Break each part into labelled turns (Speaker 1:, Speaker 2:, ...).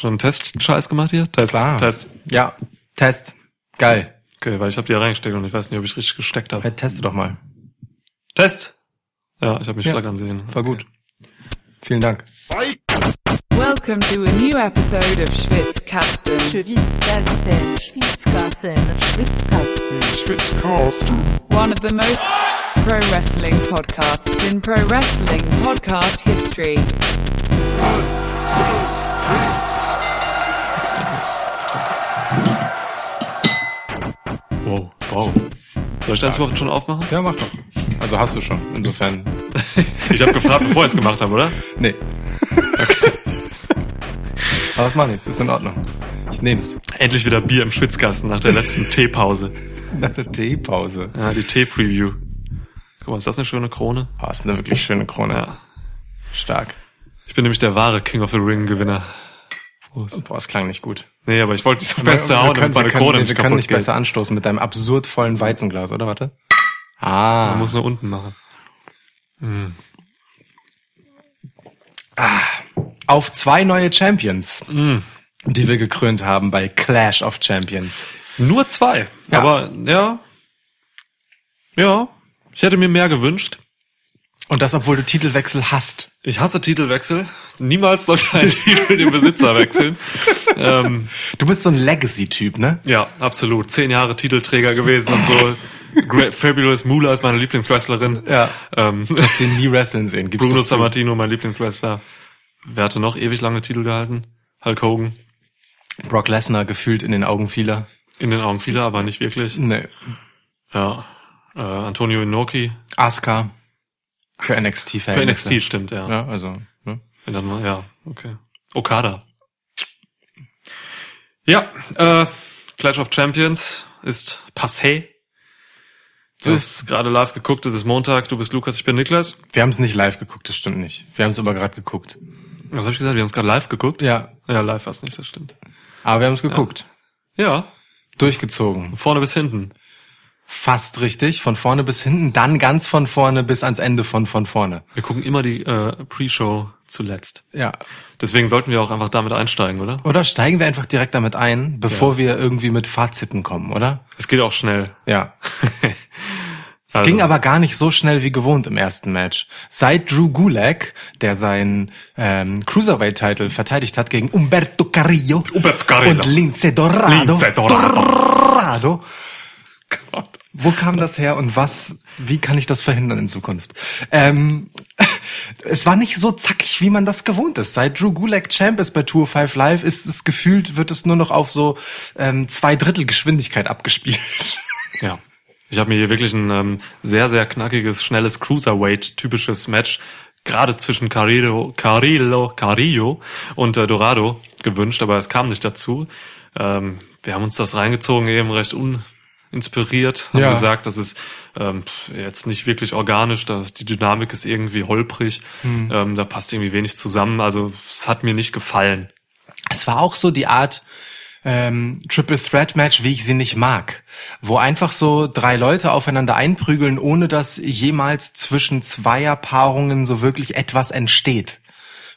Speaker 1: schon einen Test-Scheiß gemacht hier? Test.
Speaker 2: Klar.
Speaker 1: Test.
Speaker 2: Ja, Test. Geil.
Speaker 1: Okay, weil ich habe die reingesteckt und ich weiß nicht, ob ich richtig gesteckt habe.
Speaker 2: Hey, teste doch mal.
Speaker 1: Test. Ja, ich habe mich
Speaker 2: Ja.
Speaker 1: flackern sehen.
Speaker 2: War gut. Vielen Dank.
Speaker 3: Welcome to a new episode of Schwitzkasten.
Speaker 4: Schwitzkasten, Schwitzkasten, Schwitzkasten.
Speaker 3: One of the most pro wrestling podcasts in pro wrestling podcast history.
Speaker 1: Wow. Soll ich überhaupt schon aufmachen?
Speaker 2: Ja, mach doch. Also hast du schon, insofern.
Speaker 1: Ich habe gefragt, bevor ich es gemacht habe, oder?
Speaker 2: Nee. Aber was machen jetzt? Ist in Ordnung. Ich nehm's.
Speaker 1: Endlich wieder Bier im Schwitzkasten nach der letzten Teepause.
Speaker 2: Nach der Teepause.
Speaker 1: Ja, die Tee-Preview. Guck mal, ist das eine schöne Krone?
Speaker 2: Oh, ist eine wirklich schöne Krone.
Speaker 1: Ja.
Speaker 2: Stark.
Speaker 1: Ich bin nämlich der wahre King of the Ring Prost.
Speaker 2: Boah, es klang nicht gut.
Speaker 1: Nee, aber ich wollte nicht so
Speaker 2: Wir
Speaker 1: fest hauen, damit meine
Speaker 2: wir können,
Speaker 1: Krone nicht
Speaker 2: wir können nicht
Speaker 1: geht.
Speaker 2: besser anstoßen mit deinem absurd vollen Weizenglas, oder? Warte. Ah.
Speaker 1: Man muss nur unten machen.
Speaker 2: Auf zwei neue Champions,
Speaker 1: Mm.
Speaker 2: die wir gekrönt haben bei Clash of Champions.
Speaker 1: Nur zwei.
Speaker 2: Ja.
Speaker 1: Aber ja. Ja. Ich hätte mir mehr gewünscht.
Speaker 2: Und das, obwohl du Titelwechsel hast.
Speaker 1: Ich hasse Titelwechsel. Niemals sollte ein Titel den Besitzer wechseln. ähm,
Speaker 2: Du bist so ein Legacy-Typ, ne?
Speaker 1: ja, absolut. Zehn Jahre Titelträger gewesen und so. Great, Fabulous Moolah ist meine Lieblingswrestlerin.
Speaker 2: Ja.
Speaker 1: Ähm,
Speaker 2: Hast sie nie wrestlen sehen. Gib's
Speaker 1: Bruno. Sammartino, mein Lieblingswrestler. Wer hatte noch ewig lange Titel gehalten? Hulk Hogan.
Speaker 2: Brock Lesnar gefühlt in den Augen vieler.
Speaker 1: In den Augen vieler, aber nicht wirklich.
Speaker 2: Nee.
Speaker 1: Ja. Äh, Antonio Inoki.
Speaker 2: Asuka. Für NXT
Speaker 1: Für
Speaker 2: Verhältnisse.
Speaker 1: NXT stimmt, ja.
Speaker 2: Ja, also. Ne?
Speaker 1: Wenn dann mal, ja, okay. Okada. Ja, äh, Clash of Champions ist passé. Du hast gerade live geguckt, es ist Montag, du bist Lukas, ich bin Niklas.
Speaker 2: Wir haben es nicht live geguckt, das stimmt nicht. Wir haben es aber gerade geguckt.
Speaker 1: Was habe ich gesagt? Wir haben es gerade live geguckt?
Speaker 2: Ja.
Speaker 1: Ja, live war es nicht, das stimmt.
Speaker 2: Aber wir haben es geguckt.
Speaker 1: Ja,
Speaker 2: Durchgezogen.
Speaker 1: vorne bis hinten.
Speaker 2: Fast richtig. Von vorne bis hinten, dann ganz von vorne bis ans Ende von von vorne.
Speaker 1: Wir gucken immer die äh, Pre-Show zuletzt.
Speaker 2: Ja.
Speaker 1: Deswegen sollten wir auch einfach damit einsteigen, oder?
Speaker 2: Oder steigen wir einfach direkt damit ein, bevor
Speaker 1: Ja.
Speaker 2: wir irgendwie mit Faziten kommen, oder?
Speaker 1: Es geht auch schnell.
Speaker 2: Ja. Es
Speaker 1: Also.
Speaker 2: ging aber gar nicht so schnell wie gewohnt im ersten Match. Seit Drew Gulak, der seinen ähm, Cruiserweight-Titel verteidigt hat gegen Umberto Carrillo,
Speaker 1: Umberto Carrillo.
Speaker 2: und Lince Dorado,
Speaker 1: Lince Dorado.
Speaker 2: Dorado.
Speaker 1: Gott.
Speaker 2: Wo kam das her und was, wie kann ich das verhindern in Zukunft? Ähm, es war nicht so zackig, wie man das gewohnt ist. Seit Drew Gulak Champ ist bei Tour 5 Live, ist es gefühlt, wird es nur noch auf so ähm, zwei Drittel Geschwindigkeit abgespielt.
Speaker 1: Ja. Ich habe mir hier wirklich ein ähm, sehr, sehr knackiges, schnelles Cruiserweight-typisches Match gerade zwischen Carrillo, Carrillo, Carrillo und äh, Dorado gewünscht, aber es kam nicht dazu. Ähm, wir haben uns das reingezogen, eben recht uninspiriert, haben
Speaker 2: Ja.
Speaker 1: gesagt, das ist ähm, jetzt nicht wirklich organisch, dass die Dynamik ist irgendwie holprig, ähm, da passt irgendwie wenig zusammen, also es hat mir nicht gefallen.
Speaker 2: Es war auch so die Art ähm, Triple Threat Match, wie ich sie nicht mag, wo einfach so drei Leute aufeinander einprügeln, ohne dass jemals zwischen Zweierpaarungen so wirklich etwas entsteht.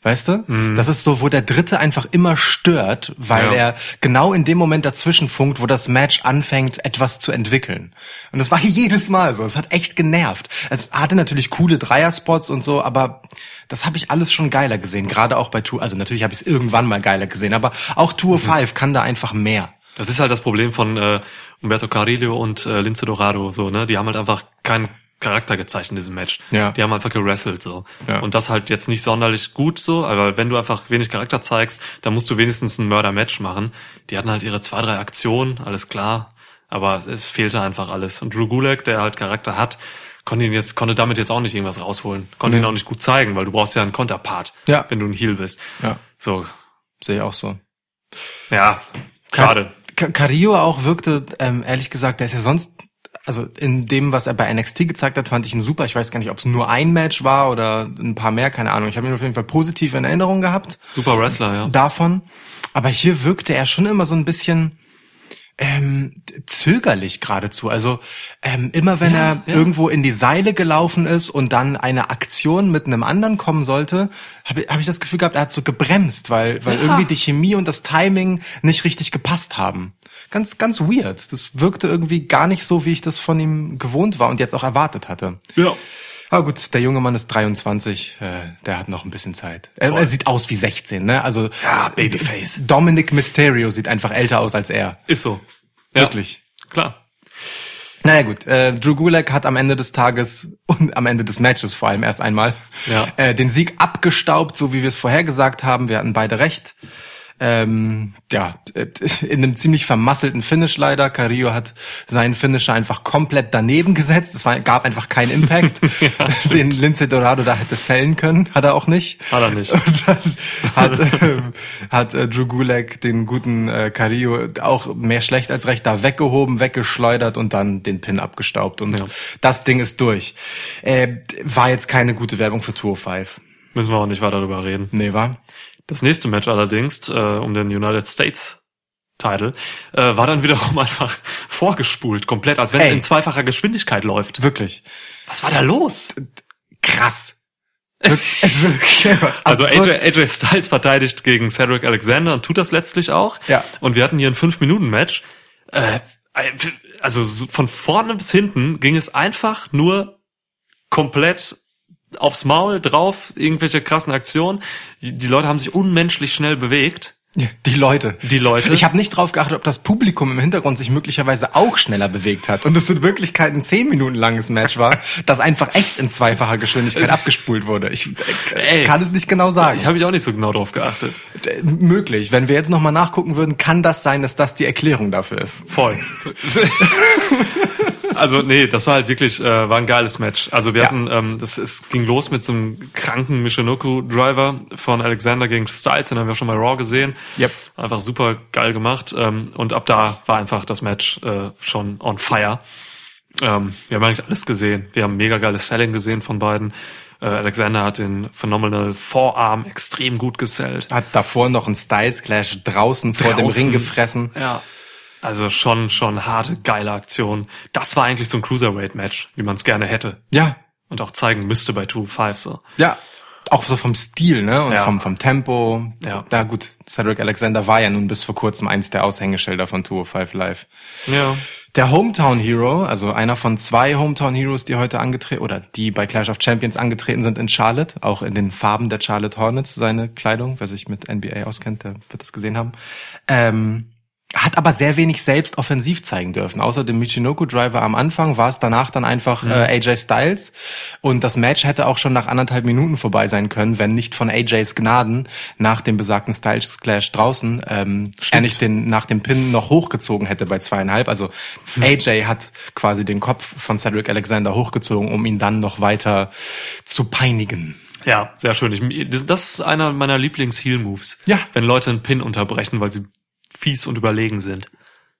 Speaker 2: Weißt du? Das ist so, wo der Dritte einfach immer stört, weil
Speaker 1: Ja.
Speaker 2: er genau in dem Moment dazwischen funkt, wo das Match anfängt, etwas zu entwickeln. Und das war jedes Mal so. Es hat echt genervt. Es hatte natürlich coole Dreierspots und so, aber das habe ich alles schon geiler gesehen. Gerade auch bei Tour, also natürlich habe ich es irgendwann mal geiler gesehen, aber auch Tour 5 kann da einfach mehr.
Speaker 1: Das ist halt das Problem von äh, Umberto Carrillo und äh, Lince Dorado, so, ne? Die haben halt einfach keinen Charakter gezeigt in diesem Match.
Speaker 2: Ja.
Speaker 1: Die haben einfach gewrestelt, so.
Speaker 2: Ja.
Speaker 1: Und das halt jetzt nicht sonderlich gut, so, aber wenn du einfach wenig Charakter zeigst, dann musst du wenigstens ein Mörder-Match machen. Die hatten halt ihre zwei, drei Aktionen, alles klar. Aber es, fehlte einfach alles. Und Drew Gulak, der halt Charakter hat, konnte ihn jetzt, konnte damit jetzt auch nicht irgendwas rausholen. Konnte ihn auch nicht gut zeigen, weil du brauchst ja einen Konterpart,
Speaker 2: Ja.
Speaker 1: wenn du ein Heel bist.
Speaker 2: Ja.
Speaker 1: So.
Speaker 2: Sehe ich auch so.
Speaker 1: Ja. Schade.
Speaker 2: Car- Carrillo auch wirkte, ähm, ehrlich gesagt, der ist ja sonst, also in dem, was er bei NXT gezeigt hat, fand ich ihn super. Ich weiß gar nicht, ob es nur ein Match war oder ein paar mehr, keine Ahnung. Ich habe ihn auf jeden Fall positiv in Erinnerung gehabt
Speaker 1: Super Wrestler, ja.
Speaker 2: davon. Aber hier wirkte er schon immer so ein bisschen ähm, zögerlich geradezu. Also ähm, immer wenn
Speaker 1: Ja,
Speaker 2: er
Speaker 1: ja.
Speaker 2: irgendwo in die Seile gelaufen ist und dann eine Aktion mit einem anderen kommen sollte, habe hab ich das Gefühl gehabt, er hat so gebremst, weil, weil
Speaker 1: Ja.
Speaker 2: irgendwie die Chemie und das Timing nicht richtig gepasst haben. Ganz, ganz weird. Das wirkte irgendwie gar nicht so, wie ich das von ihm gewohnt war und jetzt auch erwartet hatte.
Speaker 1: Ja.
Speaker 2: Aber gut, der junge Mann ist 23, äh, der hat noch ein bisschen Zeit. Er, er sieht aus wie 16, ne? Also
Speaker 1: Ja, Babyface.
Speaker 2: Dominic Mysterio sieht einfach älter aus als er.
Speaker 1: Ist so. Ja,
Speaker 2: Wirklich.
Speaker 1: Klar.
Speaker 2: Naja gut, äh, Drew Gulak hat am Ende des Tages und am Ende des Matches vor allem erst einmal
Speaker 1: Ja.
Speaker 2: äh, den Sieg abgestaubt, so wie wir es vorher gesagt haben. Wir hatten beide recht. Ähm, ja, äh, in einem ziemlich vermasselten Finish leider. Carrillo hat seinen Finisher einfach komplett daneben gesetzt. Es war, gab einfach keinen Impact, den Lindsay Dorado da hätte sellen können. Hat er auch nicht.
Speaker 1: Hat er nicht.
Speaker 2: Und dann hat, ähm, hat äh, Drew Gulak den guten äh, Carrillo auch mehr schlecht als recht da weggehoben, weggeschleudert und dann den Pin abgestaubt. Und
Speaker 1: Ja.
Speaker 2: das Ding ist durch. Äh, war jetzt keine gute Werbung für Tour 5.
Speaker 1: Müssen wir auch nicht weiter darüber reden.
Speaker 2: Nee, war?
Speaker 1: Das nächste Match allerdings, äh, um den United States Title, äh, war dann wiederum einfach vorgespult, komplett, als wenn es in zweifacher Geschwindigkeit läuft.
Speaker 2: Wirklich.
Speaker 1: Was war da los?
Speaker 2: Krass. Es
Speaker 1: Also. AJ, AJ Styles verteidigt gegen Cedric Alexander und tut das letztlich auch.
Speaker 2: Ja.
Speaker 1: Und wir hatten hier ein 5-Minuten-Match. Äh, also so von vorne bis hinten ging es einfach nur komplett aufs Maul drauf, irgendwelche krassen Aktionen. Die, Leute haben sich unmenschlich schnell bewegt.
Speaker 2: Die Leute.
Speaker 1: Die Leute.
Speaker 2: Ich habe nicht drauf geachtet, ob das Publikum im Hintergrund sich möglicherweise auch schneller bewegt hat. Und es in Wirklichkeit ein zehn Minuten langes Match war, das einfach echt in zweifacher Geschwindigkeit abgespult wurde. Ich
Speaker 1: Ey.
Speaker 2: kann es nicht genau sagen.
Speaker 1: Ich habe ich auch nicht so genau drauf geachtet.
Speaker 2: Äh, möglich. Wenn wir jetzt nochmal nachgucken würden, kann das sein, dass das die Erklärung dafür ist.
Speaker 1: Voll. also nee, das war halt wirklich, äh, war ein geiles Match. Also wir
Speaker 2: Ja.
Speaker 1: hatten, ähm, das es ging los mit so einem kranken Michinoku-Driver von Alexander gegen Styles, den haben wir schon mal Raw gesehen.
Speaker 2: Yep.
Speaker 1: Einfach super geil gemacht. Ähm, und ab da war einfach das Match äh, schon on fire. Ähm, wir haben eigentlich alles gesehen. Wir haben mega geiles Selling gesehen von beiden. Äh, Alexander hat den Phenomenal Vorarm extrem gut gesellt.
Speaker 2: Hat davor noch einen Styles Clash draußen, vor dem
Speaker 1: Draußen.
Speaker 2: Ring gefressen.
Speaker 1: Ja. Also schon, schon harte, geile Aktion. Das war eigentlich so ein Cruiserweight-Match, wie man es gerne hätte.
Speaker 2: Ja.
Speaker 1: Und auch zeigen müsste bei 2-5 so.
Speaker 2: Ja. Auch so vom Stil, ne? Und
Speaker 1: Ja.
Speaker 2: vom, vom Tempo.
Speaker 1: Ja.
Speaker 2: Na gut, Cedric Alexander war ja nun bis vor kurzem eins der Aushängeschilder von 205 Live.
Speaker 1: Ja.
Speaker 2: Der Hometown Hero, also einer von zwei Hometown Heroes, die heute angetreten oder die bei Clash of Champions angetreten sind in Charlotte, auch in den Farben der Charlotte Hornets, seine Kleidung, wer sich mit NBA auskennt, der wird das gesehen haben. Ähm, hat aber sehr wenig selbst offensiv zeigen dürfen. Außer dem Michinoku Driver am Anfang war es danach dann einfach äh, AJ Styles. Und das Match hätte auch schon nach anderthalb Minuten vorbei sein können, wenn nicht von AJs Gnaden nach dem besagten Styles Clash draußen ähm, er nicht den nach dem Pin noch hochgezogen hätte bei zweieinhalb. Also AJ hat quasi den Kopf von Cedric Alexander hochgezogen, um ihn dann noch weiter zu peinigen.
Speaker 1: Ja, sehr schön. Ich, das, das ist einer meiner Lieblings-Heal-Moves.
Speaker 2: Ja.
Speaker 1: Wenn Leute einen Pin unterbrechen, weil sie fies und überlegen sind.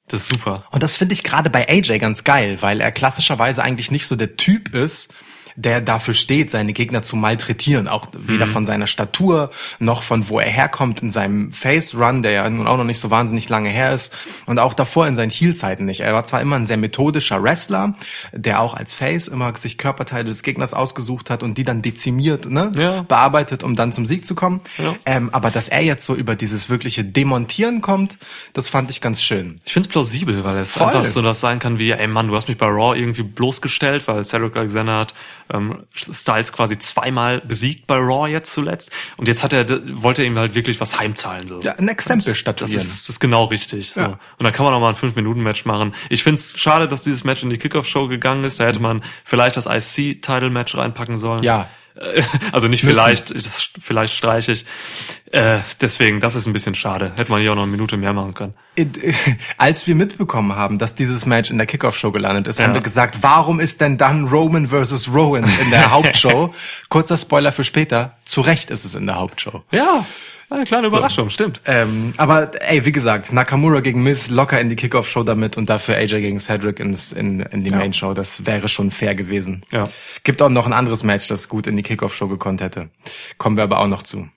Speaker 1: Das ist super.
Speaker 2: Und das finde ich gerade bei AJ ganz geil, weil er klassischerweise eigentlich nicht so der Typ ist, der dafür steht, seine Gegner zu malträtieren. Auch weder von seiner Statur noch von wo er herkommt in seinem Face Run, der ja nun auch noch nicht so wahnsinnig lange her ist. Und auch davor in seinen Heel-Zeiten nicht. Er war zwar immer ein sehr methodischer Wrestler, der auch als Face immer sich Körperteile des Gegners ausgesucht hat und die dann dezimiert, ne,
Speaker 1: Ja.
Speaker 2: bearbeitet, um dann zum Sieg zu kommen.
Speaker 1: Ja.
Speaker 2: Ähm, aber dass er jetzt so über dieses wirkliche Demontieren kommt, das fand ich ganz schön.
Speaker 1: Ich find's plausibel, weil es
Speaker 2: Voll.
Speaker 1: einfach so das sein kann wie, ey Mann, du hast mich bei Raw irgendwie bloßgestellt, weil Cedric Alexander hat ähm, Styles quasi zweimal besiegt bei Raw jetzt zuletzt. Und jetzt hat er, wollte er ihm halt wirklich was heimzahlen. So.
Speaker 2: Ja, ein Exempel statuieren.
Speaker 1: Das ist, das ist genau richtig. So.
Speaker 2: Ja.
Speaker 1: Und dann kann man auch mal ein 5-Minuten-Match machen. Ich find's schade, dass dieses Match in die Kickoff-Show gegangen ist. Da hätte man vielleicht das IC-Title-Match reinpacken sollen.
Speaker 2: Ja.
Speaker 1: Äh, Also nicht
Speaker 2: Müssen.
Speaker 1: vielleicht, das, vielleicht streiche ich. Äh, deswegen, das ist ein bisschen schade. Hätte man hier auch noch eine Minute mehr machen können.
Speaker 2: Als wir mitbekommen haben, dass dieses Match in der Kickoff-Show gelandet ist,
Speaker 1: Ja.
Speaker 2: haben wir gesagt, warum ist denn dann Roman versus Rowan in der Hauptshow? Kurzer Spoiler für später. Zu Recht ist es in der Hauptshow.
Speaker 1: Ja, eine kleine Überraschung, stimmt.
Speaker 2: Ähm, aber ey, wie gesagt, Nakamura gegen Miz locker in die Kickoff-Show damit und dafür AJ gegen Cedric ins, in, in die Main-Show. Das wäre schon fair gewesen.
Speaker 1: Ja.
Speaker 2: Gibt auch noch ein anderes Match, das gut in die Kickoff-Show gekonnt hätte. Kommen wir aber auch noch zu.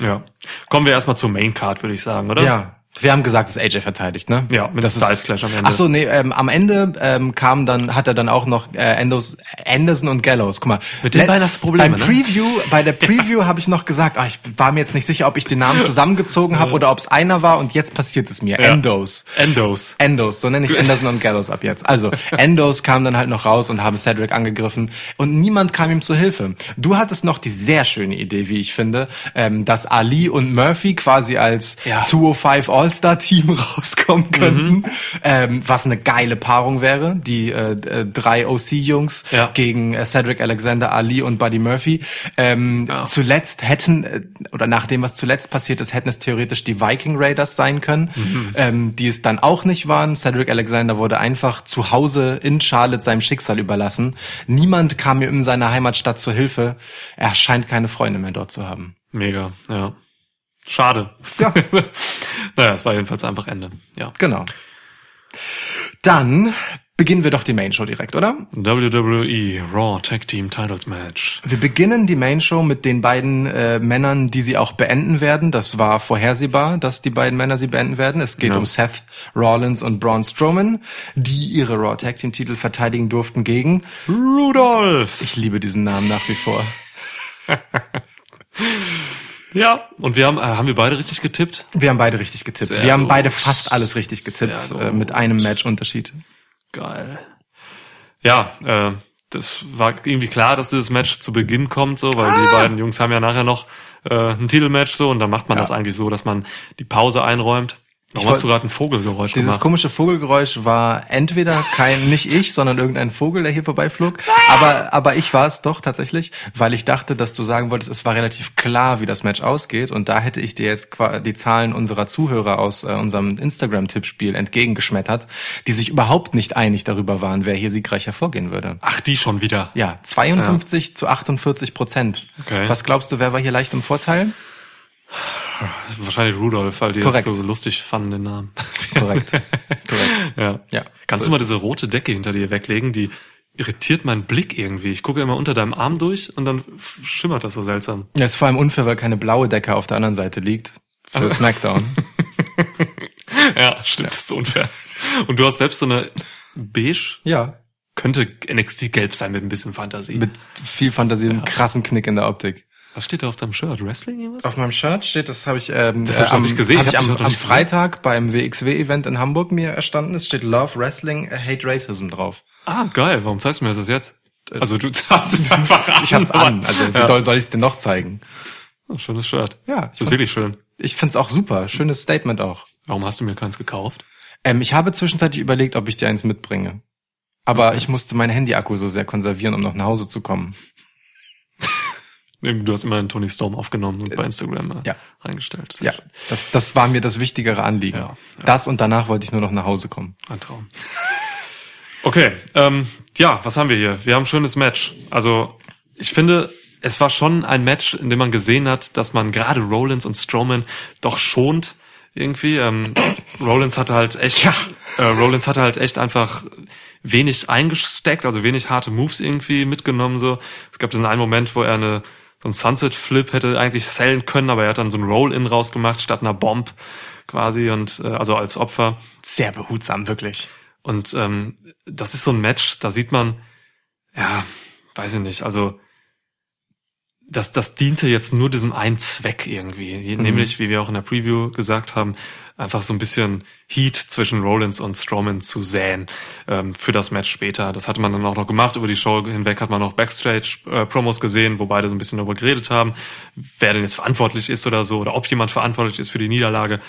Speaker 1: Ja. Kommen wir erstmal zur Main Card, würde ich sagen, oder?
Speaker 2: Ja, Wir haben gesagt, dass AJ verteidigt, ne?
Speaker 1: Ja, mit
Speaker 2: das
Speaker 1: Styles Clash am Ende.
Speaker 2: Ach so, nee, ähm, am Ende ähm, kam dann, hat er dann auch noch äh, Endos, Anderson und Gallows. Guck mal.
Speaker 1: Mit den
Speaker 2: Le-
Speaker 1: beiden hast du Probleme,
Speaker 2: Beim
Speaker 1: ne?
Speaker 2: Preview, bei der Preview habe ich noch gesagt, ah, ich war mir jetzt nicht sicher, ob ich den Namen zusammengezogen habe oder ob es einer war und jetzt passiert es mir.
Speaker 1: Ja.
Speaker 2: Endos.
Speaker 1: Endos.
Speaker 2: Endos, so nenne ich Anderson und Gallows ab jetzt. Also, Endos kam dann halt noch raus und haben Cedric angegriffen und niemand kam ihm zu Hilfe. Du hattest noch die sehr schöne Idee, wie ich finde, ähm, dass Ali und Murphy quasi als
Speaker 1: Ja.
Speaker 2: 205 All-Star-Team rauskommen könnten, ähm, was eine geile Paarung wäre. Die äh, äh, drei OC-Jungs
Speaker 1: Ja.
Speaker 2: gegen äh, Cedric Alexander, Ali und Buddy Murphy. Ähm,
Speaker 1: Ja.
Speaker 2: Zuletzt hätten, äh, oder nach dem, was zuletzt passiert ist, hätten es theoretisch die Viking Raiders sein können, ähm, die es dann auch nicht waren. Cedric Alexander wurde einfach zu Hause in Charlotte seinem Schicksal überlassen. Niemand kam ihm in seiner Heimatstadt zur Hilfe. Er scheint keine Freunde mehr dort zu haben.
Speaker 1: Mega, ja. Schade.
Speaker 2: Ja.
Speaker 1: naja, es war jedenfalls einfach Ende. Ja.
Speaker 2: Genau. Dann beginnen wir doch die Main Show direkt, oder?
Speaker 1: WWE Raw Tag Team Titles Match.
Speaker 2: Wir beginnen die Main Show mit den beiden äh, Männern, die sie auch beenden werden. Das war vorhersehbar, dass die beiden Männer sie beenden werden. Es geht
Speaker 1: Ja.
Speaker 2: um Seth Rollins und Braun Strowman, die ihre Raw Tag Team Titel verteidigen durften gegen.
Speaker 1: Rudolph!
Speaker 2: Ich liebe diesen Namen nach wie vor.
Speaker 1: Ja, und wir haben, äh, haben wir beide richtig getippt?
Speaker 2: Wir haben beide richtig getippt.
Speaker 1: Sehr
Speaker 2: wir haben
Speaker 1: gut.
Speaker 2: beide fast alles richtig getippt, äh, mit einem Match-Unterschied.
Speaker 1: Geil. Ja, äh, das war irgendwie klar, dass dieses Match zu Beginn kommt, so, weil
Speaker 2: Ah!
Speaker 1: die beiden Jungs haben ja nachher noch äh, ein Titelmatch so und dann macht man
Speaker 2: Ja.
Speaker 1: das eigentlich so, dass man die Pause einräumt. Warum hast du gerade ein Vogelgeräusch
Speaker 2: Dieses
Speaker 1: gemacht?
Speaker 2: komische Vogelgeräusch war entweder kein, nicht ich, sondern irgendein Vogel, der hier vorbeiflog. Aber, aber ich war es doch tatsächlich, weil ich dachte, dass du sagen wolltest, es war relativ klar, wie das Match ausgeht. Und da hätte ich dir jetzt die Zahlen unserer Zuhörer aus äh, unserem Instagram-Tippspiel entgegengeschmettert, die sich überhaupt nicht einig darüber waren, wer hier siegreich hervorgehen würde.
Speaker 1: Ach, die schon wieder.
Speaker 2: Ja, 52 zu 48 Prozent.
Speaker 1: Okay.
Speaker 2: Was glaubst du, wer war hier leicht im Vorteil?
Speaker 1: Wahrscheinlich Rudolph, weil die
Speaker 2: Korrekt.
Speaker 1: das so lustig fanden, den Namen.
Speaker 2: Korrekt. Korrekt.
Speaker 1: ja.
Speaker 2: Ja,
Speaker 1: Kannst
Speaker 2: so
Speaker 1: du mal diese rote Decke hinter dir weglegen? Die irritiert meinen Blick irgendwie. Ich gucke immer unter deinem Arm durch und dann schimmert das so seltsam.
Speaker 2: Ja, ist vor allem unfair, weil keine blaue Decke auf der anderen Seite liegt. Für SmackDown.
Speaker 1: Ja, stimmt, das ist so unfair. Und du hast selbst so eine beige,
Speaker 2: ja.
Speaker 1: könnte NXT gelb sein mit ein bisschen Fantasie.
Speaker 2: Mit viel Fantasie und einem krassen Knick in der Optik.
Speaker 1: Was steht da auf deinem Shirt? Wrestling irgendwas?
Speaker 2: Auf meinem Shirt steht, das habe ich, ähm,
Speaker 1: Das hab ich noch
Speaker 2: am,
Speaker 1: nicht gesehen.
Speaker 2: Hab
Speaker 1: Ich
Speaker 2: ich
Speaker 1: hab
Speaker 2: am,
Speaker 1: noch
Speaker 2: am
Speaker 1: gesehen.
Speaker 2: Freitag beim WXW-Event in Hamburg mir erstanden. Es steht Love Wrestling, Hate Racism drauf.
Speaker 1: Ah, geil. Warum zeigst du mir das jetzt? Also du hast es einfach an.
Speaker 2: Ich hab's an. Also wie
Speaker 1: ja.
Speaker 2: doll soll ich es dir noch zeigen?
Speaker 1: Oh, schönes Shirt.
Speaker 2: Ja, ich
Speaker 1: Das ist wirklich schön.
Speaker 2: Ich find's auch super. Schönes Statement auch.
Speaker 1: Warum hast du mir keins gekauft?
Speaker 2: Ähm, ich habe zwischenzeitlich überlegt, ob ich dir eins mitbringe. Aber ich musste meinen Handy-Akku so sehr konservieren, um noch nach Hause zu kommen.
Speaker 1: Du hast immer einen Tony Storm aufgenommen und bei Instagram äh,
Speaker 2: ja.
Speaker 1: reingestellt.
Speaker 2: Ja, das, das war mir das wichtigere Anliegen.
Speaker 1: Ja, ja.
Speaker 2: Das und danach wollte ich nur noch nach Hause kommen.
Speaker 1: Ein Traum. Okay, ähm, ja, was haben wir hier? Wir haben ein schönes Match. Also, ich finde, es war schon ein Match, in dem man gesehen hat, dass man gerade Rollins und Strowman doch schont irgendwie. Ähm, Rollins hatte halt echt, äh, Rollins hatte halt echt einfach wenig eingesteckt, also wenig harte Moves irgendwie mitgenommen so. Es gab diesen einen Moment, wo er eine so ein Sunset Flip hätte eigentlich sellen können, aber er hat dann so ein Roll-In rausgemacht statt einer Bomb quasi und äh, also als Opfer.
Speaker 2: Sehr behutsam, wirklich.
Speaker 1: Und ähm, das ist so ein Match, da sieht man, ja, weiß ich nicht, also das, das diente jetzt nur diesem einen Zweck irgendwie, Je- nämlich, wie wir auch in der Preview gesagt haben, einfach so ein bisschen Heat zwischen Rollins und Strowman zu säen ähm, für das Match später. Das hatte man dann auch noch gemacht. Über die Show hinweg hat man noch Backstage-Promos gesehen, wo beide so ein bisschen darüber geredet haben, wer denn jetzt verantwortlich ist oder so, oder ob jemand verantwortlich ist für die Niederlage.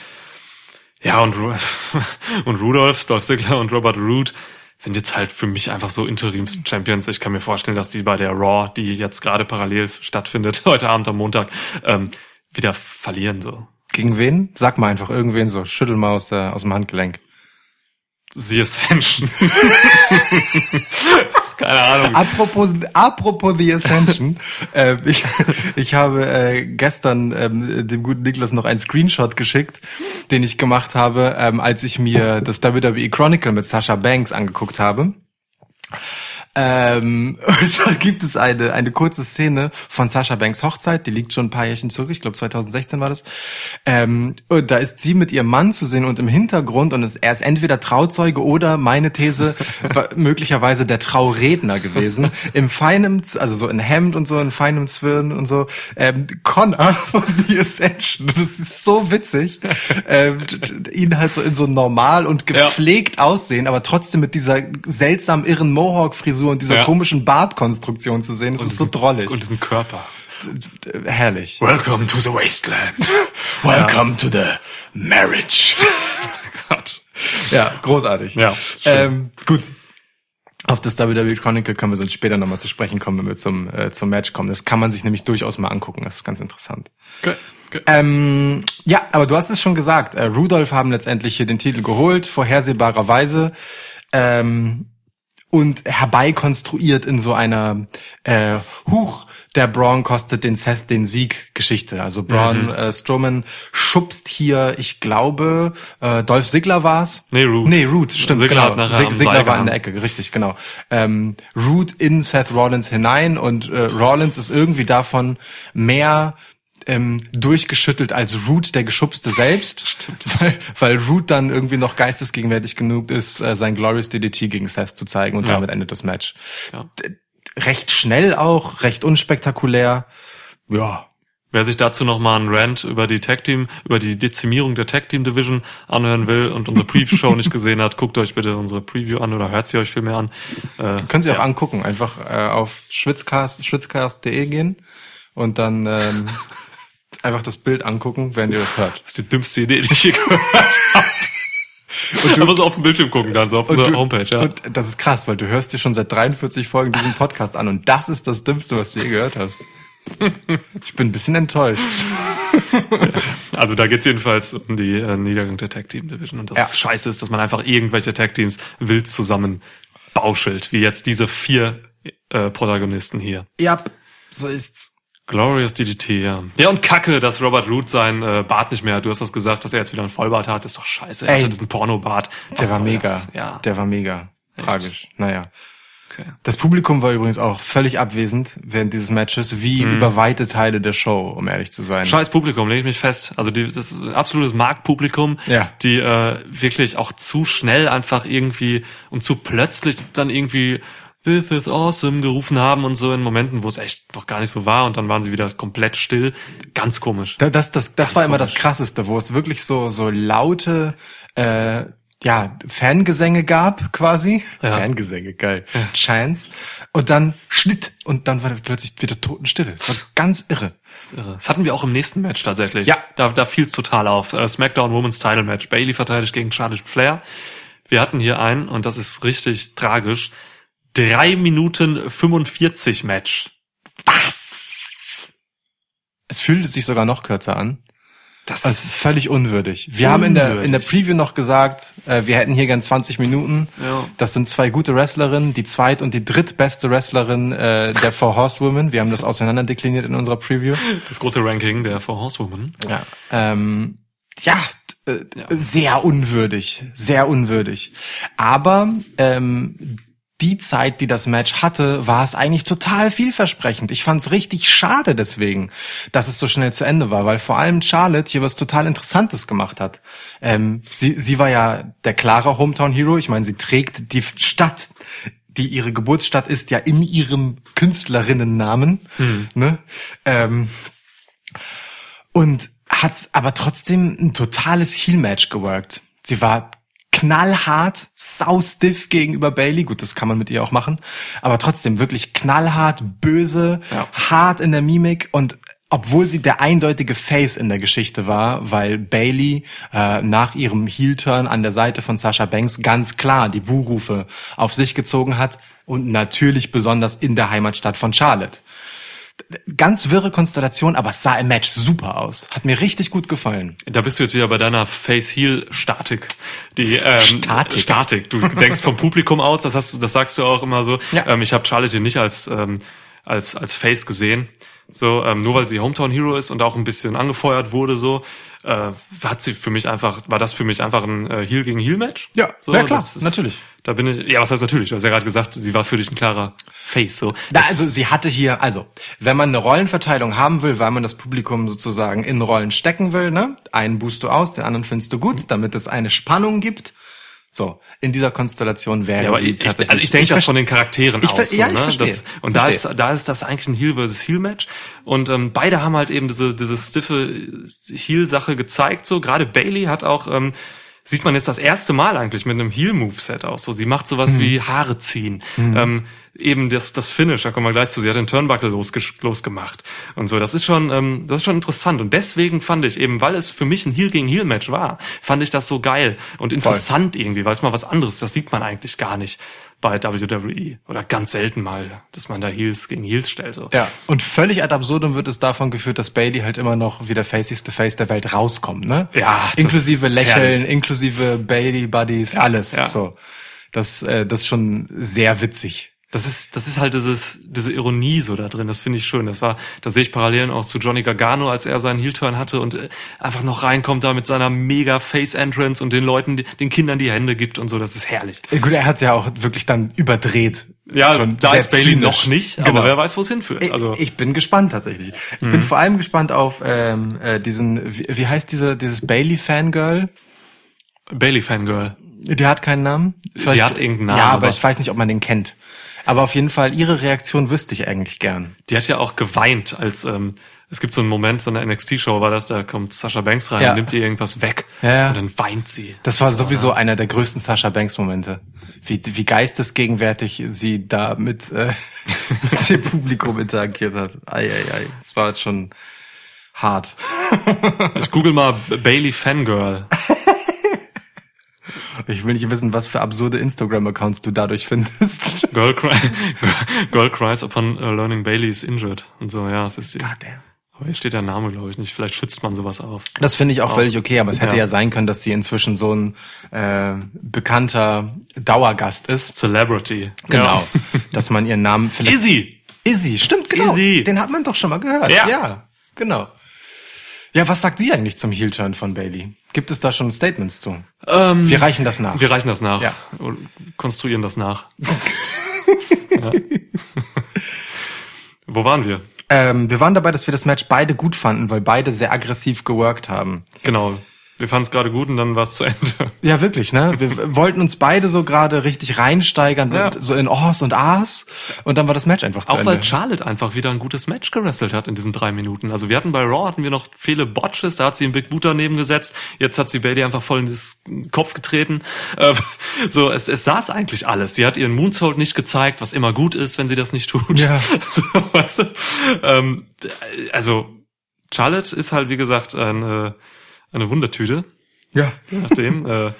Speaker 1: Ja, und, Ru und Rudolph, Dolph Ziggler und Robert Roode sind jetzt halt für mich einfach so Interims-Champions. Ich kann mir vorstellen, dass die bei der Raw, die jetzt gerade parallel stattfindet, heute Abend am Montag, ähm, wieder verlieren, so.
Speaker 2: Gegen wen? Sag mal einfach irgendwen so. Schüttel mal aus, der, aus dem Handgelenk.
Speaker 1: The Ascension. Keine Ahnung.
Speaker 2: Apropos, apropos The Ascension, äh, ich, ich habe äh, gestern ähm, dem guten Niklas noch einen Screenshot geschickt, den ich gemacht habe, ähm, als ich mir das WWE Chronicle mit Sasha Banks angeguckt habe. Ähm, und dann gibt es eine, eine kurze Szene von Sasha Banks Hochzeit, die liegt schon ein paar Jährchen zurück, ich glaube 2016 war das. Ähm, und da ist sie mit ihrem Mann zu sehen und im Hintergrund, und es, er ist entweder Trauzeuge oder meine These, möglicherweise der Trauredner gewesen, im feinem, also so in Hemd und so, in feinem Zwirn und so, ähm, Connor von The Ascension. Das ist so witzig, ähm, ihn halt so in so normal und
Speaker 1: Ja.
Speaker 2: gepflegt aussehen, aber trotzdem mit dieser seltsam irren Mohawk-Frisur und dieser
Speaker 1: Ja.
Speaker 2: komischen Bartkonstruktion zu sehen. Das ist so drollig.
Speaker 1: Und diesen Körper.
Speaker 2: herrlich.
Speaker 1: Welcome to the wasteland.
Speaker 2: Welcome to the marriage.
Speaker 1: Gott.
Speaker 2: ja, großartig.
Speaker 1: Ja,
Speaker 2: ähm, gut. Auf das WWE Chronicle können wir sonst später nochmal zu sprechen kommen, wenn wir zum, äh, zum Match kommen. Das kann man sich nämlich durchaus mal angucken. Das ist ganz interessant.
Speaker 1: Okay. Okay.
Speaker 2: Ähm, ja, aber du hast es schon gesagt. Äh, Rudolph haben letztendlich hier den Titel geholt, vorhersehbarerweise. Ähm, und herbeikonstruiert in so einer äh, Huch, der Braun kostet den Seth den Sieg Geschichte. Also Braun äh, Strowman schubst hier, ich glaube, äh, Dolph Ziggler war's.
Speaker 1: Nee, Root.
Speaker 2: Nee, Root, stimmt,
Speaker 1: Ziggler
Speaker 2: genau. Sig Ziggler war in der. Ecke, richtig, genau. Ähm, Root in Seth Rollins hinein und äh, Rollins ist irgendwie davon mehr ähm, durchgeschüttelt als Root, der Geschubste selbst. Stimmt. Weil, weil Root dann irgendwie noch geistesgegenwärtig genug ist, äh, sein Glorious DDT gegen Seth zu zeigen und
Speaker 1: Ja.
Speaker 2: damit endet das Match.
Speaker 1: Ja.
Speaker 2: Recht schnell auch, recht unspektakulär. Ja.
Speaker 1: Wer sich dazu noch mal einen Rant über die Tag Team, über die Dezimierung der Tag Team Division anhören will und unsere Preview-Show nicht gesehen hat, guckt euch bitte unsere Preview an oder hört sie euch vielmehr an. Äh,
Speaker 2: Können Sie auch
Speaker 1: ja.
Speaker 2: angucken. Einfach äh, auf schwitzcast, schwitzcast.de gehen und dann ähm, einfach das Bild angucken, während ihr das hört.
Speaker 1: Das ist die dümmste Idee, die ich je gehört habe. Und du einfach so auf dem Bildschirm gucken kannst, auf unserer
Speaker 2: du-
Speaker 1: Homepage, ja.
Speaker 2: Und das ist krass, weil du hörst dir schon seit 43 Folgen diesen Podcast an und das ist das Dümmste, was du je gehört hast. Ich bin ein bisschen enttäuscht.
Speaker 1: Also da geht's jedenfalls um die äh, Niedergang der Tag Team Division. Und das
Speaker 2: Ja.
Speaker 1: Scheiße ist, dass man einfach irgendwelche Tag Teams wild zusammen bauschelt, wie jetzt diese vier äh, Protagonisten hier.
Speaker 2: Ja, so ist's.
Speaker 1: Glorious DDT, ja. Ja, und Kacke, dass Robert Root sein äh, Bart nicht mehr hat. Du hast das gesagt, dass er jetzt wieder einen Vollbart hat. Das ist doch scheiße. Er
Speaker 2: Ey,
Speaker 1: hatte diesen Pornobart.
Speaker 2: Der war mega.
Speaker 1: das? Ja,
Speaker 2: Der war mega. Tragisch. Naja.
Speaker 1: okay.
Speaker 2: Das Publikum war übrigens auch völlig abwesend während dieses Matches, wie über weite Teile der Show, um ehrlich zu sein.
Speaker 1: Scheiß Publikum, lege ich mich fest. Also die, das absolutes Marktpublikum,
Speaker 2: Ja.
Speaker 1: die äh, wirklich auch zu schnell einfach irgendwie und zu plötzlich dann irgendwie This is awesome gerufen haben und so in Momenten, wo es echt noch gar nicht so war und dann waren sie wieder komplett still. Ganz komisch.
Speaker 2: Da- Das, das, das
Speaker 1: Ganz
Speaker 2: war immer das
Speaker 1: komisch.
Speaker 2: Krasseste, wo es wirklich so, so laute, äh, ja, Fangesänge gab, quasi.
Speaker 1: Ja.
Speaker 2: Fangesänge, geil. Chants. Und dann Schnitt. Und dann war plötzlich wieder Totenstille. Das war ganz irre.
Speaker 1: Das ist irre. Das hatten wir auch im nächsten Match tatsächlich.
Speaker 2: Ja.
Speaker 1: Da, da fiel es total auf. Äh, SmackDown Women's Title Match. Bailey verteidigt gegen Charlotte Flair. Wir hatten hier einen, und das ist richtig tragisch, drei Minuten 45 Match.
Speaker 2: Es fühlte sich sogar noch kürzer an.
Speaker 1: Das
Speaker 2: Das ist völlig unwürdig. Wir haben in der, in der
Speaker 1: Unwürdig.
Speaker 2: Preview noch gesagt, äh, wir hätten hier gern 20 Minuten.
Speaker 1: Ja.
Speaker 2: Das sind zwei gute Wrestlerinnen, die zweit- und die drittbeste Wrestlerin äh, der Four Horsewomen. Wir haben das auseinanderdekliniert in unserer Preview.
Speaker 1: das große Ranking der Four Horsewomen.
Speaker 2: Ja, ähm, ja, äh, sehr unwürdig, sehr unwürdig. Aber ähm, die Zeit, die das Match hatte, war es eigentlich total vielversprechend. Ich fand es richtig schade deswegen, dass es so schnell zu Ende war, weil vor allem Charlotte hier was total Interessantes gemacht hat. Ähm, sie, sie war ja der klare Hometown Hero. Ich meine, sie trägt die Stadt, die ihre Geburtsstadt ist, ja in ihrem Künstlerinnennamen. Ne? Ähm, und hat aber trotzdem ein totales Heel-Match geworkt. Sie war knallhart, saustiff gegenüber Bailey. Gut, das kann man mit ihr auch machen. Aber trotzdem wirklich knallhart, böse,
Speaker 1: Ja.
Speaker 2: hart in der Mimik und obwohl sie der eindeutige Face in der Geschichte war, weil Bailey äh, nach ihrem Heel-Turn an der Seite von Sasha Banks ganz klar die Buhrufe auf sich gezogen hat und natürlich besonders in der Heimatstadt von Charlotte ganz wirre Konstellation, aber es sah im Match super aus. Hat mir richtig gut gefallen.
Speaker 1: Da bist du jetzt wieder bei deiner Face-Heel-Statik. Die ähm,
Speaker 2: Statik.
Speaker 1: Statik. Du denkst vom Publikum aus, das hast du, das sagst du auch immer so.
Speaker 2: Ja.
Speaker 1: Ähm, ich habe Charlotte nicht als ähm, als als Face gesehen. So, ähm, nur weil sie Hometown Hero ist und auch ein bisschen angefeuert wurde, so, äh, hat sie für mich einfach, war das für mich einfach ein äh, Heel gegen Heel Match.
Speaker 2: Ja,
Speaker 1: so,
Speaker 2: ja, klar,
Speaker 1: das ist,
Speaker 2: natürlich.
Speaker 1: Da bin ich, ja, was heißt natürlich? Du hast ja gerade gesagt, sie war für dich ein klarer Face, so. Das-
Speaker 2: also sie hatte hier, also wenn man eine Rollenverteilung haben will, weil man das Publikum sozusagen in Rollen stecken will, ne? Einen buchst du aus, den anderen findest du gut, damit es eine Spannung gibt. So, in dieser Konstellation wäre
Speaker 1: Ja, aber
Speaker 2: sie
Speaker 1: ich, ich,
Speaker 2: tatsächlich.
Speaker 1: also ich denke das von den Charakteren
Speaker 2: Ich
Speaker 1: aus. so,
Speaker 2: ja, ich
Speaker 1: ne?
Speaker 2: verstehe.
Speaker 1: Das, und da
Speaker 2: Verstehe.
Speaker 1: ist, da ist das eigentlich ein Heel versus Heel Match. Und ähm, beide haben halt eben diese, diese stiffe Heel-Sache gezeigt. So gerade Bailey hat auch ähm, sieht man jetzt das erste Mal eigentlich mit einem Heel-Moveset aus. So, sie macht sowas
Speaker 2: Mhm.
Speaker 1: wie Haare ziehen. Ähm, eben das, das Finish, da kommen wir gleich zu. Sie hat den Turnbuckle losges losgemacht und so. Das ist schon, ähm, das ist schon interessant. Und deswegen fand ich eben, weil es für mich ein Heel gegen Heel Match war, fand ich das so geil und interessant irgendwie, weil es mal was anderes. Das sieht man eigentlich gar nicht bei WWE oder ganz selten mal, dass man da Heels gegen Heels stellt. So.
Speaker 2: Ja, und völlig ad absurdum wird es davon geführt, dass Bailey halt immer noch wie der facigste Face der Welt rauskommt, ne?
Speaker 1: Ja,
Speaker 2: inklusive Lächeln,
Speaker 1: herrlich.
Speaker 2: inklusive Bailey Buddies, alles.
Speaker 1: ja.
Speaker 2: So, das, äh, das ist schon sehr witzig.
Speaker 1: Das ist, das ist halt dieses, diese Ironie so da drin. Das finde ich schön. Das war, da sehe ich Parallelen auch zu Johnny Gargano, als er seinen Heel-Turn hatte und äh, einfach noch reinkommt da mit seiner mega Face-Entrance und den Leuten, den Kindern die Hände gibt und so. Das ist herrlich.
Speaker 2: Äh, Gut, er hat ja auch wirklich dann überdreht.
Speaker 1: Ja,
Speaker 2: Schon
Speaker 1: da ist Bailey noch nicht,
Speaker 2: Genau.
Speaker 1: aber wer weiß, wo es hinführt.
Speaker 2: Ich,
Speaker 1: Also,
Speaker 2: ich bin gespannt tatsächlich. Ich bin vor allem gespannt auf ähm, äh, diesen, wie, wie heißt diese, dieses Bailey-Fangirl?
Speaker 1: Bailey-Fangirl.
Speaker 2: Die hat keinen Namen?
Speaker 1: Die hat irgendeinen Namen,
Speaker 2: Ja, aber,
Speaker 1: aber-
Speaker 2: ich weiß nicht, ob man den kennt. Aber auf jeden Fall, ihre Reaktion wüsste ich eigentlich gern.
Speaker 1: Die hat ja auch geweint, als ähm, es gibt so einen Moment, so eine NXT-Show war das, da kommt Sasha Banks rein
Speaker 2: Ja.
Speaker 1: und nimmt ihr irgendwas weg
Speaker 2: Ja,
Speaker 1: und dann weint sie.
Speaker 2: Das war
Speaker 1: So,
Speaker 2: sowieso einer der größten Sasha Banks Momente. Wie, wie geistesgegenwärtig sie da mit, äh, mit dem Publikum interagiert hat. Ei, ei, ei. Das war jetzt schon hart.
Speaker 1: Ich google mal Bailey Fangirl.
Speaker 2: Ich will nicht wissen, was für absurde Instagram-Accounts du dadurch findest.
Speaker 1: Girl, cry, Girl cries upon uh, learning Bailey is injured. Und so, ja, es ist sie. Aber hier steht der Name, glaube ich, nicht. Vielleicht schützt man sowas auf.
Speaker 2: Das finde ich auch völlig okay, aber es hätte ja.
Speaker 1: Ja.
Speaker 2: sein können, dass sie inzwischen so ein äh, bekannter Dauergast ist.
Speaker 1: Celebrity.
Speaker 2: Genau.
Speaker 1: Ja.
Speaker 2: Dass man ihren Namen vielleicht.
Speaker 1: Izzy!
Speaker 2: Izzy, stimmt, genau.
Speaker 1: Izzy.
Speaker 2: Den hat man doch schon mal gehört.
Speaker 1: Ja.
Speaker 2: ja genau. Ja, was sagt sie eigentlich zum Heel-Turn von Bailey? Gibt es da schon Statements zu?
Speaker 1: Ähm,
Speaker 2: Wir reichen das nach.
Speaker 1: wir reichen das nach.
Speaker 2: Ja.
Speaker 1: Konstruieren das nach. ja. Wo waren wir?
Speaker 2: Ähm, wir waren dabei, dass wir das Match beide gut fanden, weil beide sehr aggressiv geworkt haben.
Speaker 1: Genau. Wir fanden es gerade gut und dann war es zu Ende.
Speaker 2: Ja, wirklich, ne? Wir wollten uns beide so gerade richtig reinsteigern,
Speaker 1: Ja.
Speaker 2: und so in Ohs und Ahs. Und dann war das Match einfach zu
Speaker 1: Auch
Speaker 2: Ende.
Speaker 1: weil Charlotte einfach wieder ein gutes Match gewrestelt hat in diesen drei Minuten. Also wir hatten bei Raw hatten wir noch viele Botches, da hat sie einen Big Boot daneben gesetzt, jetzt hat sie Bailey einfach voll in den Kopf getreten. Ähm, so, es, es saß eigentlich alles. Sie hat ihren Moonsault nicht gezeigt, was immer gut ist, wenn sie das nicht tut.
Speaker 2: Ja.
Speaker 1: So, weißt du? ähm, also Charlotte ist halt, wie gesagt, eine, eine Wundertüte
Speaker 2: ja.
Speaker 1: nachdem. äh,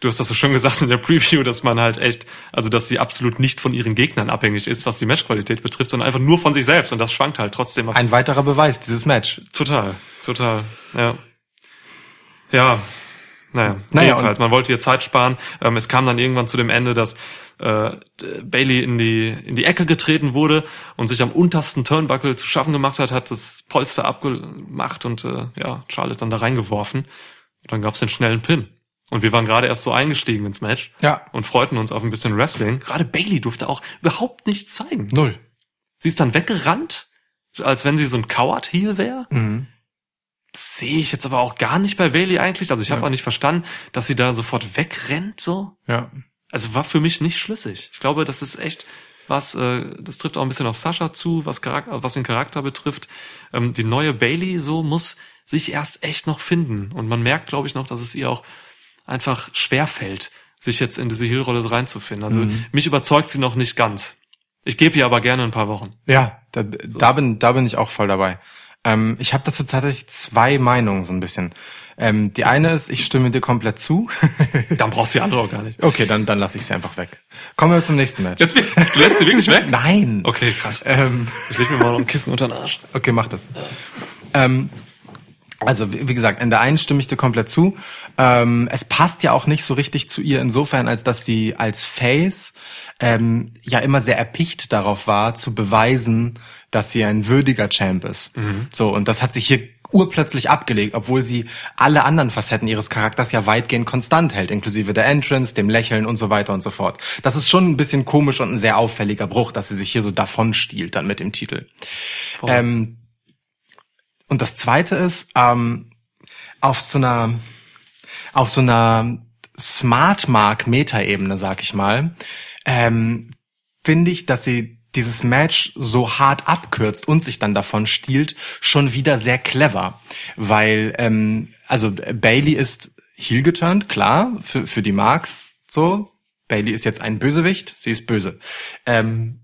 Speaker 1: du hast das so schön gesagt in der Preview, dass man halt echt, also dass sie absolut nicht von ihren Gegnern abhängig ist, was die Matchqualität betrifft, sondern einfach nur von sich selbst. Und das schwankt halt trotzdem auf
Speaker 2: Ein weiterer Beweis, dieses Match.
Speaker 1: total, total, ja. Ja. Naja,
Speaker 2: Naja,
Speaker 1: jedenfalls, man wollte ihr Zeit sparen. Ähm, es kam dann irgendwann zu dem Ende, dass äh, Bailey in die in die Ecke getreten wurde und sich am untersten Turnbuckle zu schaffen gemacht hat, hat das Polster abgemacht und äh, ja, Charlotte dann da reingeworfen. Und dann gab's den schnellen Pin. Und wir waren gerade erst so eingestiegen ins Match
Speaker 2: Ja.
Speaker 1: und freuten uns auf ein bisschen Wrestling. Gerade Bailey durfte auch überhaupt nichts zeigen.
Speaker 2: Null.
Speaker 1: Sie ist dann weggerannt, als wenn sie so ein Coward-Heel wäre.
Speaker 2: Mhm.
Speaker 1: Sehe ich jetzt aber auch gar nicht bei Bailey eigentlich. Also ich habe auch nicht verstanden, dass sie da sofort wegrennt so.
Speaker 2: Ja.
Speaker 1: Also war für mich nicht schlüssig. Ich glaube, das ist echt was, äh, das trifft auch ein bisschen auf Sascha zu, was, Charakter, was den Charakter betrifft. Ähm, die neue Bailey so muss sich erst echt noch finden. Und man merkt, glaube ich, noch, dass es ihr auch einfach schwer fällt, sich jetzt in diese Heel-Rolle reinzufinden. Also mich überzeugt sie noch nicht ganz. Ich gebe ihr aber gerne ein paar Wochen.
Speaker 2: Ja, da, da bin da bin ich auch voll dabei. Ähm, ich habe dazu tatsächlich zwei Meinungen so ein bisschen. Ähm, die eine ist, ich stimme dir komplett zu.
Speaker 1: Dann brauchst du die andere auch gar nicht.
Speaker 2: okay, dann dann lasse ich sie einfach weg. Kommen wir zum nächsten Match.
Speaker 1: Jetzt, du lässt sie wirklich weg?
Speaker 2: Nein.
Speaker 1: Okay, krass.
Speaker 2: Ähm,
Speaker 1: Ich leg mir mal noch ein Kissen unter den Arsch.
Speaker 2: okay, mach das. Ähm, Also wie gesagt, in der einen stimme ich dir komplett zu. Ähm, es passt ja auch nicht so richtig zu ihr insofern, als dass sie als Face ähm, ja immer sehr erpicht darauf war, zu beweisen, dass sie ein würdiger Champ ist. So und das hat sich hier urplötzlich abgelegt, obwohl sie alle anderen Facetten ihres Charakters ja weitgehend konstant hält, inklusive der Entrance, dem Lächeln und so weiter und so fort. Das ist schon ein bisschen komisch und ein sehr auffälliger Bruch, dass sie sich hier so davon stiehlt dann mit dem Titel. Ähm, und das zweite ist, ähm, auf so einer, auf so einer Smart Mark Meta-Ebene, sag ich mal, ähm, finde ich, dass sie dieses Match so hart abkürzt und sich dann davon stiehlt, schon wieder sehr clever. Weil, ähm, also Bailey ist heel geturnt, klar, für, für die Marks so. Bailey ist jetzt ein Bösewicht, sie ist böse. Ähm,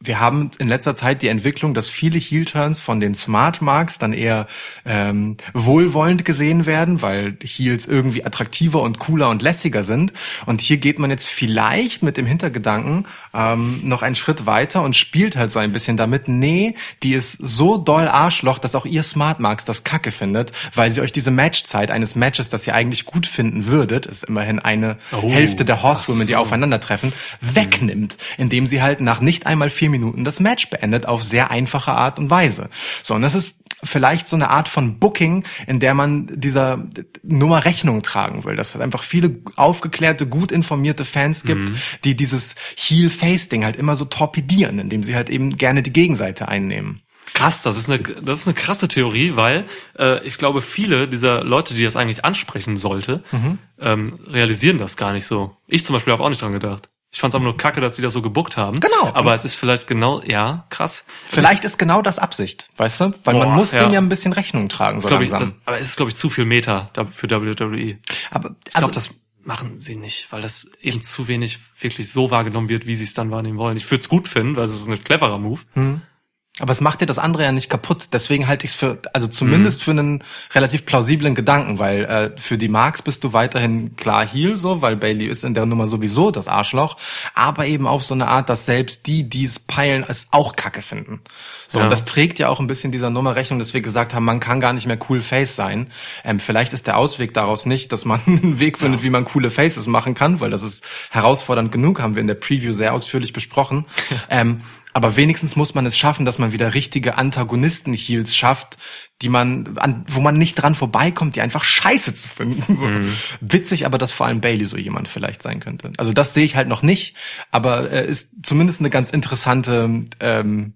Speaker 2: wir haben in letzter Zeit die Entwicklung, dass viele Heel-Turns von den Smart Marks dann eher ähm, wohlwollend gesehen werden, weil Heels irgendwie attraktiver und cooler und lässiger sind. Und hier geht man jetzt vielleicht mit dem Hintergedanken ähm, noch einen Schritt weiter und spielt halt so ein bisschen damit. Nee, die ist so doll Arschloch, dass auch ihr Smart Marks das Kacke findet, weil sie euch diese Matchzeit eines Matches, das ihr eigentlich gut finden würdet, ist immerhin eine
Speaker 1: Oh,
Speaker 2: Hälfte der Horsewomen,
Speaker 1: ach
Speaker 2: die
Speaker 1: so.
Speaker 2: aufeinandertreffen, wegnimmt, indem sie halt nach nicht einmal vier Minuten das Match beendet auf sehr einfache Art und Weise. So, und das ist vielleicht so eine Art von Booking, in der man dieser Nummer Rechnung tragen will. Dass es einfach viele aufgeklärte, gut informierte Fans gibt, die dieses Heel-Face-Ding halt immer so torpedieren, indem sie halt eben gerne die Gegenseite einnehmen.
Speaker 1: Krass, das ist eine, das ist eine krasse Theorie, weil äh, ich glaube, viele dieser Leute, die das eigentlich ansprechen sollte,
Speaker 2: Mhm.
Speaker 1: ähm, realisieren das gar nicht so. Ich zum Beispiel habe auch nicht dran gedacht. Ich fand es aber nur kacke, dass die das so gebuckt haben.
Speaker 2: Genau.
Speaker 1: Aber es ist vielleicht genau, ja, krass.
Speaker 2: Vielleicht ist genau das Absicht, weißt du? Weil man
Speaker 1: Boah,
Speaker 2: muss
Speaker 1: ja.
Speaker 2: dem ja ein bisschen Rechnung tragen, so
Speaker 1: Glaub ich,
Speaker 2: langsam.
Speaker 1: das, aber es ist, glaube ich, zu viel Meta für WWE.
Speaker 2: Aber
Speaker 1: Ich
Speaker 2: also,
Speaker 1: glaube, das machen sie nicht, weil das eben zu wenig wirklich so wahrgenommen wird, wie sie es dann wahrnehmen wollen. Ich würde es gut finden, weil es ist ein cleverer Move.
Speaker 2: Aber es macht dir das andere ja nicht kaputt. Deswegen halte ich es für, also zumindest für einen relativ plausiblen Gedanken, weil äh, für die Marks bist du weiterhin klar Heel so, weil Bailey ist in der Nummer sowieso das Arschloch, aber eben auf so eine Art, dass selbst die, die es peilen, es auch Kacke finden. So,
Speaker 1: Ja.
Speaker 2: und das trägt ja auch ein bisschen dieser Nummer Rechnung, dass wir gesagt haben, man kann gar nicht mehr cool Face sein. Ähm, vielleicht ist der Ausweg daraus nicht, dass man einen Weg findet, wie man coole Faces machen kann, weil das ist herausfordernd genug, haben wir in der Preview sehr ausführlich besprochen. ähm, aber wenigstens muss man es schaffen, dass man wieder richtige Antagonisten-Heels schafft, die man, an, wo man nicht dran vorbeikommt, die einfach scheiße zu finden. So. Witzig aber, dass vor allem Bailey so jemand vielleicht sein könnte. Also das sehe ich halt noch nicht, aber äh, ist zumindest eine ganz interessante, ähm,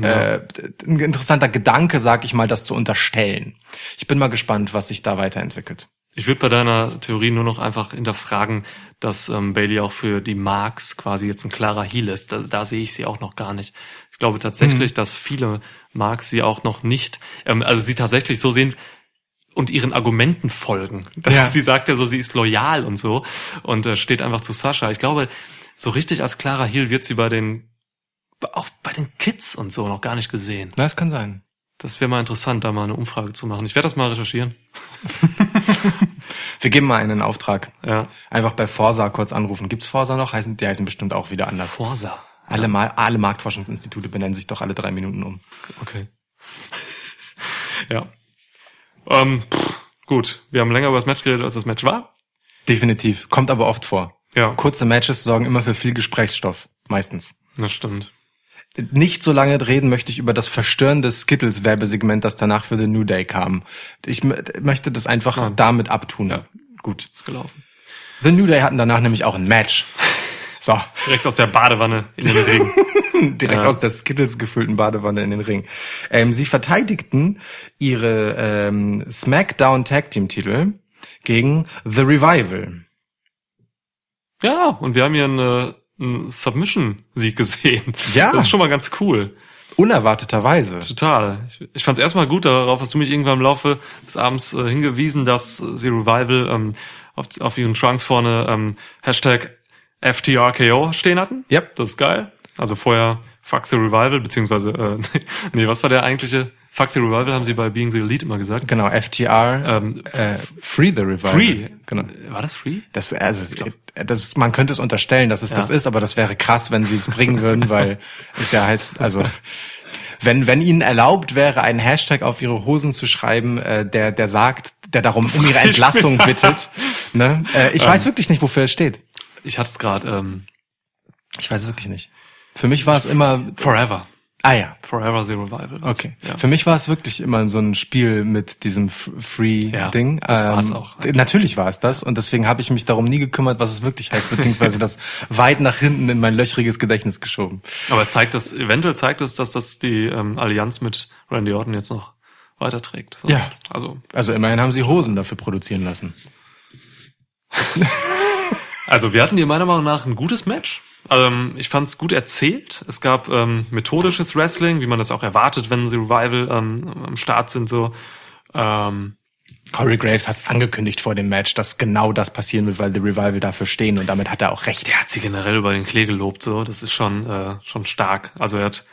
Speaker 2: äh, ein interessanter Gedanke, sag ich mal, das zu unterstellen. Ich bin mal gespannt, was sich da weiterentwickelt.
Speaker 1: Ich würde bei deiner Theorie nur noch einfach hinterfragen, dass ähm, Bailey auch für die Marks quasi jetzt ein klarer Heal ist. Da, da sehe ich sie auch noch gar nicht. Ich glaube tatsächlich, dass viele Marks sie auch noch nicht, ähm, also sie tatsächlich so sehen und ihren Argumenten folgen. Das,
Speaker 2: Ja.
Speaker 1: Sie sagt ja so, sie ist loyal und so und äh, steht einfach zu Sascha. Ich glaube, so richtig als klarer Heal wird sie bei den, auch bei den Kids und so noch gar nicht gesehen.
Speaker 2: Na, das kann sein.
Speaker 1: Das wäre mal interessant, da mal eine Umfrage zu machen. Ich werde das mal recherchieren.
Speaker 2: Wir geben mal einen Auftrag.
Speaker 1: Ja.
Speaker 2: Einfach bei Forsa kurz anrufen. Gibt's Forsa noch? Heißen, die heißen bestimmt auch wieder anders.
Speaker 1: Forsa.
Speaker 2: Alle, mal, alle Marktforschungsinstitute benennen sich doch alle drei Minuten um.
Speaker 1: Okay. ja. Ähm, pff, gut, wir haben länger über das Match geredet, als das Match war.
Speaker 2: Definitiv. Kommt aber oft vor.
Speaker 1: Ja,
Speaker 2: Kurze Matches sorgen immer für viel Gesprächsstoff. Meistens.
Speaker 1: das stimmt.
Speaker 2: Nicht so lange reden möchte ich über das verstörende Skittles-Werbesegment, das danach für The New Day kam. Ich möchte das einfach
Speaker 1: Nein.
Speaker 2: damit abtun.
Speaker 1: Ja.
Speaker 2: Gut.
Speaker 1: Ist gelaufen.
Speaker 2: The New Day hatten danach nämlich auch ein Match. So,
Speaker 1: Direkt aus der Badewanne in den Ring.
Speaker 2: direkt
Speaker 1: Ja.
Speaker 2: aus der Skittles gefüllten Badewanne in den Ring. Ähm, sie verteidigten ihre ähm, SmackDown Tag Team Titel gegen The Revival.
Speaker 1: ja, und wir haben hier einen Submission-Sieg gesehen.
Speaker 2: Ja.
Speaker 1: Das ist schon mal ganz cool.
Speaker 2: Unerwarteterweise.
Speaker 1: Total. Ich, ich fand es erstmal gut, darauf hast du mich irgendwann im Laufe des Abends äh, hingewiesen, dass äh, sie Revival ähm, auf, auf ihren Trunks vorne ähm, Hashtag FTRKO stehen hatten.
Speaker 2: Yep.
Speaker 1: Das ist geil. Also vorher Fuck the Revival, beziehungsweise, äh, nee, was war der eigentliche? Fuck the Revival haben sie bei Being the Elite immer gesagt.
Speaker 2: Genau, FTR.
Speaker 1: Ähm,
Speaker 2: äh, Free the Revival.
Speaker 1: Free.
Speaker 2: Genau.
Speaker 1: War das Free?
Speaker 2: Das, also, das, man könnte es unterstellen, dass es das ist, aber das wäre krass, wenn sie es bringen würden, weil es ja heißt, also wenn, wenn ihnen erlaubt wäre, einen Hashtag auf ihre Hosen zu schreiben, äh, der, der sagt, der darum um ihre Entlassung bittet. Ne? Äh, ich weiß wirklich nicht, wofür es steht.
Speaker 1: Ich hatte es gerade. Ähm,
Speaker 2: Ich weiß wirklich nicht. Für mich war es immer.
Speaker 1: Forever.
Speaker 2: Ah ja.
Speaker 1: Forever the Revival.
Speaker 2: Okay.
Speaker 1: Ja.
Speaker 2: Für mich war es wirklich immer so ein Spiel mit diesem F-
Speaker 1: Ja,
Speaker 2: Free-Ding.
Speaker 1: das war's auch eigentlich.
Speaker 2: Natürlich war es das. Und deswegen habe ich mich darum nie gekümmert, was es wirklich heißt, beziehungsweise das weit nach hinten in mein löchriges Gedächtnis geschoben.
Speaker 1: Aber es zeigt das, eventuell zeigt es, dass das die ähm, Allianz mit Randy Orton jetzt noch weiterträgt. So.
Speaker 2: Ja.
Speaker 1: Also,
Speaker 2: Also immerhin haben sie Hosen dafür produzieren lassen.
Speaker 1: also wir hatten hier meiner Meinung nach ein gutes Match. Ähm, ich fand es gut erzählt. Es gab ähm, methodisches Wrestling, wie man das auch erwartet, wenn sie Revival ähm, am Start sind. So. Ähm,
Speaker 2: Corey Graves hat es angekündigt vor dem Match, dass genau das passieren wird, weil The Revival dafür stehen und damit hat er auch recht.
Speaker 1: der hat sie generell über den Klee gelobt. So, das ist schon äh, schon stark. Also er hat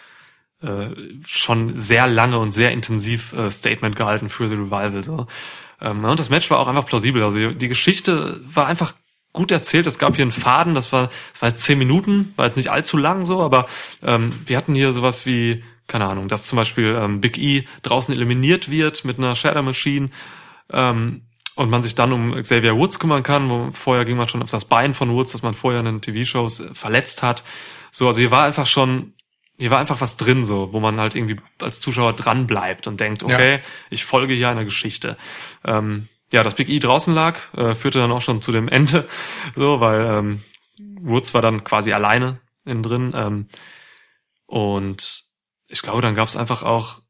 Speaker 1: äh, schon sehr lange und sehr intensiv äh, Statement gehalten für The Revival. So. Ähm, und das Match war auch einfach plausibel. Also die Geschichte war einfach gut erzählt. Es gab hier einen Faden, das war, das war jetzt zehn Minuten, war jetzt nicht allzu lang so, aber ähm, wir hatten hier sowas wie, keine Ahnung, dass zum Beispiel ähm, Big E draußen eliminiert wird mit einer Shadow Machine ähm, und man sich dann um Xavier Woods kümmern kann. Wo vorher ging man schon auf das Bein von Woods, das man vorher in den TV-Shows äh, verletzt hat. So, also hier war einfach schon, hier war einfach was drin, so, wo man halt irgendwie als Zuschauer dran bleibt und denkt, okay, ich folge hier einer Geschichte. Ähm, ja, dass Big E draußen lag, äh, führte dann auch schon zu dem Ende, so, weil ähm, Woods war dann quasi alleine innen drin. Ähm, und ich glaube, dann gab es einfach auch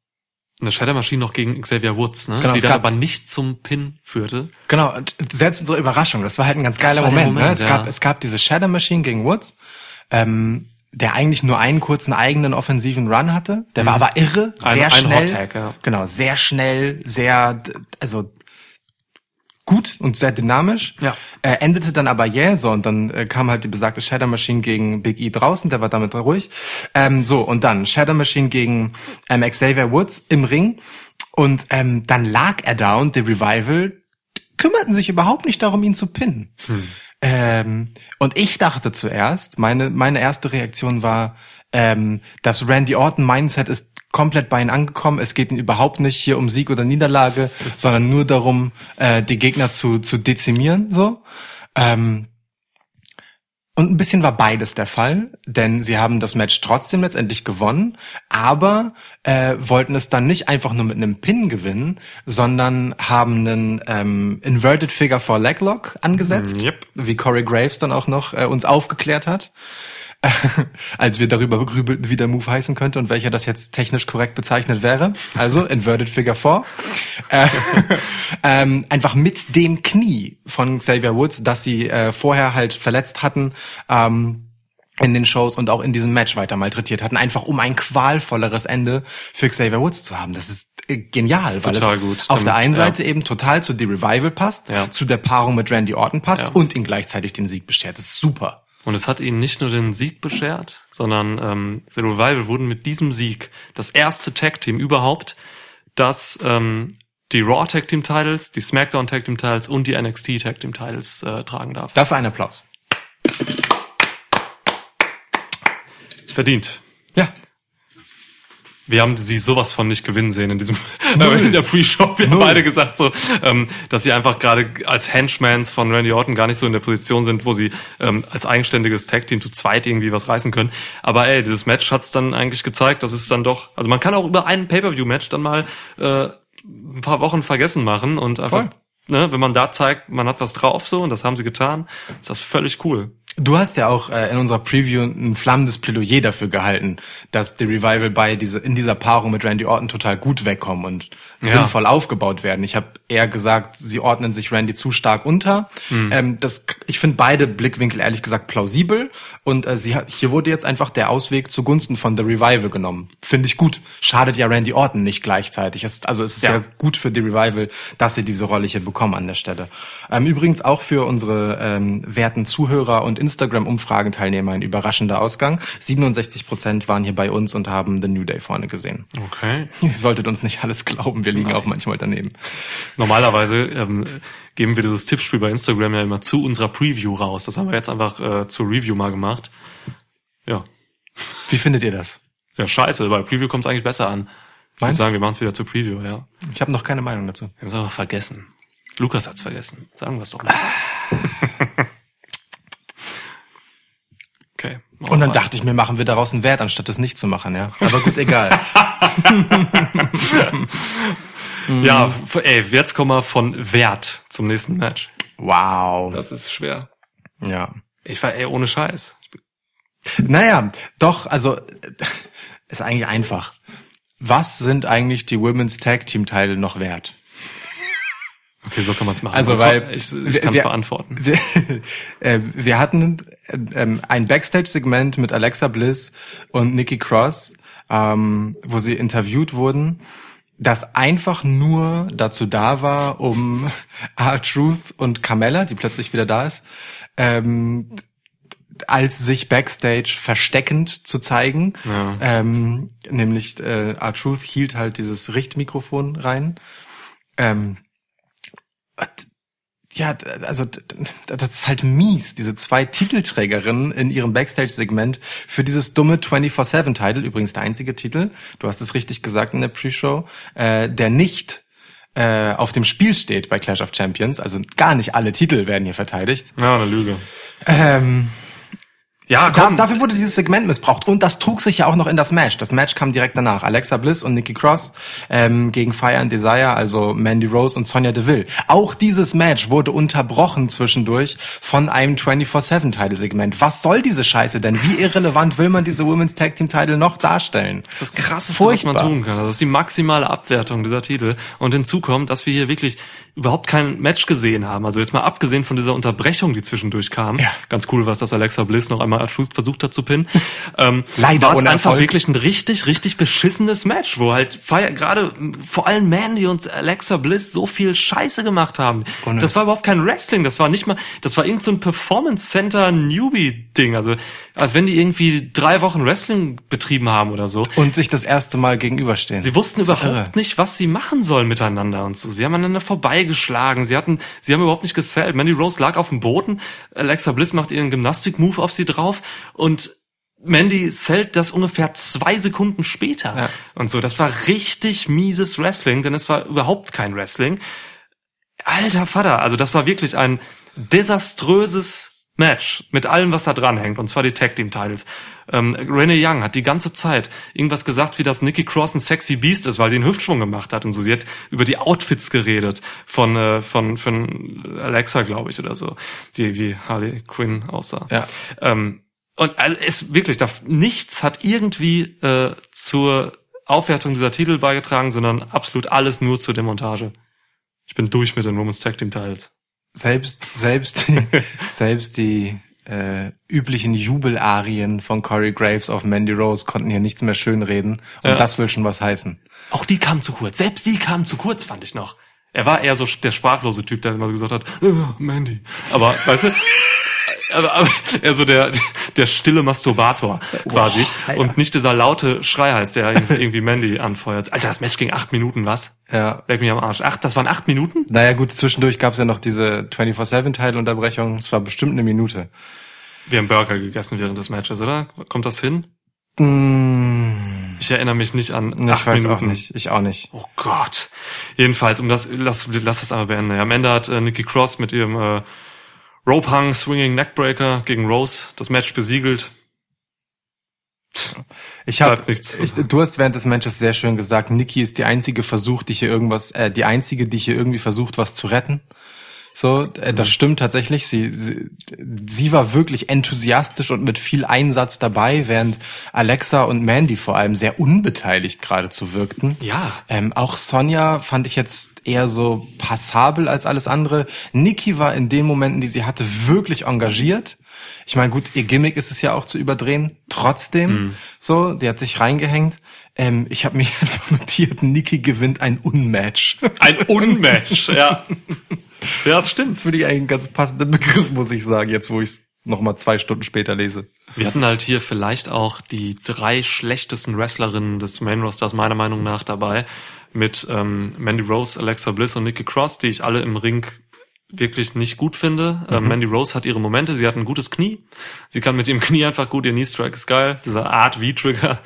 Speaker 1: eine Shadow Machine noch gegen Xavier Woods, ne?
Speaker 2: Genau,
Speaker 1: die dann
Speaker 2: gab-
Speaker 1: aber nicht zum Pin führte.
Speaker 2: Genau, und selbst unsere Überraschung, das war halt ein ganz geiler
Speaker 1: der
Speaker 2: Moment. ne?
Speaker 1: Moment,
Speaker 2: Es,
Speaker 1: ja.
Speaker 2: gab, es gab diese Shadow Machine gegen Woods, ähm, der eigentlich nur einen kurzen eigenen offensiven Run hatte. Der war aber irre,
Speaker 1: Mhm. Ein-
Speaker 2: sehr
Speaker 1: ein
Speaker 2: schnell.
Speaker 1: Hot Tag, ja.
Speaker 2: Genau, sehr schnell, sehr, also gut und sehr dynamisch.
Speaker 1: Ja.
Speaker 2: Äh, endete dann aber jäh, so und dann äh, kam halt die besagte Shadow Machine gegen Big E draußen, der war damit ruhig. Ähm, so und dann Shadow Machine gegen ähm, Xavier Woods im Ring und ähm, dann lag er da und The Revival kümmerten sich überhaupt nicht darum, ihn zu pinnen. Ähm, und ich dachte zuerst, meine, meine erste Reaktion war, ähm, das Randy Orton Mindset ist komplett bei ihnen angekommen. Es geht ihnen überhaupt nicht hier um Sieg oder Niederlage, sondern nur darum, äh, die Gegner zu, zu dezimieren, so. Ähm, und ein bisschen war beides der Fall, denn sie haben das Match trotzdem letztendlich gewonnen, aber äh, wollten es dann nicht einfach nur mit einem Pin gewinnen, sondern haben einen ähm, Inverted Figure for Leglock angesetzt,
Speaker 1: Yep.
Speaker 2: wie Corey Graves dann auch noch äh, uns aufgeklärt hat. als wir darüber grübelten, wie der Move heißen könnte und welcher das jetzt technisch korrekt bezeichnet wäre. Also Inverted Figure 4. Äh, ähm, einfach mit dem Knie von Xavier Woods, das sie äh, vorher halt verletzt hatten. Ähm, in den Shows und auch in diesem Match weiter malträtiert hatten, einfach um ein qualvolleres Ende für Xavier Woods zu haben. Das ist äh, genial,
Speaker 1: ist
Speaker 2: weil
Speaker 1: total
Speaker 2: es
Speaker 1: gut.
Speaker 2: auf der einen
Speaker 1: ja.
Speaker 2: Seite eben total zu The Revival passt,
Speaker 1: Ja.
Speaker 2: zu der Paarung mit Randy Orton passt
Speaker 1: Ja.
Speaker 2: und ihm gleichzeitig den Sieg beschert. Das ist super.
Speaker 1: Und es hat ihnen nicht nur den Sieg beschert, sondern ähm, The Revival wurden mit diesem Sieg das erste Tag-Team überhaupt, das ähm, die Raw Tag Team Titles, die SmackDown Tag Team Titles und die NXT Tag Team Titles äh, tragen darf.
Speaker 2: Dafür einen Applaus.
Speaker 1: Verdient.
Speaker 2: Ja.
Speaker 1: Wir haben sie sowas von nicht gewinnen sehen in diesem äh, in der Pre-Show. Wir haben beide gesagt so, ähm, dass sie einfach gerade als Henchmans von Randy Orton gar nicht so in der Position sind, wo sie ähm, als eigenständiges Tag-Team zu zweit irgendwie was reißen können. Aber ey, dieses Match hat's dann eigentlich gezeigt, dass es dann doch, also man kann auch über ein Pay-per-View-Match dann mal äh, ein paar Wochen vergessen machen und einfach,
Speaker 2: Voll.
Speaker 1: ne, wenn man da zeigt, man hat was drauf so und das haben sie getan, ist das völlig cool.
Speaker 2: Du hast ja auch äh, in unserer Preview ein flammendes Plädoyer dafür gehalten, dass die Revival bei diese, in dieser Paarung mit Randy Orton total gut wegkommen und
Speaker 1: Ja.
Speaker 2: sinnvoll aufgebaut werden. Ich habe eher gesagt, sie ordnen sich Randy zu stark unter.
Speaker 1: Hm.
Speaker 2: Ähm, das, ich finde beide Blickwinkel ehrlich gesagt plausibel und äh, sie hier wurde jetzt einfach der Ausweg zugunsten von The Revival genommen. Finde ich gut. Schadet ja Randy Orton nicht gleichzeitig. Es, also es ist
Speaker 1: Ja.
Speaker 2: sehr gut für The Revival, dass sie diese Rolle hier bekommen an der Stelle. Ähm, übrigens auch für unsere ähm, werten Zuhörer und Instagram-Umfragenteilnehmer ein überraschender Ausgang. 67 Prozent waren hier bei uns und haben The New Day vorne gesehen.
Speaker 1: Okay.
Speaker 2: Ihr solltet uns nicht alles glauben, wir liegen auch manchmal daneben.
Speaker 1: Normalerweise ähm, geben wir dieses Tippspiel bei Instagram ja immer zu unserer Preview raus. Das haben wir jetzt einfach äh, zur Review mal gemacht. Ja,
Speaker 2: Wie findet ihr das?
Speaker 1: Ja, scheiße, bei Preview kommt es eigentlich besser an. Ich würde
Speaker 2: Meinst
Speaker 1: sagen, wir machen es wieder zur Preview, ja.
Speaker 2: Ich habe noch keine Meinung dazu.
Speaker 1: Wir haben es aber vergessen. Lukas hat's vergessen. Sagen wir es doch mal. Okay. machen
Speaker 2: Und dann dachte ich mir, machen wir daraus einen Wert, anstatt es nicht zu machen, ja. Aber gut, egal.
Speaker 1: Ja, ey, jetzt kommen wir von Wert zum nächsten Match.
Speaker 2: wow.
Speaker 1: Das ist schwer.
Speaker 2: Ja.
Speaker 1: Ich war ey ohne Scheiß.
Speaker 2: Naja, doch, also ist eigentlich einfach. Was sind eigentlich die Women's Tag Team Teile noch wert?
Speaker 1: Okay, so kann man es machen.
Speaker 2: Also, weil
Speaker 1: ich,
Speaker 2: wir-
Speaker 1: ich kann es beantworten.
Speaker 2: Wir, äh, wir hatten ähm, ein Backstage-Segment mit Alexa Bliss und Nikki Cross, ähm, wo sie interviewt wurden, das einfach nur dazu da war, um R-Truth und Carmella, die plötzlich wieder da ist, ähm, als sich Backstage versteckend zu zeigen.
Speaker 1: Ja.
Speaker 2: Ähm, nämlich äh, R-Truth hielt halt dieses Richtmikrofon rein. Ähm, ja, also das ist halt mies, diese zwei Titelträgerinnen in ihrem Backstage-Segment für dieses dumme 24-7-Titel, übrigens der einzige Titel, du hast es richtig gesagt in der Pre-Show, äh, der nicht äh, auf dem Spiel steht bei Clash of Champions, also gar nicht alle Titel werden hier verteidigt.
Speaker 1: Ja, eine Lüge.
Speaker 2: Ähm,
Speaker 1: Ja,
Speaker 2: da,
Speaker 1: komm.
Speaker 2: dafür wurde dieses Segment missbraucht und das trug sich ja auch noch in das Match. Das Match kam direkt danach. Alexa Bliss und Nikki Cross ähm, gegen Fire and Desire, also Mandy Rose und Sonja Deville. Auch dieses Match wurde unterbrochen zwischendurch von einem 24-7-Title-Segment. Was soll diese Scheiße denn? Wie irrelevant will man diese Women's Tag Team Title noch darstellen?
Speaker 1: Das ist das Krasseste, was man tun kann. Das ist die maximale Abwertung dieser Titel. Und hinzu kommt, dass wir hier wirklich überhaupt kein Match gesehen haben. Also jetzt mal abgesehen von dieser Unterbrechung, die zwischendurch kam.
Speaker 2: Ja.
Speaker 1: Ganz cool, was das Alexa Bliss noch einmal versucht hat zu pinnen. Ähm,
Speaker 2: Leider
Speaker 1: war es einfach
Speaker 2: Erfolg.
Speaker 1: wirklich ein richtig, richtig beschissenes Match, wo halt gerade vor allem Mandy und Alexa Bliss so viel Scheiße gemacht haben.
Speaker 2: Ohne
Speaker 1: das war überhaupt kein Wrestling, das war nicht mal, das war irgend so ein Performance Center Newbie Ding. Also, als wenn die irgendwie drei Wochen Wrestling betrieben haben oder so.
Speaker 2: Und sich das erste Mal gegenüberstehen.
Speaker 1: Sie wussten überhaupt
Speaker 2: irre.
Speaker 1: nicht, was sie machen sollen miteinander und so. Sie haben aneinander vorbeigeschlagen. Sie hatten, sie haben überhaupt nicht gesellt. Mandy Rose lag auf dem Boden. Alexa Bliss macht ihren Gymnastik-Move auf sie drauf und Mandy zählt das ungefähr zwei Sekunden später.
Speaker 2: Ja.
Speaker 1: Und so. Das war richtig mieses Wrestling, denn es war überhaupt kein Wrestling. Alter Vater, also das war wirklich ein desaströses Match mit allem, was da dran hängt, und zwar die Tag Team Titles. Ähm, Renee Young hat die ganze Zeit irgendwas gesagt, wie das Nikki Cross ein sexy Beast ist, weil sie einen Hüftschwung gemacht hat und so. Sie hat über die Outfits geredet von äh, von von Alexa, glaube ich, oder so, die wie Harley Quinn aussah.
Speaker 2: Ja.
Speaker 1: Ähm, und also es wirklich, da, nichts hat irgendwie äh, zur Aufwertung dieser Titel beigetragen, sondern absolut alles nur zur Demontage. Ich bin durch mit den Women's Tag Team Titles.
Speaker 2: Selbst, selbst, selbst die äh, üblichen Jubelarien von Corey Graves auf Mandy Rose konnten hier nichts mehr schönreden. Und
Speaker 1: Ja.
Speaker 2: das will schon was heißen.
Speaker 1: Auch die kamen zu kurz. Selbst die kamen zu kurz, fand ich noch. Er war eher so der sprachlose Typ, der immer so gesagt hat, "Äh, Mandy. Aber, weißt du, aber, aber eher so der, der stille Masturbator quasi.
Speaker 2: Alter.
Speaker 1: und nicht dieser laute Schreihals, der irgendwie Mandy anfeuert. Alter, das Match ging acht Minuten, was?
Speaker 2: Ja.
Speaker 1: Leck mich am Arsch. Ach, das waren acht Minuten?
Speaker 2: Naja gut, zwischendurch gab's ja noch diese 24-7-Teilunterbrechung. Es war bestimmt eine Minute.
Speaker 1: Wir haben Burger gegessen während des Matches, oder? Kommt das hin?
Speaker 2: Mm,
Speaker 1: Ich erinnere mich nicht an
Speaker 2: ich
Speaker 1: acht
Speaker 2: weiß
Speaker 1: Minuten.
Speaker 2: auch nicht. Ich auch nicht.
Speaker 1: Oh Gott. Jedenfalls, um das, lass, lass das einmal beenden. Am Ende hat äh, Nikki Cross mit ihrem äh, Rope Hung Swinging Neckbreaker gegen Rose das Match besiegelt.
Speaker 2: Ich habe,
Speaker 1: nichts
Speaker 2: ich, du hast während des Matches sehr schön gesagt, Nikki ist die einzige Versuch, die hier irgendwas, äh, die einzige, die hier irgendwie versucht, was zu retten. So, äh, das stimmt tatsächlich. Sie, sie, sie war wirklich enthusiastisch und mit viel Einsatz dabei, während Alexa und Mandy vor allem sehr unbeteiligt geradezu wirkten.
Speaker 1: Ja.
Speaker 2: Ähm, auch Sonja fand ich jetzt eher so passabel als alles andere. Nikki war in den Momenten, die sie hatte, wirklich engagiert. Ich meine, gut, ihr Gimmick ist es ja auch zu überdrehen. Trotzdem, so, die hat sich reingehängt. Ähm, ich habe mir einfach notiert, Nikki gewinnt ein Unmatch.
Speaker 1: Ein Unmatch, ja. Ja, das stimmt.
Speaker 2: Finde ich einen ganz passenden Begriff, muss ich sagen, jetzt wo ich es nochmal zwei Stunden später lese.
Speaker 1: Wir hatten halt hier vielleicht auch die drei schlechtesten Wrestlerinnen des Main Rosters meiner Meinung nach dabei mit ähm, Mandy Rose, Alexa Bliss und Nikki Cross, die ich alle im Ring wirklich nicht gut finde. Ähm, Mandy Rose hat ihre Momente, sie hat ein gutes Knie. Sie kann mit ihrem Knie einfach gut, ihr Knee-Strike ist geil. Es ist eine Art V-Trigger,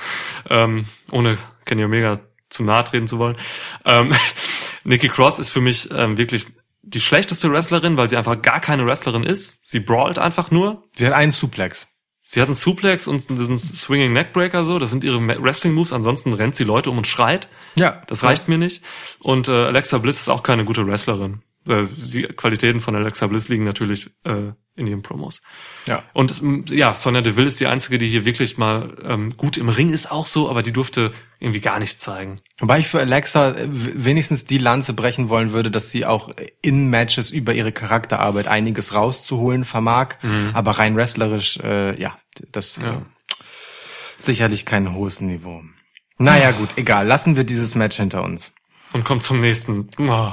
Speaker 1: ähm, ohne Kenny Omega zu nahe treten zu wollen. Ähm, Nikki Cross ist für mich ähm, wirklich die schlechteste Wrestlerin, weil sie einfach gar keine Wrestlerin ist. Sie brawlt einfach nur.
Speaker 2: Sie hat einen Suplex.
Speaker 1: Sie hat einen Suplex und diesen Swinging Neckbreaker so. Das sind ihre Wrestling-Moves. Ansonsten rennt sie Leute um und schreit.
Speaker 2: Ja.
Speaker 1: Das reicht mir nicht. Und äh, Alexa Bliss ist auch keine gute Wrestlerin. Äh, Die Qualitäten von Alexa Bliss liegen natürlich äh, in ihren Promos.
Speaker 2: Ja.
Speaker 1: Und ja, Sonja Deville ist die einzige, die hier wirklich mal ähm, gut im Ring ist, auch so, aber die durfte irgendwie gar nichts zeigen.
Speaker 2: Wobei ich für Alexa äh, wenigstens die Lanze brechen wollen würde, dass sie auch in Matches über ihre Charakterarbeit einiges rauszuholen vermag, aber rein wrestlerisch, äh, ja, das
Speaker 1: Ja.
Speaker 2: Äh, sicherlich kein hohes Niveau. Naja, gut, egal. Lassen wir dieses Match hinter uns.
Speaker 1: Und kommt zum nächsten. Oh.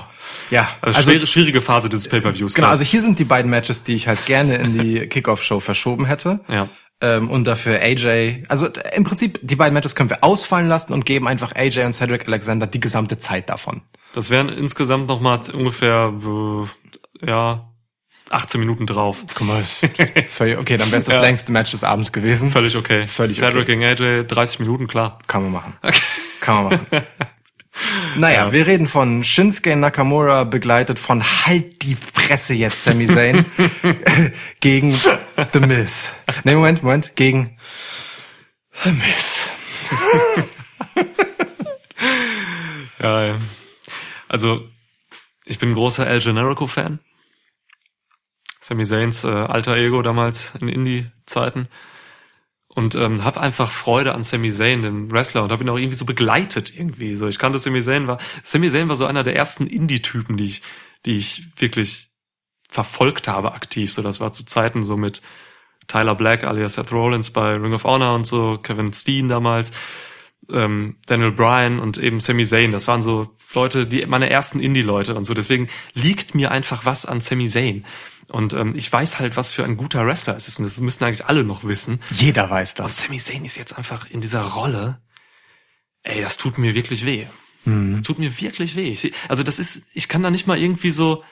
Speaker 2: Ja,
Speaker 1: Also, schwere, schwierige Phase des Pay-Per-Views.
Speaker 2: Genau, also hier sind die beiden Matches, die ich halt gerne in die Kickoff-Show verschoben hätte.
Speaker 1: ja.
Speaker 2: Ähm, und dafür AJ, also im Prinzip, die beiden Matches können wir ausfallen lassen und geben einfach AJ und Cedric Alexander die gesamte Zeit davon.
Speaker 1: Das wären insgesamt noch mal ungefähr äh, ja 18 Minuten drauf.
Speaker 2: Guck mal, völlig, okay, dann wäre es das
Speaker 1: Ja.
Speaker 2: längste Match des Abends gewesen.
Speaker 1: Völlig okay.
Speaker 2: Völlig
Speaker 1: Cedric
Speaker 2: okay.
Speaker 1: gegen AJ 30 Minuten, klar.
Speaker 2: Kann man machen. Kann man machen. Naja, wir reden von Shinsuke Nakamura, begleitet von Halt die Fresse jetzt, Sami Zayn, gegen The Miz. Nee, Moment, Moment, gegen The Miz.
Speaker 1: Ja, ja. Also, ich bin ein großer El Generico-Fan. Sami Zayns äh, alter Ego damals in Indie-Zeiten. Und ähm, habe einfach Freude an Sami Zayn, den Wrestler, und habe ihn auch irgendwie so begleitet irgendwie. So, ich kannte Sami Zayn war Sami Zayn war so einer der ersten Indie-Typen, die ich, die ich wirklich verfolgt habe aktiv. So, das war zu Zeiten so mit Tyler Black alias Seth Rollins bei Ring of Honor und so, Kevin Steen damals ähm, Daniel Bryan und eben Sami Zayn. Das waren so Leute, die meine ersten Indie-Leute und so. Deswegen liegt mir einfach was an Sami Zayn. Und ähm, ich weiß halt, was für ein guter Wrestler es ist. Und das müssten eigentlich alle noch wissen.
Speaker 2: Jeder weiß
Speaker 1: Und
Speaker 2: das.
Speaker 1: Sami Zayn ist jetzt einfach in dieser Rolle. Ey, das tut mir wirklich weh. Das tut mir wirklich weh. Ich seh, also das ist, ich kann da nicht mal irgendwie so,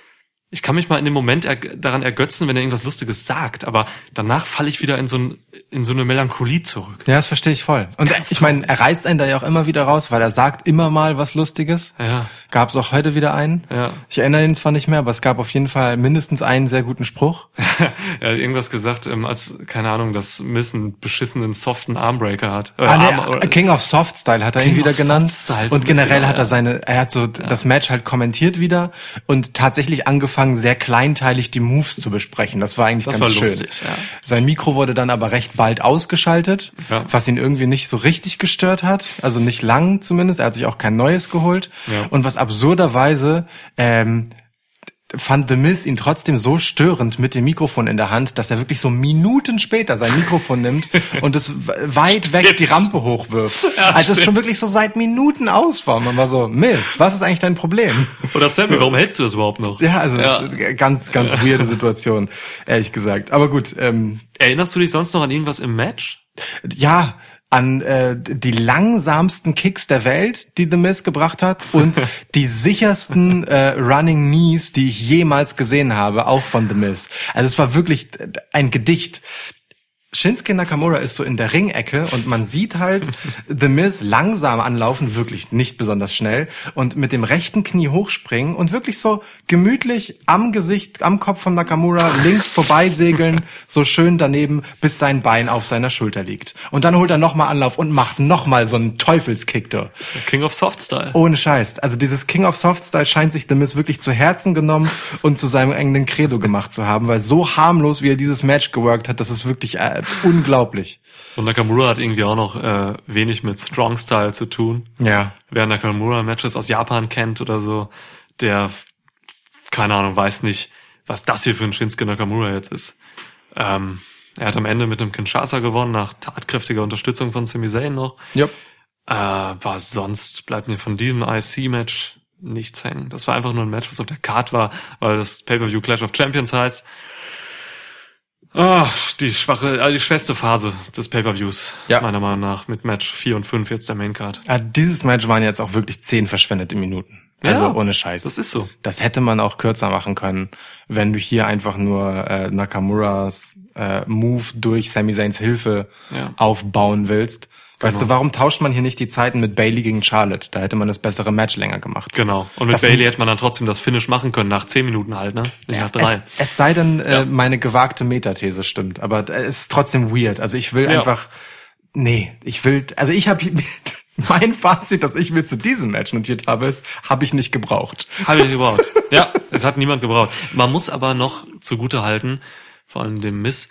Speaker 1: ich kann mich mal in dem Moment erg daran ergötzen, wenn er irgendwas Lustiges sagt, aber danach falle ich wieder in so, ein, in so eine Melancholie zurück.
Speaker 2: Ja, das verstehe ich voll. Und
Speaker 1: Ganz
Speaker 2: ich meine, er reißt einen da ja auch immer wieder raus, weil er sagt immer mal was Lustiges.
Speaker 1: Ja.
Speaker 2: Gab es auch heute wieder einen.
Speaker 1: Ja.
Speaker 2: Ich erinnere ihn zwar nicht mehr, aber es gab auf jeden Fall mindestens einen sehr guten Spruch.
Speaker 1: er hat irgendwas gesagt, ähm, als, keine Ahnung, dass Miss einen beschissenen, soften Armbreaker hat. Äh,
Speaker 2: Ah, nee,
Speaker 1: Arm- oder-
Speaker 2: King of Soft Style hat er ihn
Speaker 1: King
Speaker 2: wieder
Speaker 1: of
Speaker 2: genannt.
Speaker 1: Soft Style,
Speaker 2: und generell hat er
Speaker 1: ja.
Speaker 2: seine, er hat so das Match halt kommentiert wieder und tatsächlich angefangen, sehr kleinteilig die Moves zu besprechen. Das war eigentlich
Speaker 1: Das
Speaker 2: ganz
Speaker 1: war
Speaker 2: schön.
Speaker 1: lustig, ja.
Speaker 2: Sein Mikro wurde dann aber recht bald ausgeschaltet,
Speaker 1: Ja.
Speaker 2: was ihn irgendwie nicht so richtig gestört hat. Also nicht lang zumindest. Er hat sich auch kein neues geholt.
Speaker 1: Ja.
Speaker 2: Und was absurderweise, ähm, fand The Miz ihn trotzdem so störend mit dem Mikrofon in der Hand, dass er wirklich so Minuten später sein Mikrofon nimmt und es weit weg die Rampe hochwirft. als es schon wirklich so seit Minuten aus war. Man war so, Miz, was ist eigentlich dein Problem?
Speaker 1: Oder Sammy, warum hältst du das überhaupt noch?
Speaker 2: Ja, also das ist eine ganz, ganz weirde Situation, ehrlich gesagt. Aber gut, ähm,
Speaker 1: Erinnerst du dich sonst noch an irgendwas im Match?
Speaker 2: ja, an äh, die langsamsten Kicks der Welt, die The Miz gebracht hat und die sichersten äh, Running Knees, die ich jemals gesehen habe, auch von The Miz. Also es war wirklich ein Gedicht. Shinsuke Nakamura ist so in der Ringecke und man sieht halt The Miz langsam anlaufen, wirklich nicht besonders schnell und mit dem rechten Knie hochspringen und wirklich so gemütlich am Gesicht, am Kopf von Nakamura links vorbeisegeln, so schön daneben, bis sein Bein auf seiner Schulter liegt. Und dann holt er nochmal Anlauf und macht nochmal so einen Teufelskick da.
Speaker 1: King of Soft Style.
Speaker 2: Ohne Scheiß. Also dieses King of Soft Style scheint sich The Miz wirklich zu Herzen genommen und zu seinem eigenen Credo gemacht zu haben, weil so harmlos, wie er dieses Match geworkt hat, das ist wirklich äh, unglaublich.
Speaker 1: Und Nakamura hat irgendwie auch noch äh, wenig mit Strong Style zu tun.
Speaker 2: Ja.
Speaker 1: Wer Nakamura Matches aus Japan kennt oder so, der, keine Ahnung, weiß nicht, was das hier für ein Shinsuke Nakamura jetzt ist. Ähm, er hat am Ende mit dem Kinshasa gewonnen, nach tatkräftiger Unterstützung von Sami Zayn noch.
Speaker 2: Ja.
Speaker 1: Äh, was sonst bleibt mir von diesem IC-Match nichts hängen. Das war einfach nur ein Match, was auf der Card war, weil das Pay-Per-View Clash of Champions heißt. Ah, die schwache, äh, die schwerste Phase des Pay-Per-Views,
Speaker 2: Ja.
Speaker 1: meiner Meinung nach, mit Match 4 und 5 jetzt der Maincard.
Speaker 2: Ah, dieses Match waren jetzt auch wirklich zehn verschwendete Minuten. Also
Speaker 1: Ja,
Speaker 2: ohne Scheiß.
Speaker 1: das ist so.
Speaker 2: Das hätte man auch kürzer machen können, wenn du hier einfach nur äh, Nakamuras äh, Move durch Sami Zayns Hilfe
Speaker 1: Ja.
Speaker 2: aufbauen willst. Weißt
Speaker 1: Genau.
Speaker 2: du, warum tauscht man hier nicht die Zeiten mit Bailey gegen Charlotte? Da hätte man das bessere Match länger gemacht.
Speaker 1: Genau. Und mit
Speaker 2: Das-
Speaker 1: Bailey hätte man dann trotzdem das Finish machen können, nach zehn Minuten halt, ne? Nicht nach drei.
Speaker 2: Es, es sei denn, äh, meine gewagte Metathese stimmt, aber es ist trotzdem weird. Also ich will
Speaker 1: Ja.
Speaker 2: einfach, nee, ich will, also ich habe mein Fazit, das ich mir zu diesem Match notiert habe, ist, habe ich nicht gebraucht.
Speaker 1: Habe ich nicht gebraucht. ja, es hat niemand gebraucht. Man muss aber noch zugute halten, vor allem dem Miss,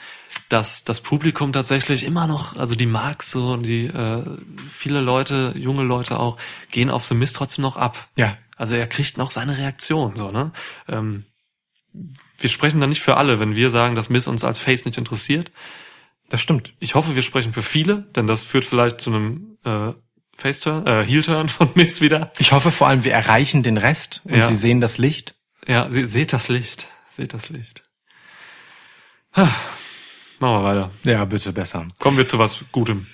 Speaker 1: dass das Publikum tatsächlich immer noch, also die Marks so und die äh, viele Leute, junge Leute auch, gehen auf The Miss trotzdem noch ab.
Speaker 2: Ja.
Speaker 1: Also er kriegt noch seine Reaktion, so, ne? Ähm, wir sprechen da nicht für alle, wenn wir sagen, dass Miss uns als Face nicht interessiert.
Speaker 2: Das stimmt.
Speaker 1: Ich hoffe, wir sprechen für viele, denn das führt vielleicht zu einem äh, Face-Turn, äh, Heel-Turn von Miss wieder.
Speaker 2: Ich hoffe vor allem, wir erreichen den Rest und
Speaker 1: Ja.
Speaker 2: sie sehen das Licht.
Speaker 1: Ja, se seht das Licht. Seht das Licht. Ha. Machen wir weiter.
Speaker 2: Ja, bitte besser.
Speaker 1: Kommen wir zu was Gutem.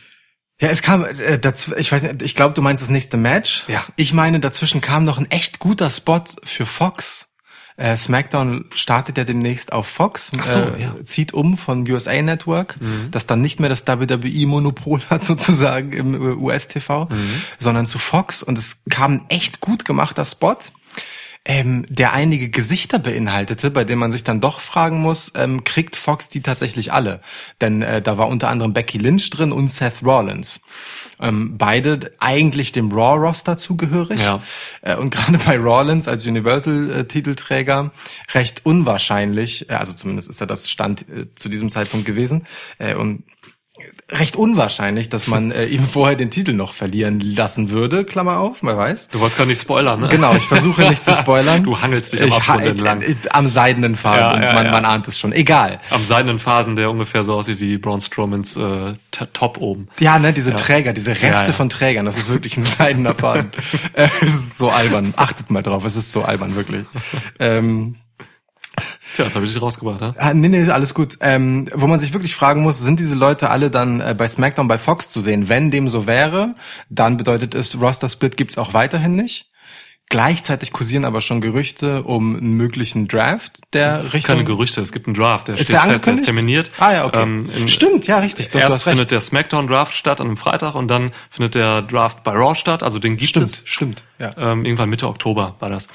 Speaker 2: Ja, es kam, äh, dazw- ich weiß nicht, ich glaube, du meinst das nächste Match.
Speaker 1: Ja.
Speaker 2: Ich meine, dazwischen kam noch ein echt guter Spot für Fox. Äh, SmackDown startet ja demnächst auf Fox,
Speaker 1: Ach so,
Speaker 2: äh,
Speaker 1: ja.
Speaker 2: zieht um von USA Network, das dann nicht mehr das WWE-Monopol hat sozusagen im äh, US-TV, sondern zu Fox und es kam ein echt gut gemachter Spot. Ähm, der einige Gesichter beinhaltete, bei dem man sich dann doch fragen muss, ähm, kriegt Fox die tatsächlich alle? Denn äh, da war unter anderem Becky Lynch drin und Seth Rollins. Ähm, beide eigentlich dem Raw-Roster zugehörig.
Speaker 1: Ja.
Speaker 2: Äh, und gerade bei Rollins als Universal-Titelträger recht unwahrscheinlich, äh, also zumindest ist er das Stand äh, zu diesem Zeitpunkt gewesen, äh, und recht unwahrscheinlich, dass man äh, ihm vorher den Titel noch verlieren lassen würde, Klammer auf, wer weiß.
Speaker 1: Du wolltest gar nicht spoilern, ne?
Speaker 2: Genau, ich versuche nicht zu spoilern.
Speaker 1: Du hangelst dich am Abgrund entlang.
Speaker 2: äh, Am seidenen Faden
Speaker 1: Ja, ja,
Speaker 2: man,
Speaker 1: ja.
Speaker 2: man ahnt es schon. Egal.
Speaker 1: Am seidenen Phasen, der ungefähr so aussieht wie Braun Strowmans äh, Top oben.
Speaker 2: Ja, ne, diese Träger, diese Reste von Trägern, das ist wirklich ein seidener Faden. äh, es ist so albern. Achtet mal drauf, es ist so albern, wirklich. Ähm,
Speaker 1: Tja, das habe ich nicht rausgebracht, ne?
Speaker 2: Ah, nee, nee, alles gut. Ähm, wo man sich wirklich fragen muss, sind diese Leute alle dann äh, bei SmackDown bei Fox zu sehen? Wenn dem so wäre, dann bedeutet es, Roster Split gibt's auch weiterhin nicht. Gleichzeitig kursieren aber schon Gerüchte um einen möglichen Draft der
Speaker 1: Das sind
Speaker 2: Richtung.
Speaker 1: keine Gerüchte, es gibt einen Draft, der
Speaker 2: Ist
Speaker 1: steht
Speaker 2: der
Speaker 1: fest, der ist
Speaker 2: angekündigt?
Speaker 1: terminiert.
Speaker 2: Ah ja, okay.
Speaker 1: Ähm, in-
Speaker 2: Stimmt, ja, richtig. Doch, du
Speaker 1: Erst
Speaker 2: hast recht.
Speaker 1: findet der SmackDown Draft statt an einem Freitag und dann findet der Draft bei Raw statt, also den gibt
Speaker 2: Stimmt,
Speaker 1: es.
Speaker 2: stimmt. Ja.
Speaker 1: Ähm, irgendwann Mitte Oktober war das.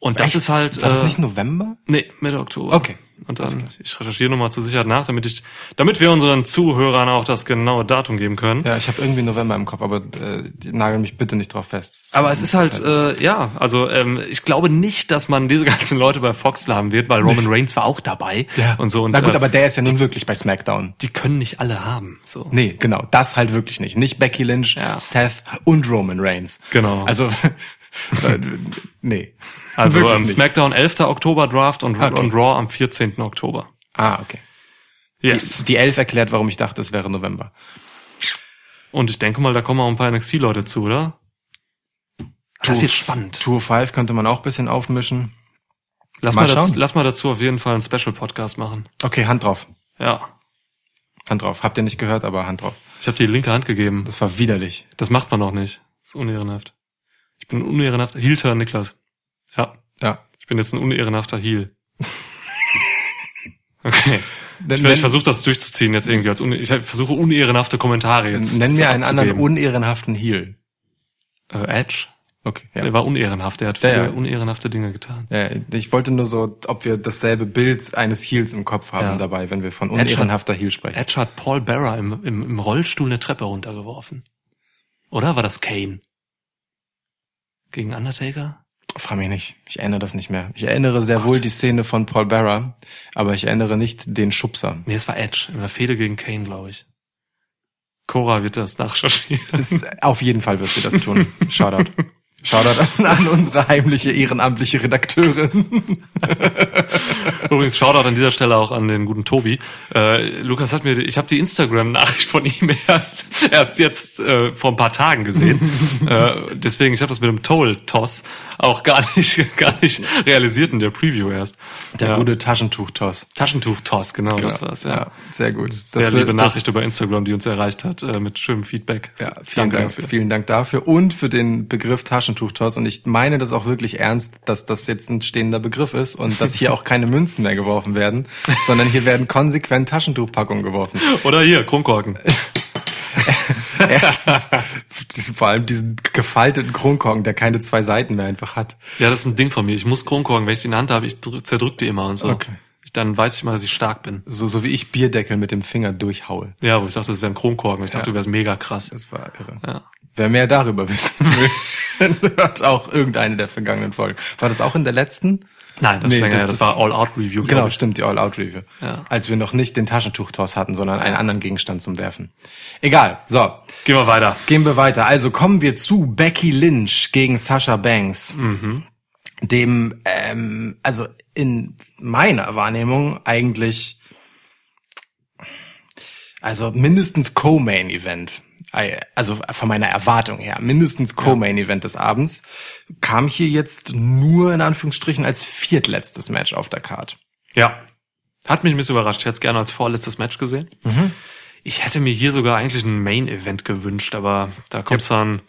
Speaker 1: Und das
Speaker 2: Echt?
Speaker 1: ist halt.
Speaker 2: War das
Speaker 1: äh,
Speaker 2: nicht November?
Speaker 1: Nee, Mitte Oktober.
Speaker 2: Okay.
Speaker 1: Und dann, ich recherchiere nochmal zur Sicherheit nach, damit ich, damit wir unseren Zuhörern auch das genaue Datum geben können.
Speaker 2: Ja, ich habe irgendwie November im Kopf, aber äh, nagel mich bitte nicht drauf fest.
Speaker 1: Aber es ist halt, äh, ja, also ähm, ich glaube nicht, dass man diese ganzen Leute bei Fox haben wird, weil Roman Reigns war auch dabei und so. Und,
Speaker 2: Na gut,
Speaker 1: äh,
Speaker 2: aber der ist ja nun wirklich bei SmackDown.
Speaker 1: die können nicht alle haben. So.
Speaker 2: Nee, genau, das halt wirklich nicht. Nicht Becky Lynch,
Speaker 1: Ja.
Speaker 2: Seth und Roman Reigns.
Speaker 1: Genau.
Speaker 2: Also, nee.
Speaker 1: Also ähm. SmackDown 11. Oktober Draft und,
Speaker 2: Okay.
Speaker 1: und Raw am 14. Oktober.
Speaker 2: Ah, okay.
Speaker 1: Yes.
Speaker 2: Die Elf erklärt, warum ich dachte, es wäre November.
Speaker 1: Und ich denke mal, da kommen auch ein paar NXT-Leute zu, oder? Das wird spannend.
Speaker 2: Tour 5 könnte man auch ein bisschen aufmischen.
Speaker 1: Lass
Speaker 2: Mal
Speaker 1: mal, dazu, lass mal dazu auf jeden Fall einen Special-Podcast machen.
Speaker 2: Okay, Hand drauf.
Speaker 1: Ja.
Speaker 2: Hand drauf. Habt ihr nicht gehört, aber Hand drauf.
Speaker 1: Ich habe die linke Hand gegeben.
Speaker 2: Das war widerlich.
Speaker 1: Das macht man noch nicht. Das ist unehrenhaft. Ich bin ein unehrenhafter Heel-Turn, Niklas. Ja.
Speaker 2: Ja.
Speaker 1: Ich bin jetzt ein unehrenhafter Heel. Okay.
Speaker 2: Nenn,
Speaker 1: Ich, ich versuche das durchzuziehen jetzt irgendwie als ich versuche unehrenhafte Kommentare jetzt.
Speaker 2: nenn mir einen anderen unehrenhaften Heel.
Speaker 1: äh, Edge.
Speaker 2: Okay,
Speaker 1: Der
Speaker 2: ja.
Speaker 1: war unehrenhaft. Der hat
Speaker 2: Ja,
Speaker 1: viele
Speaker 2: ja.
Speaker 1: unehrenhafte Dinge getan.
Speaker 2: ja. Ich wollte nur so, ob wir dasselbe Bild eines Heels im Kopf haben
Speaker 1: Ja.
Speaker 2: dabei, wenn wir von unehrenhafter Heel sprechen.
Speaker 1: Edge hat Paul Bearer im, im, im Rollstuhl eine Treppe runtergeworfen. Oder war das Kane? Gegen Undertaker?
Speaker 2: Frag mich nicht. Ich erinnere das nicht mehr. Ich erinnere sehr wohl die Szene von Paul Bearer, aber ich erinnere nicht den Schubser.
Speaker 1: Nee, es war Edge. In der Fehde gegen Kane, glaube ich. Cora wird das.
Speaker 2: Das, auf jeden Fall wird sie das tun. Shoutout. Shoutout an, an unsere heimliche ehrenamtliche Redakteurin.
Speaker 1: Übrigens, Shoutout an dieser Stelle auch an den guten Tobi. Äh, Lukas hat mir, ich habe die Instagram-Nachricht von ihm erst erst jetzt äh, vor ein paar Tagen gesehen. äh, deswegen, ich habe das mit dem Toll-Toss auch gar nicht gar nicht realisiert in der Preview erst.
Speaker 2: Der
Speaker 1: ja.
Speaker 2: gute Taschentuch-Toss.
Speaker 1: Taschentuch-Toss, genau, das war's. Ja.
Speaker 2: Ja, sehr gut.
Speaker 1: Sehr
Speaker 2: Das
Speaker 1: liebe
Speaker 2: wird-
Speaker 1: Nachricht über Instagram, die uns erreicht hat, äh, mit schönem Feedback.
Speaker 2: Ja, vielen
Speaker 1: Danke
Speaker 2: Dank,
Speaker 1: dafür.
Speaker 2: vielen Dank dafür und für den Begriff Taschentuch Taschentuchtoss und ich meine das auch wirklich ernst, dass das jetzt ein stehender Begriff ist und dass hier auch keine Münzen mehr geworfen werden, sondern hier werden konsequent Taschentuchpackungen geworfen.
Speaker 1: Oder hier, Kronkorken.
Speaker 2: Erstens, vor allem diesen gefalteten Kronkorken, der keine zwei Seiten mehr einfach hat.
Speaker 1: Ja, das ist ein Ding von mir. Ich muss Kronkorken, wenn ich die in der Hand habe, ich drück- zerdrück die immer und so.
Speaker 2: Okay.
Speaker 1: Dann weiß ich mal, dass ich stark bin.
Speaker 2: So, so wie ich Bierdeckel mit dem Finger durchhaue.
Speaker 1: Ja, wo ich dachte, das wäre ein Kronkorken. Ich dachte,
Speaker 2: Ja.
Speaker 1: du wärst mega krass.
Speaker 2: Das war irre.
Speaker 1: Ja.
Speaker 2: Wer mehr darüber wissen will, hört auch irgendeine der vergangenen Folgen. War das auch in der letzten?
Speaker 1: Nein, das,
Speaker 2: Nee, das-
Speaker 1: das, das
Speaker 2: das-
Speaker 1: war All-Out-Review,
Speaker 2: Genau, stimmt, die All-Out-Review.
Speaker 1: Ja.
Speaker 2: Als wir noch nicht den Taschentuchtoss hatten, sondern einen anderen Gegenstand zum Werfen. Egal, so.
Speaker 1: Gehen wir weiter.
Speaker 2: Gehen wir weiter. Also kommen wir zu Becky Lynch gegen Sasha Banks. Dem, ähm, also in meiner Wahrnehmung eigentlich, also mindestens Co-Main-Event. Also von meiner Erwartung her, mindestens Co-Main-Event des Abends, kam hier jetzt nur in Anführungsstrichen als viertletztes Match auf der Card.
Speaker 1: Ja. Hat mich ein bisschen überrascht. Ich hätte es gerne als vorletztes Match gesehen. Ich hätte mir hier sogar eigentlich ein Main-Event gewünscht, aber da kommt's dann.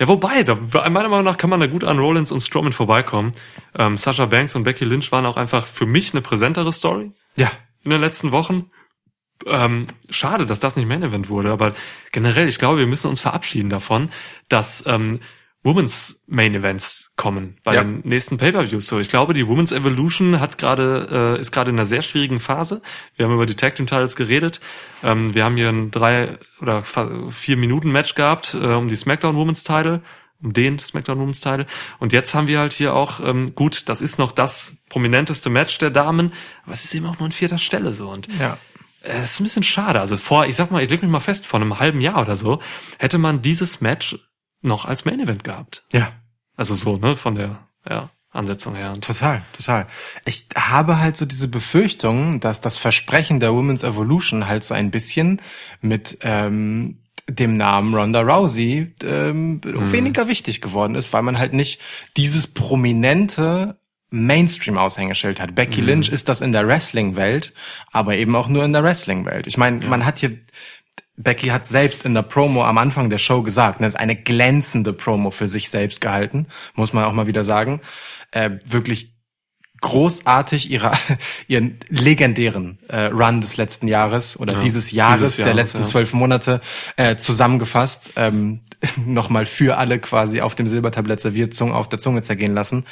Speaker 1: Ja, wobei, da, meiner Meinung nach kann man da gut an Rollins und Strowman vorbeikommen. Ähm, Sasha Banks und Becky Lynch waren auch einfach für mich eine präsentere Story
Speaker 2: Ja,
Speaker 1: in den letzten Wochen. Ähm, schade, dass das nicht Main Event wurde, aber generell, ich glaube, wir müssen uns verabschieden davon, dass ähm, Women's Main Events kommen bei
Speaker 2: Ja.
Speaker 1: den nächsten Pay-per-Views. So, ich glaube, die Women's Evolution hat gerade äh, ist gerade in einer sehr schwierigen Phase. Wir haben über die Tag Team Titles geredet. Ähm, wir haben hier ein drei oder vier Minuten Match gehabt äh, um die SmackDown Women's Title um den SmackDown Women's Title. Und jetzt haben wir halt hier auch, ähm, gut, das ist noch das prominenteste Match der Damen, aber es ist eben auch nur an vierter Stelle so. Und
Speaker 2: ja.
Speaker 1: es ist ein bisschen schade. Also vor, ich sag mal, ich leg mich mal fest, vor einem halben Jahr oder so, hätte man dieses Match noch als Main Event gehabt.
Speaker 2: Ja.
Speaker 1: Also so, ne, von der ja, Ansetzung her. Und
Speaker 2: Total, total. Ich habe halt so diese Befürchtung, dass das Versprechen der Women's Evolution halt so ein bisschen mit ähm, dem Namen Ronda Rousey ähm, weniger wichtig geworden ist, weil man halt nicht dieses prominente Mainstream-Aushängeschild hat. Becky Lynch ist das in der Wrestling-Welt, aber eben auch nur in der Wrestling-Welt. Ich meine, man hat hier Becky hat selbst in der Promo am Anfang der Show gesagt, ne, ist eine glänzende Promo für sich selbst gehalten, muss man auch mal wieder sagen. Äh, wirklich großartig ihre, ihren legendären äh, Run des letzten Jahres oder
Speaker 1: Ja,
Speaker 2: dieses Jahres,
Speaker 1: dieses
Speaker 2: der
Speaker 1: Jahres,
Speaker 2: letzten
Speaker 1: ja.
Speaker 2: zwölf Monate äh, zusammengefasst, ähm, nochmal für alle quasi auf dem Silbertablett serviert, Zunge auf der Zunge zergehen lassen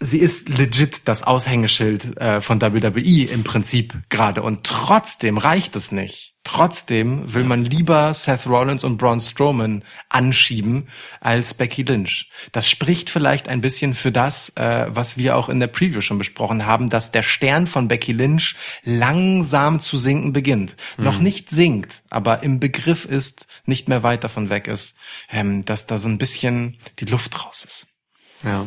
Speaker 2: sie ist legit das Aushängeschild äh, von WWE im Prinzip gerade und trotzdem reicht es nicht. Trotzdem will man lieber Seth Rollins und Braun Strowman anschieben als Becky Lynch. Das spricht vielleicht ein bisschen für das, äh, was wir auch in der Preview schon besprochen haben, dass der Stern von Becky Lynch langsam zu sinken beginnt. Noch nicht sinkt, aber im Begriff ist, nicht mehr weit davon weg ist, ähm, dass da so ein bisschen die Luft raus ist.
Speaker 1: ja.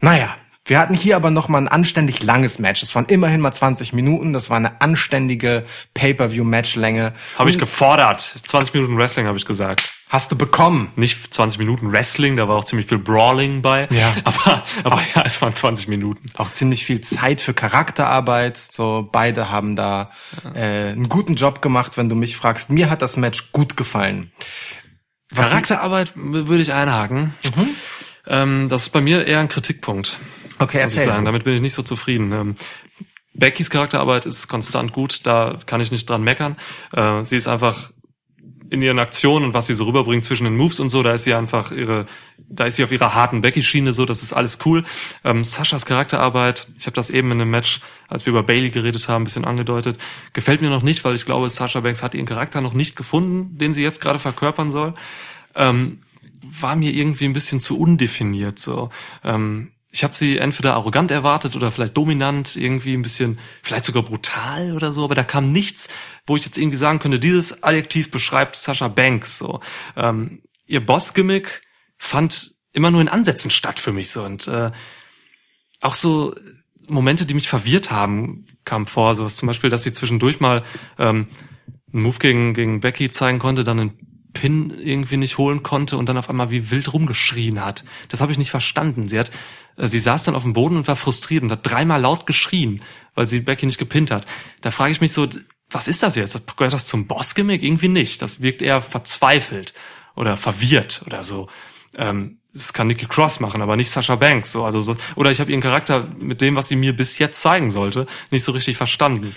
Speaker 2: Naja, wir hatten hier aber noch mal ein anständig langes Match. Es waren immerhin mal 20 Minuten. Das war eine anständige Pay-per-view-Matchlänge.
Speaker 1: Habe ich gefordert. 20 Minuten Wrestling habe ich gesagt.
Speaker 2: Hast du bekommen?
Speaker 1: Nicht 20 Minuten Wrestling, da war auch ziemlich viel Brawling bei.
Speaker 2: Ja.
Speaker 1: Aber, aber ja, es waren 20 Minuten.
Speaker 2: Auch ziemlich viel Zeit für Charakterarbeit. So beide haben da äh, einen guten Job gemacht, wenn du mich fragst. Mir hat das Match gut gefallen. Was-
Speaker 1: Charakterarbeit würde ich einhaken. Ähm, das ist bei mir eher ein Kritikpunkt.
Speaker 2: Okay,
Speaker 1: muss ich sagen. Damit bin ich nicht so zufrieden. Ähm, Beckys Charakterarbeit ist konstant gut, da kann ich nicht dran meckern. Äh, sie ist einfach in ihren Aktionen und was sie so rüberbringt zwischen den Moves und so, da ist sie einfach ihre, da ist sie auf ihrer harten Becky-Schiene so, das ist alles cool. Ähm, Saschas Charakterarbeit, ich habe das eben in einem Match, als wir über Bailey geredet haben, ein bisschen angedeutet, gefällt mir noch nicht, weil ich glaube, Sasha Banks hat ihren Charakter noch nicht gefunden, den sie jetzt gerade verkörpern soll. Ähm, war mir irgendwie ein bisschen zu undefiniert so. Ähm, ich habe sie entweder arrogant erwartet oder vielleicht dominant, irgendwie ein bisschen, vielleicht sogar brutal oder so, aber da kam nichts, wo ich jetzt irgendwie sagen könnte, dieses Adjektiv beschreibt Sasha Banks so. Ähm, ihr Boss-Gimmick fand immer nur in Ansätzen statt für mich so und äh, auch so Momente, die mich verwirrt haben, kamen vor. So was zum Beispiel, dass sie zwischendurch mal ähm, einen Move gegen, gegen Becky zeigen konnte, dann einen Pin irgendwie nicht holen konnte und dann auf einmal wie wild rumgeschrien hat. Das habe ich nicht verstanden. Sie hat, äh, sie saß dann auf dem Boden und war frustriert und hat dreimal laut geschrien, weil sie Becky nicht gepinnt hat. Da frage ich mich so, was ist das jetzt? Gehört das zum Boss-Gimmick? Irgendwie nicht. Das wirkt eher verzweifelt oder verwirrt oder so. Ähm, das kann Nikki Cross machen, aber nicht Sasha Banks. So, also so, oder ich habe ihren Charakter mit dem, was sie mir bis jetzt zeigen sollte, nicht so richtig verstanden.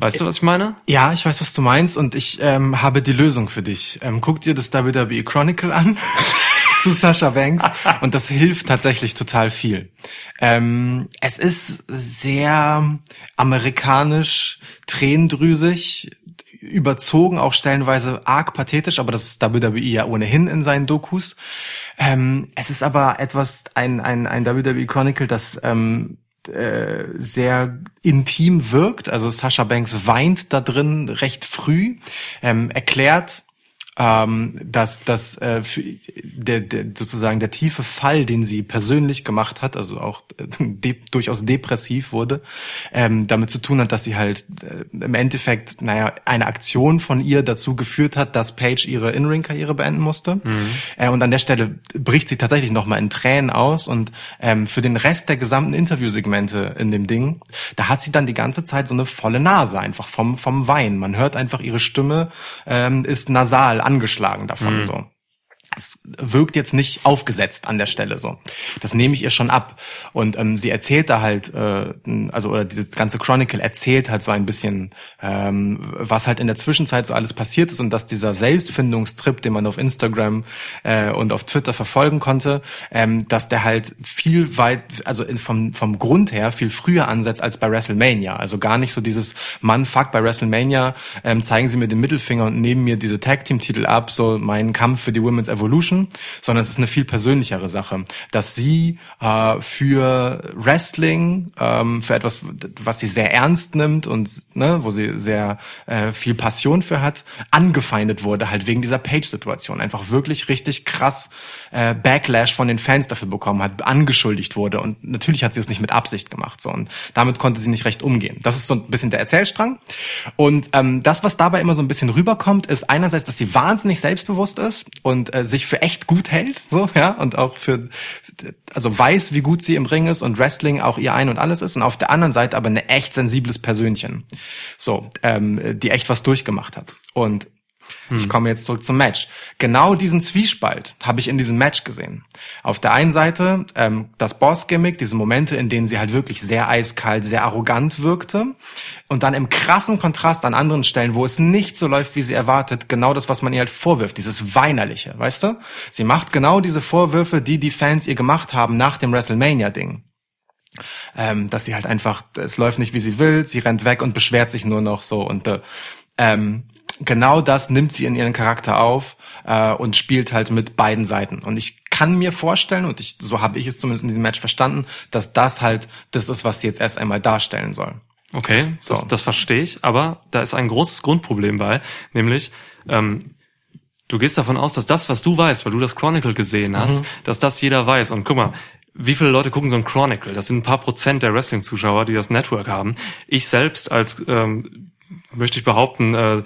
Speaker 1: Weißt du, was ich meine?
Speaker 2: Ja, ich weiß, was du meinst und ich ähm, habe die Lösung für dich. Ähm, guck dir das WWE Chronicle an zu Sasha Banks und das hilft tatsächlich total viel. Ähm, es ist sehr amerikanisch, tränendrüsig, überzogen, auch stellenweise arg pathetisch, aber das ist WWE ja ohnehin in seinen Dokus. Ähm, es ist aber etwas, ein, ein, ein WWE Chronicle, das ähm, äh, sehr intim wirkt. Also Sasha Banks weint da drin recht früh, ähm, erklärt ähm, dass dass äh, für der, der sozusagen der tiefe Fall, den sie persönlich gemacht hat, also auch äh, de durchaus depressiv wurde, ähm, damit zu tun hat, dass sie halt äh, im Endeffekt, naja, eine Aktion von ihr dazu geführt hat, dass Paige ihre In-Ring-Karriere beenden musste. Mhm. Äh, und an der Stelle bricht sie tatsächlich nochmal in Tränen aus und ähm, für den Rest der gesamten Interviewsegmente in dem Ding, da hat sie dann die ganze Zeit so eine volle Nase einfach vom vom Wein. Man hört einfach ihre Stimme ähm, ist nasal angeschlagen davon mhm. so es wirkt jetzt nicht aufgesetzt an der Stelle so. Das nehme ich ihr schon ab. Und ähm, sie erzählt da halt, äh, also oder dieses ganze Chronicle erzählt halt so ein bisschen, ähm, was halt in der Zwischenzeit so alles passiert ist und dass dieser Selbstfindungstrip, den man auf Instagram äh, und auf Twitter verfolgen konnte, ähm, dass der halt viel weit, also in, vom vom Grund her viel früher ansetzt als bei WrestleMania. Also gar nicht so dieses Mann, fuck, bei WrestleMania ähm, zeigen sie mir den Mittelfinger und nehmen mir diese Tag Team Titel ab, so mein Kampf für die Women's Evolution, sondern es ist eine viel persönlichere Sache, dass sie äh, für Wrestling, ähm, für etwas, was sie sehr ernst nimmt und ne, wo sie sehr äh, viel Passion für hat, angefeindet wurde, halt wegen dieser Page-Situation. Einfach wirklich richtig krass äh, Backlash von den Fans dafür bekommen hat, angeschuldigt wurde. Und natürlich hat sie es nicht mit Absicht gemacht. So. Und damit konnte sie nicht recht umgehen. Das ist so ein bisschen der Erzählstrang. Und ähm, das, was dabei immer so ein bisschen rüberkommt, ist einerseits, dass sie wahnsinnig selbstbewusst ist und äh, sich für echt gut hält, so, ja, und auch für, also weiß, wie gut sie im Ring ist und Wrestling auch ihr Ein und Alles ist und auf der anderen Seite aber eine echt sensibles Persönchen, so, ähm, die echt was durchgemacht hat. Und ich komme jetzt zurück zum Match. Genau diesen Zwiespalt habe ich in diesem Match gesehen. Auf der einen Seite ähm, das Boss-Gimmick, diese Momente, in denen sie halt wirklich sehr eiskalt, sehr arrogant wirkte. Und dann im krassen Kontrast an anderen Stellen, wo es nicht so läuft, wie sie erwartet, genau das, was man ihr halt vorwirft, dieses Weinerliche, weißt du? Sie macht genau diese Vorwürfe, die die Fans ihr gemacht haben nach dem WrestleMania-Ding. Ähm, dass sie halt einfach, es läuft nicht, wie sie will, sie rennt weg und beschwert sich nur noch so und äh, ähm, genau das nimmt sie in ihren Charakter auf äh, und spielt halt mit beiden Seiten. Und ich kann mir vorstellen, und ich, so habe ich es zumindest in diesem Match verstanden, dass das halt das ist, was sie jetzt erst einmal darstellen soll.
Speaker 1: Okay, so. das, das verstehe ich, aber da ist ein großes Grundproblem bei, nämlich ähm, du gehst davon aus, dass das, was du weißt, weil du das Chronicle gesehen hast, mhm. dass das jeder weiß. Und guck mal, wie viele Leute gucken so ein Chronicle? Das sind ein paar Prozent der Wrestling-Zuschauer, die das Network haben. Ich selbst als ähm, möchte ich behaupten, äh,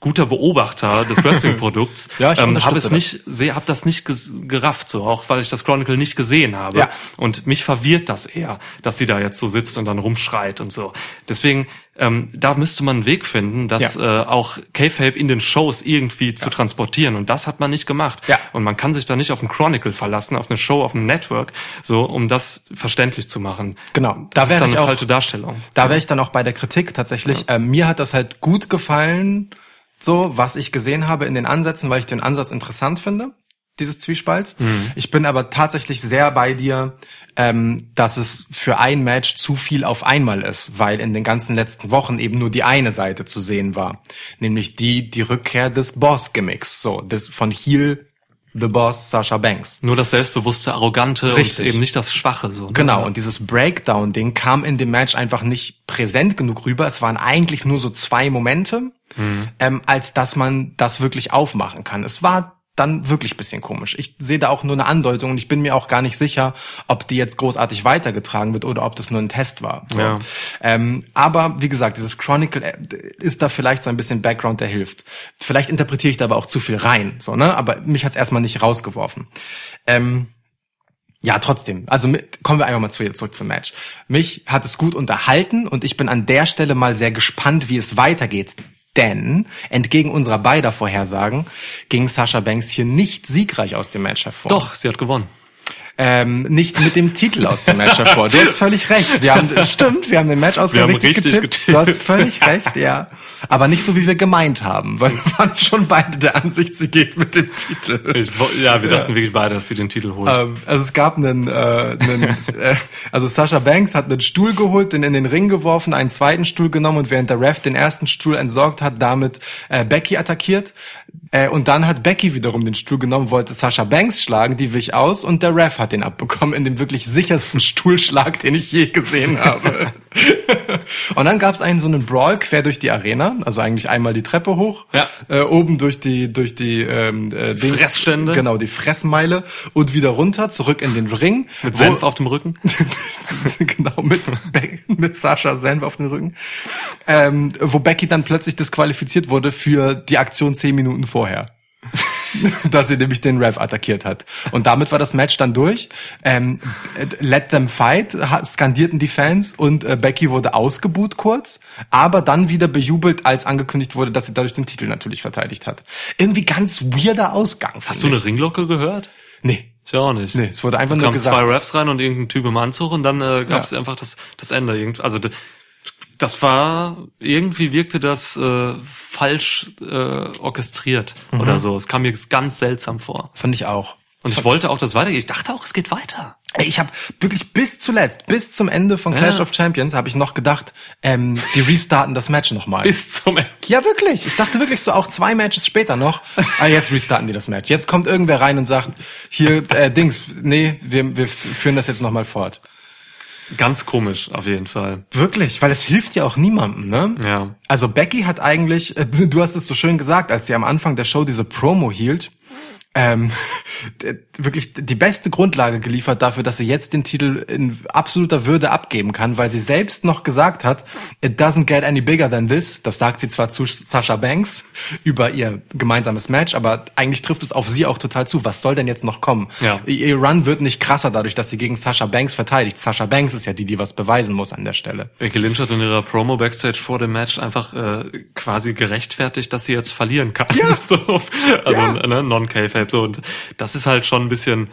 Speaker 1: guter Beobachter des Wrestling-Produkts,
Speaker 2: ja, ich
Speaker 1: ähm, habe es nicht, sehe, habe das nicht gerafft, so auch weil ich das Chronicle nicht gesehen habe.
Speaker 2: Ja.
Speaker 1: Und mich verwirrt das eher, dass sie da jetzt so sitzt und dann rumschreit und so. Deswegen, ähm, da müsste man einen Weg finden, das ja. äh, auch K-Fape in den Shows irgendwie ja. zu transportieren. Und das hat man nicht gemacht.
Speaker 2: Ja.
Speaker 1: Und man kann sich da nicht auf ein Chronicle verlassen, auf eine Show, auf ein Network, so um das verständlich zu machen.
Speaker 2: Genau.
Speaker 1: Das da wäre
Speaker 2: ich
Speaker 1: eine
Speaker 2: auch,
Speaker 1: falsche Darstellung.
Speaker 2: Da wäre ich dann auch bei der Kritik tatsächlich. Ähm, mir hat das halt gut gefallen so, was ich gesehen habe in den Ansätzen, weil ich den Ansatz interessant finde, dieses Zwiespalts. Mhm. Ich bin aber tatsächlich sehr bei dir, ähm, dass es für ein Match zu viel auf einmal ist, weil in den ganzen letzten Wochen eben nur die eine Seite zu sehen war, nämlich die die Rückkehr des Boss-Gimmicks, so das von Heel The Boss Sasha Banks.
Speaker 1: Nur das selbstbewusste, arrogante
Speaker 2: Richtig.
Speaker 1: und eben nicht das Schwache. So, ne?
Speaker 2: Genau, und dieses Breakdown-Ding kam in dem Match einfach nicht präsent genug rüber. Es waren eigentlich nur so zwei Momente, mhm. ähm, als dass man das wirklich aufmachen kann. Es war dann wirklich bisschen komisch. Ich sehe da auch nur eine Andeutung und ich bin mir auch gar nicht sicher, ob die jetzt großartig weitergetragen wird oder ob das nur ein Test war. So.
Speaker 1: Ja.
Speaker 2: Ähm, aber wie gesagt, dieses Chronicle äh, ist da vielleicht so ein bisschen Background, der hilft. Vielleicht interpretiere ich da aber auch zu viel rein, so ne? Aber mich hat's erstmal nicht rausgeworfen. Ähm, ja, trotzdem. Also kommen wir einfach mal zu, zurück zum Match. Mich hat es gut unterhalten und ich bin an der Stelle mal sehr gespannt, wie es weitergeht denn entgegen unserer beider Vorhersagen ging Sasha Banks hier nicht siegreich aus dem Match hervor.
Speaker 1: Doch, sie hat gewonnen.
Speaker 2: Ähm, nicht mit dem Titel aus dem Match hervor. Du hast völlig recht. Wir haben, stimmt, wir haben den Matchausgang
Speaker 1: haben
Speaker 2: richtig,
Speaker 1: richtig
Speaker 2: getippt.
Speaker 1: getippt.
Speaker 2: Du hast völlig recht, ja. Aber nicht so, wie wir gemeint haben, weil wir waren schon beide der Ansicht, sie geht mit dem Titel.
Speaker 1: Ich, ja, wir dachten wirklich beide, dass sie den Titel holt.
Speaker 2: Ähm, also es gab einen, äh, einen äh, also Sasha Banks hat einen Stuhl geholt, den in den Ring geworfen, einen zweiten Stuhl genommen und während der Ref den ersten Stuhl entsorgt hat, damit äh, Becky attackiert. Äh, und dann hat Becky wiederum den Stuhl genommen, wollte Sasha Banks schlagen, die wich aus und der Ref hat den abbekommen in dem wirklich sichersten Stuhlschlag, den ich je gesehen habe. und dann gab es einen so einen Brawl quer durch die Arena, also eigentlich einmal die Treppe hoch,
Speaker 1: Ja.
Speaker 2: äh, oben durch die durch die ähm, äh, Dings-
Speaker 1: Fressstände.
Speaker 2: genau die Fressmeile und wieder runter zurück in den Ring
Speaker 1: Mit
Speaker 2: wo-
Speaker 1: Senf auf dem Rücken.
Speaker 2: genau mit mit Sascha Senf auf dem Rücken ähm, wo Becky dann plötzlich disqualifiziert wurde für die Aktion zehn Minuten vorher dass sie nämlich den Rev attackiert hat. Und damit war das Match dann durch. Ähm, äh, let them fight, skandierten die Fans und äh, Becky wurde ausgebuht kurz, aber dann wieder bejubelt, als angekündigt wurde, dass sie dadurch den Titel natürlich verteidigt hat. Irgendwie ganz weirder Ausgang.
Speaker 1: Hast du eine Ringglocke gehört?
Speaker 2: Nee.
Speaker 1: Ich auch nicht.
Speaker 2: Nee, es wurde einfach
Speaker 1: Da
Speaker 2: nur
Speaker 1: kamen
Speaker 2: gesagt.
Speaker 1: zwei Refs rein und irgendein Typ im Anzug und dann äh, gab es
Speaker 2: Ja.
Speaker 1: einfach das, das Ende. Also das war, irgendwie wirkte das äh, falsch äh, orchestriert
Speaker 2: Mhm.
Speaker 1: oder so. Es kam mir ganz seltsam vor.
Speaker 2: Fand ich auch.
Speaker 1: Und ich wollte auch, dass es weitergeht. Ich dachte auch, es geht weiter.
Speaker 2: Ey, Ich habe wirklich bis zuletzt, bis zum Ende von Clash
Speaker 1: Ja.
Speaker 2: of Champions, habe ich noch gedacht, ähm, die restarten das Match nochmal.
Speaker 1: Bis zum Ende.
Speaker 2: Ja, wirklich. Ich dachte wirklich so auch zwei Matches später noch. Ah, jetzt restarten die das Match. Jetzt kommt irgendwer rein und sagt, hier, äh, Dings, nee, wir, wir führen das jetzt nochmal fort.
Speaker 1: Ganz komisch, auf jeden Fall.
Speaker 2: Wirklich, weil es hilft ja auch niemandem, ne?
Speaker 1: Ja.
Speaker 2: Also Becky hat eigentlich, äh, du du hast es so schön gesagt, als sie am Anfang der Show diese Promo hielt, ähm, wirklich die beste Grundlage geliefert dafür, dass sie jetzt den Titel in absoluter Würde abgeben kann, weil sie selbst noch gesagt hat, it doesn't get any bigger than this. Das sagt sie zwar zu Sasha Banks über ihr gemeinsames Match, aber eigentlich trifft es auf sie auch total zu. Was soll denn jetzt noch kommen?
Speaker 1: Ja.
Speaker 2: Ihr Run wird nicht krasser dadurch, dass sie gegen Sasha Banks verteidigt. Sasha Banks ist ja die, die was beweisen muss an der Stelle.
Speaker 1: Becky Lynch hat in ihrer Promo Backstage vor dem Match einfach äh, quasi gerechtfertigt, dass sie jetzt verlieren kann. Ja. so, also
Speaker 2: Ja.
Speaker 1: ne, non-K-Fape. So. Und das ist halt schon ein bisschen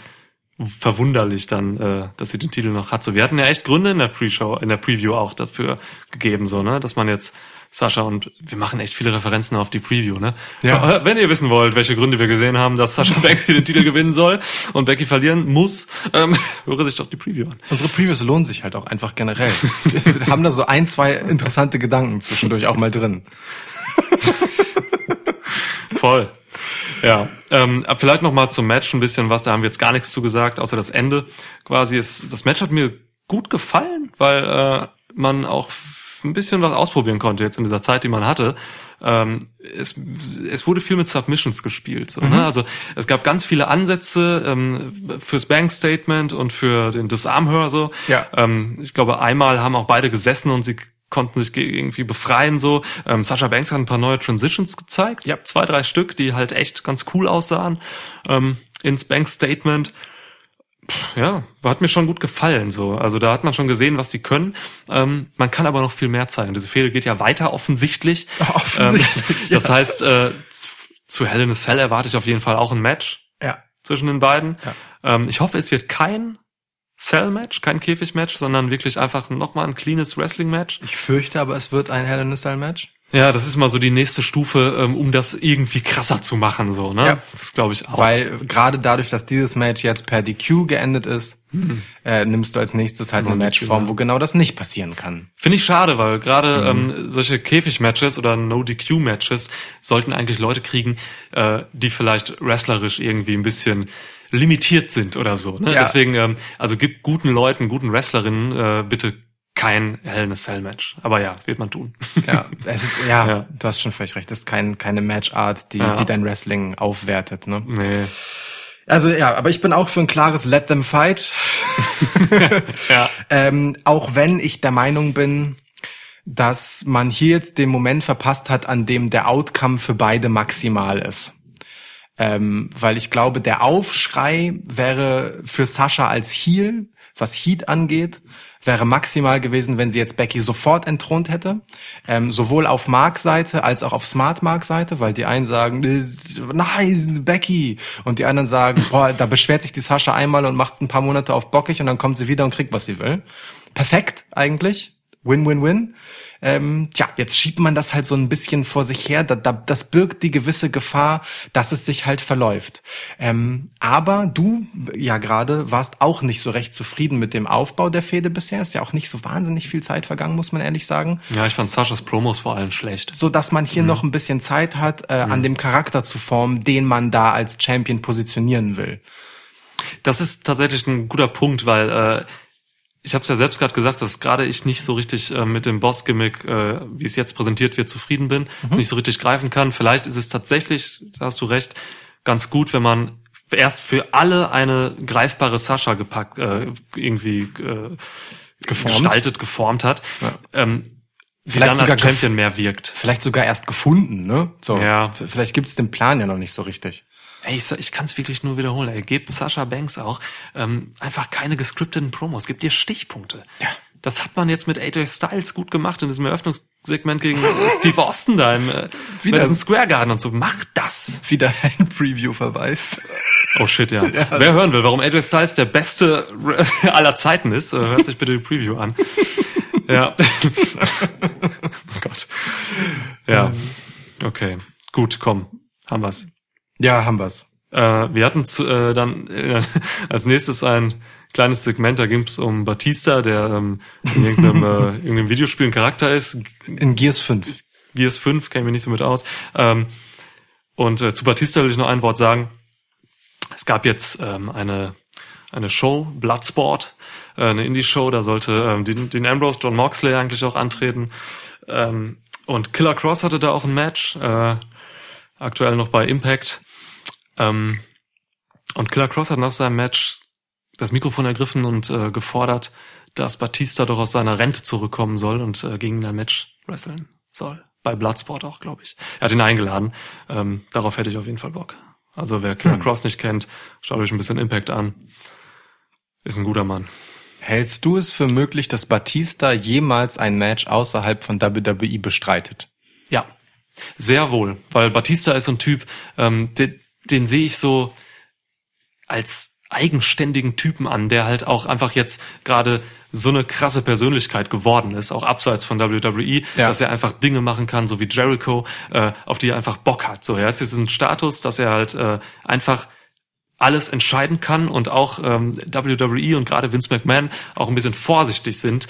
Speaker 1: verwunderlich dann, äh, dass sie den Titel noch hat. So, wir hatten ja echt Gründe in der Pre-Show, in der Preview auch dafür gegeben, so, ne, dass man jetzt Sascha und wir machen echt viele Referenzen auf die Preview, ne?
Speaker 2: Ja.
Speaker 1: Wenn ihr wissen wollt, welche Gründe wir gesehen haben, dass Sascha Banks den Titel gewinnen soll und Becky verlieren muss, ähm, höre sich doch die Preview an.
Speaker 2: Unsere Previews lohnen sich halt auch einfach generell. Wir haben da so ein, zwei interessante Gedanken zwischendurch auch mal drin.
Speaker 1: Voll. Ja, ähm, vielleicht noch mal zum Match ein bisschen was. Da haben wir jetzt gar nichts zu gesagt, außer das Ende. Quasi ist das Match hat mir gut gefallen, weil äh, man auch ein bisschen was ausprobieren konnte jetzt in dieser Zeit, die man hatte. Ähm, es, es wurde viel mit Submissions gespielt. So, ne? Also es gab ganz viele Ansätze ähm, fürs Bank Statement und für den Disarmhör so.
Speaker 2: Ja.
Speaker 1: Ähm, ich glaube, einmal haben auch beide gesessen und sie konnten sich ge- irgendwie befreien so. Ähm, Sasha Banks hat ein paar neue Transitions gezeigt,
Speaker 2: Ja.
Speaker 1: zwei, drei Stück, die halt echt ganz cool aussahen ähm, ins Bank Statement. Pff, Ja, hat mir schon gut gefallen so. Also da hat man schon gesehen, was die können. Ähm, man kann aber noch viel mehr zeigen. Diese Fehde geht ja weiter offensichtlich.
Speaker 2: Offensichtlich,
Speaker 1: Ähm, Das heißt, äh, zu Hell in a Cell erwarte ich auf jeden Fall auch ein Match
Speaker 2: Ja.
Speaker 1: zwischen den beiden.
Speaker 2: Ja.
Speaker 1: Ähm, ich hoffe, es wird kein Cell-Match, kein Käfig-Match, sondern wirklich einfach nochmal ein cleanes Wrestling-Match.
Speaker 2: Ich fürchte aber, es wird ein Hell in a Cell Match.
Speaker 1: Ja, das ist mal so die nächste Stufe, ähm, um das irgendwie krasser zu machen, so, ne?
Speaker 2: Ja.
Speaker 1: Das glaube ich auch.
Speaker 2: Weil gerade dadurch, dass dieses Match jetzt per DQ geendet ist, äh, nimmst du als nächstes halt eine
Speaker 1: Mhm.
Speaker 2: Matchform, wo genau das nicht passieren kann.
Speaker 1: Finde ich schade, weil gerade
Speaker 2: Mhm.
Speaker 1: ähm, solche Käfig-Matches oder No-DQ-Matches sollten eigentlich Leute kriegen, äh, die vielleicht wrestlerisch irgendwie ein bisschen limitiert sind oder so. Ne?
Speaker 2: Ja.
Speaker 1: Deswegen, ähm, also gibt guten Leuten, guten Wrestlerinnen äh, bitte kein Hell in a Cell Match. Aber ja, wird man tun.
Speaker 2: Ja, es ist, ja,
Speaker 1: Ja.
Speaker 2: du hast schon völlig recht. Das ist kein, keine Matchart, die,
Speaker 1: Ja.
Speaker 2: die dein Wrestling aufwertet, ne?
Speaker 1: nee.
Speaker 2: Also ja, aber ich bin auch für ein klares Let them fight.
Speaker 1: Ja.
Speaker 2: Ähm, auch wenn ich der Meinung bin, dass man hier jetzt den Moment verpasst hat, an dem der Outcome für beide maximal ist. Ähm, weil ich glaube, der Aufschrei wäre für Sascha als Heel, was Heat angeht, wäre maximal gewesen, wenn sie jetzt Becky sofort entthront hätte. Ähm, sowohl auf Mark-Seite als auch auf Smart-Mark-Seite, weil die einen sagen, nein, Becky. Und die anderen sagen, boah, da beschwert sich die Sascha einmal und macht ein paar Monate auf bockig und dann kommt sie wieder und kriegt, was sie will. Perfekt eigentlich. Win-win-win. Ähm, tja, jetzt schiebt man das halt so ein bisschen vor sich her. Da, da, das birgt die gewisse Gefahr, dass es sich halt verläuft. Ähm, aber du, ja gerade, warst auch nicht so recht zufrieden mit dem Aufbau der Fehde bisher. Ist ja auch nicht so wahnsinnig viel Zeit vergangen, muss man ehrlich sagen.
Speaker 1: Ja, ich fand Saschas Promos vor allem schlecht.
Speaker 2: So dass man hier noch ein bisschen Zeit hat, äh, an dem Charakter zu formen, den man da als Champion positionieren will.
Speaker 1: Das ist tatsächlich ein guter Punkt, weil äh, ich habe es ja selbst gerade gesagt, dass gerade ich nicht so richtig äh, mit dem Boss-Gimmick, äh, wie es jetzt präsentiert wird, zufrieden bin, es nicht so richtig greifen kann. Vielleicht ist es tatsächlich, da hast du recht, ganz gut, wenn man erst für alle eine greifbare Sascha gepackt, äh, irgendwie äh,
Speaker 2: Geformt?
Speaker 1: gestaltet, geformt hat, ähm, die
Speaker 2: Vielleicht sogar
Speaker 1: als Champion mehr wirkt.
Speaker 2: Vielleicht sogar erst gefunden, ne? So.
Speaker 1: Ja.
Speaker 2: Vielleicht gibt's den Plan ja noch nicht so richtig.
Speaker 1: Ey, ich, ich kann es wirklich nur wiederholen. Ey, gebt Sascha Banks auch ähm, einfach keine gescripteten Promos. Gebt ihr Stichpunkte.
Speaker 2: Ja.
Speaker 1: Das hat man jetzt mit AJ Styles gut gemacht in diesem Eröffnungssegment gegen Steve Austin da im äh,
Speaker 2: Wieder-
Speaker 1: Madison Square Garden und so. Macht das.
Speaker 2: Wieder ein Preview-Verweis.
Speaker 1: Oh shit, ja. Wer hören will, warum AJ Styles der beste aller Zeiten ist, äh, hört sich bitte die Preview an. ja. oh Gott. Ja. Okay. Gut, komm. Haben wir's.
Speaker 2: Ja, haben wir's.
Speaker 1: Äh, wir hatten zu, äh, dann äh, als nächstes ein kleines Segment, da ging's um Batista, der ähm, in irgendeinem, äh, irgendeinem Videospiel ein Charakter ist.
Speaker 2: In Gears 5.
Speaker 1: Gears 5, kenne ich mich nicht so mit aus. Ähm, und äh, zu Batista will ich noch ein Wort sagen. Es gab jetzt ähm, eine, eine Show, Bloodsport, äh, eine Indie-Show, da sollte ähm, den, den Ambrose John Moxley eigentlich auch antreten. Ähm, und Killer Cross hatte da auch ein Match, äh, aktuell noch bei Impact. Ähm, und Killer Cross hat nach seinem Match das Mikrofon ergriffen und äh, gefordert, dass Batista doch aus seiner Rente zurückkommen soll und äh, gegen ein Match wresteln soll. Bei Bloodsport auch, glaube ich. Er hat ihn eingeladen. Ähm, darauf hätte ich auf jeden Fall Bock. Also wer Killer Cross nicht kennt, schaut euch ein bisschen Impact an. Ist ein guter Mann.
Speaker 2: Hältst du es für möglich, dass Batista jemals ein Match außerhalb von WWE bestreitet?
Speaker 1: Ja, sehr wohl, weil Batista ist so ein Typ, ähm, den, den sehe ich so als eigenständigen Typen an, der halt auch einfach jetzt gerade so eine krasse Persönlichkeit geworden ist, auch abseits von WWE,
Speaker 2: Ja.
Speaker 1: dass er einfach Dinge machen kann, so wie Jericho, äh, auf die er einfach Bock hat. So, er ist jetzt ein Status, dass er halt äh, einfach alles entscheiden kann und auch ähm, WWE und gerade Vince McMahon auch ein bisschen vorsichtig sind,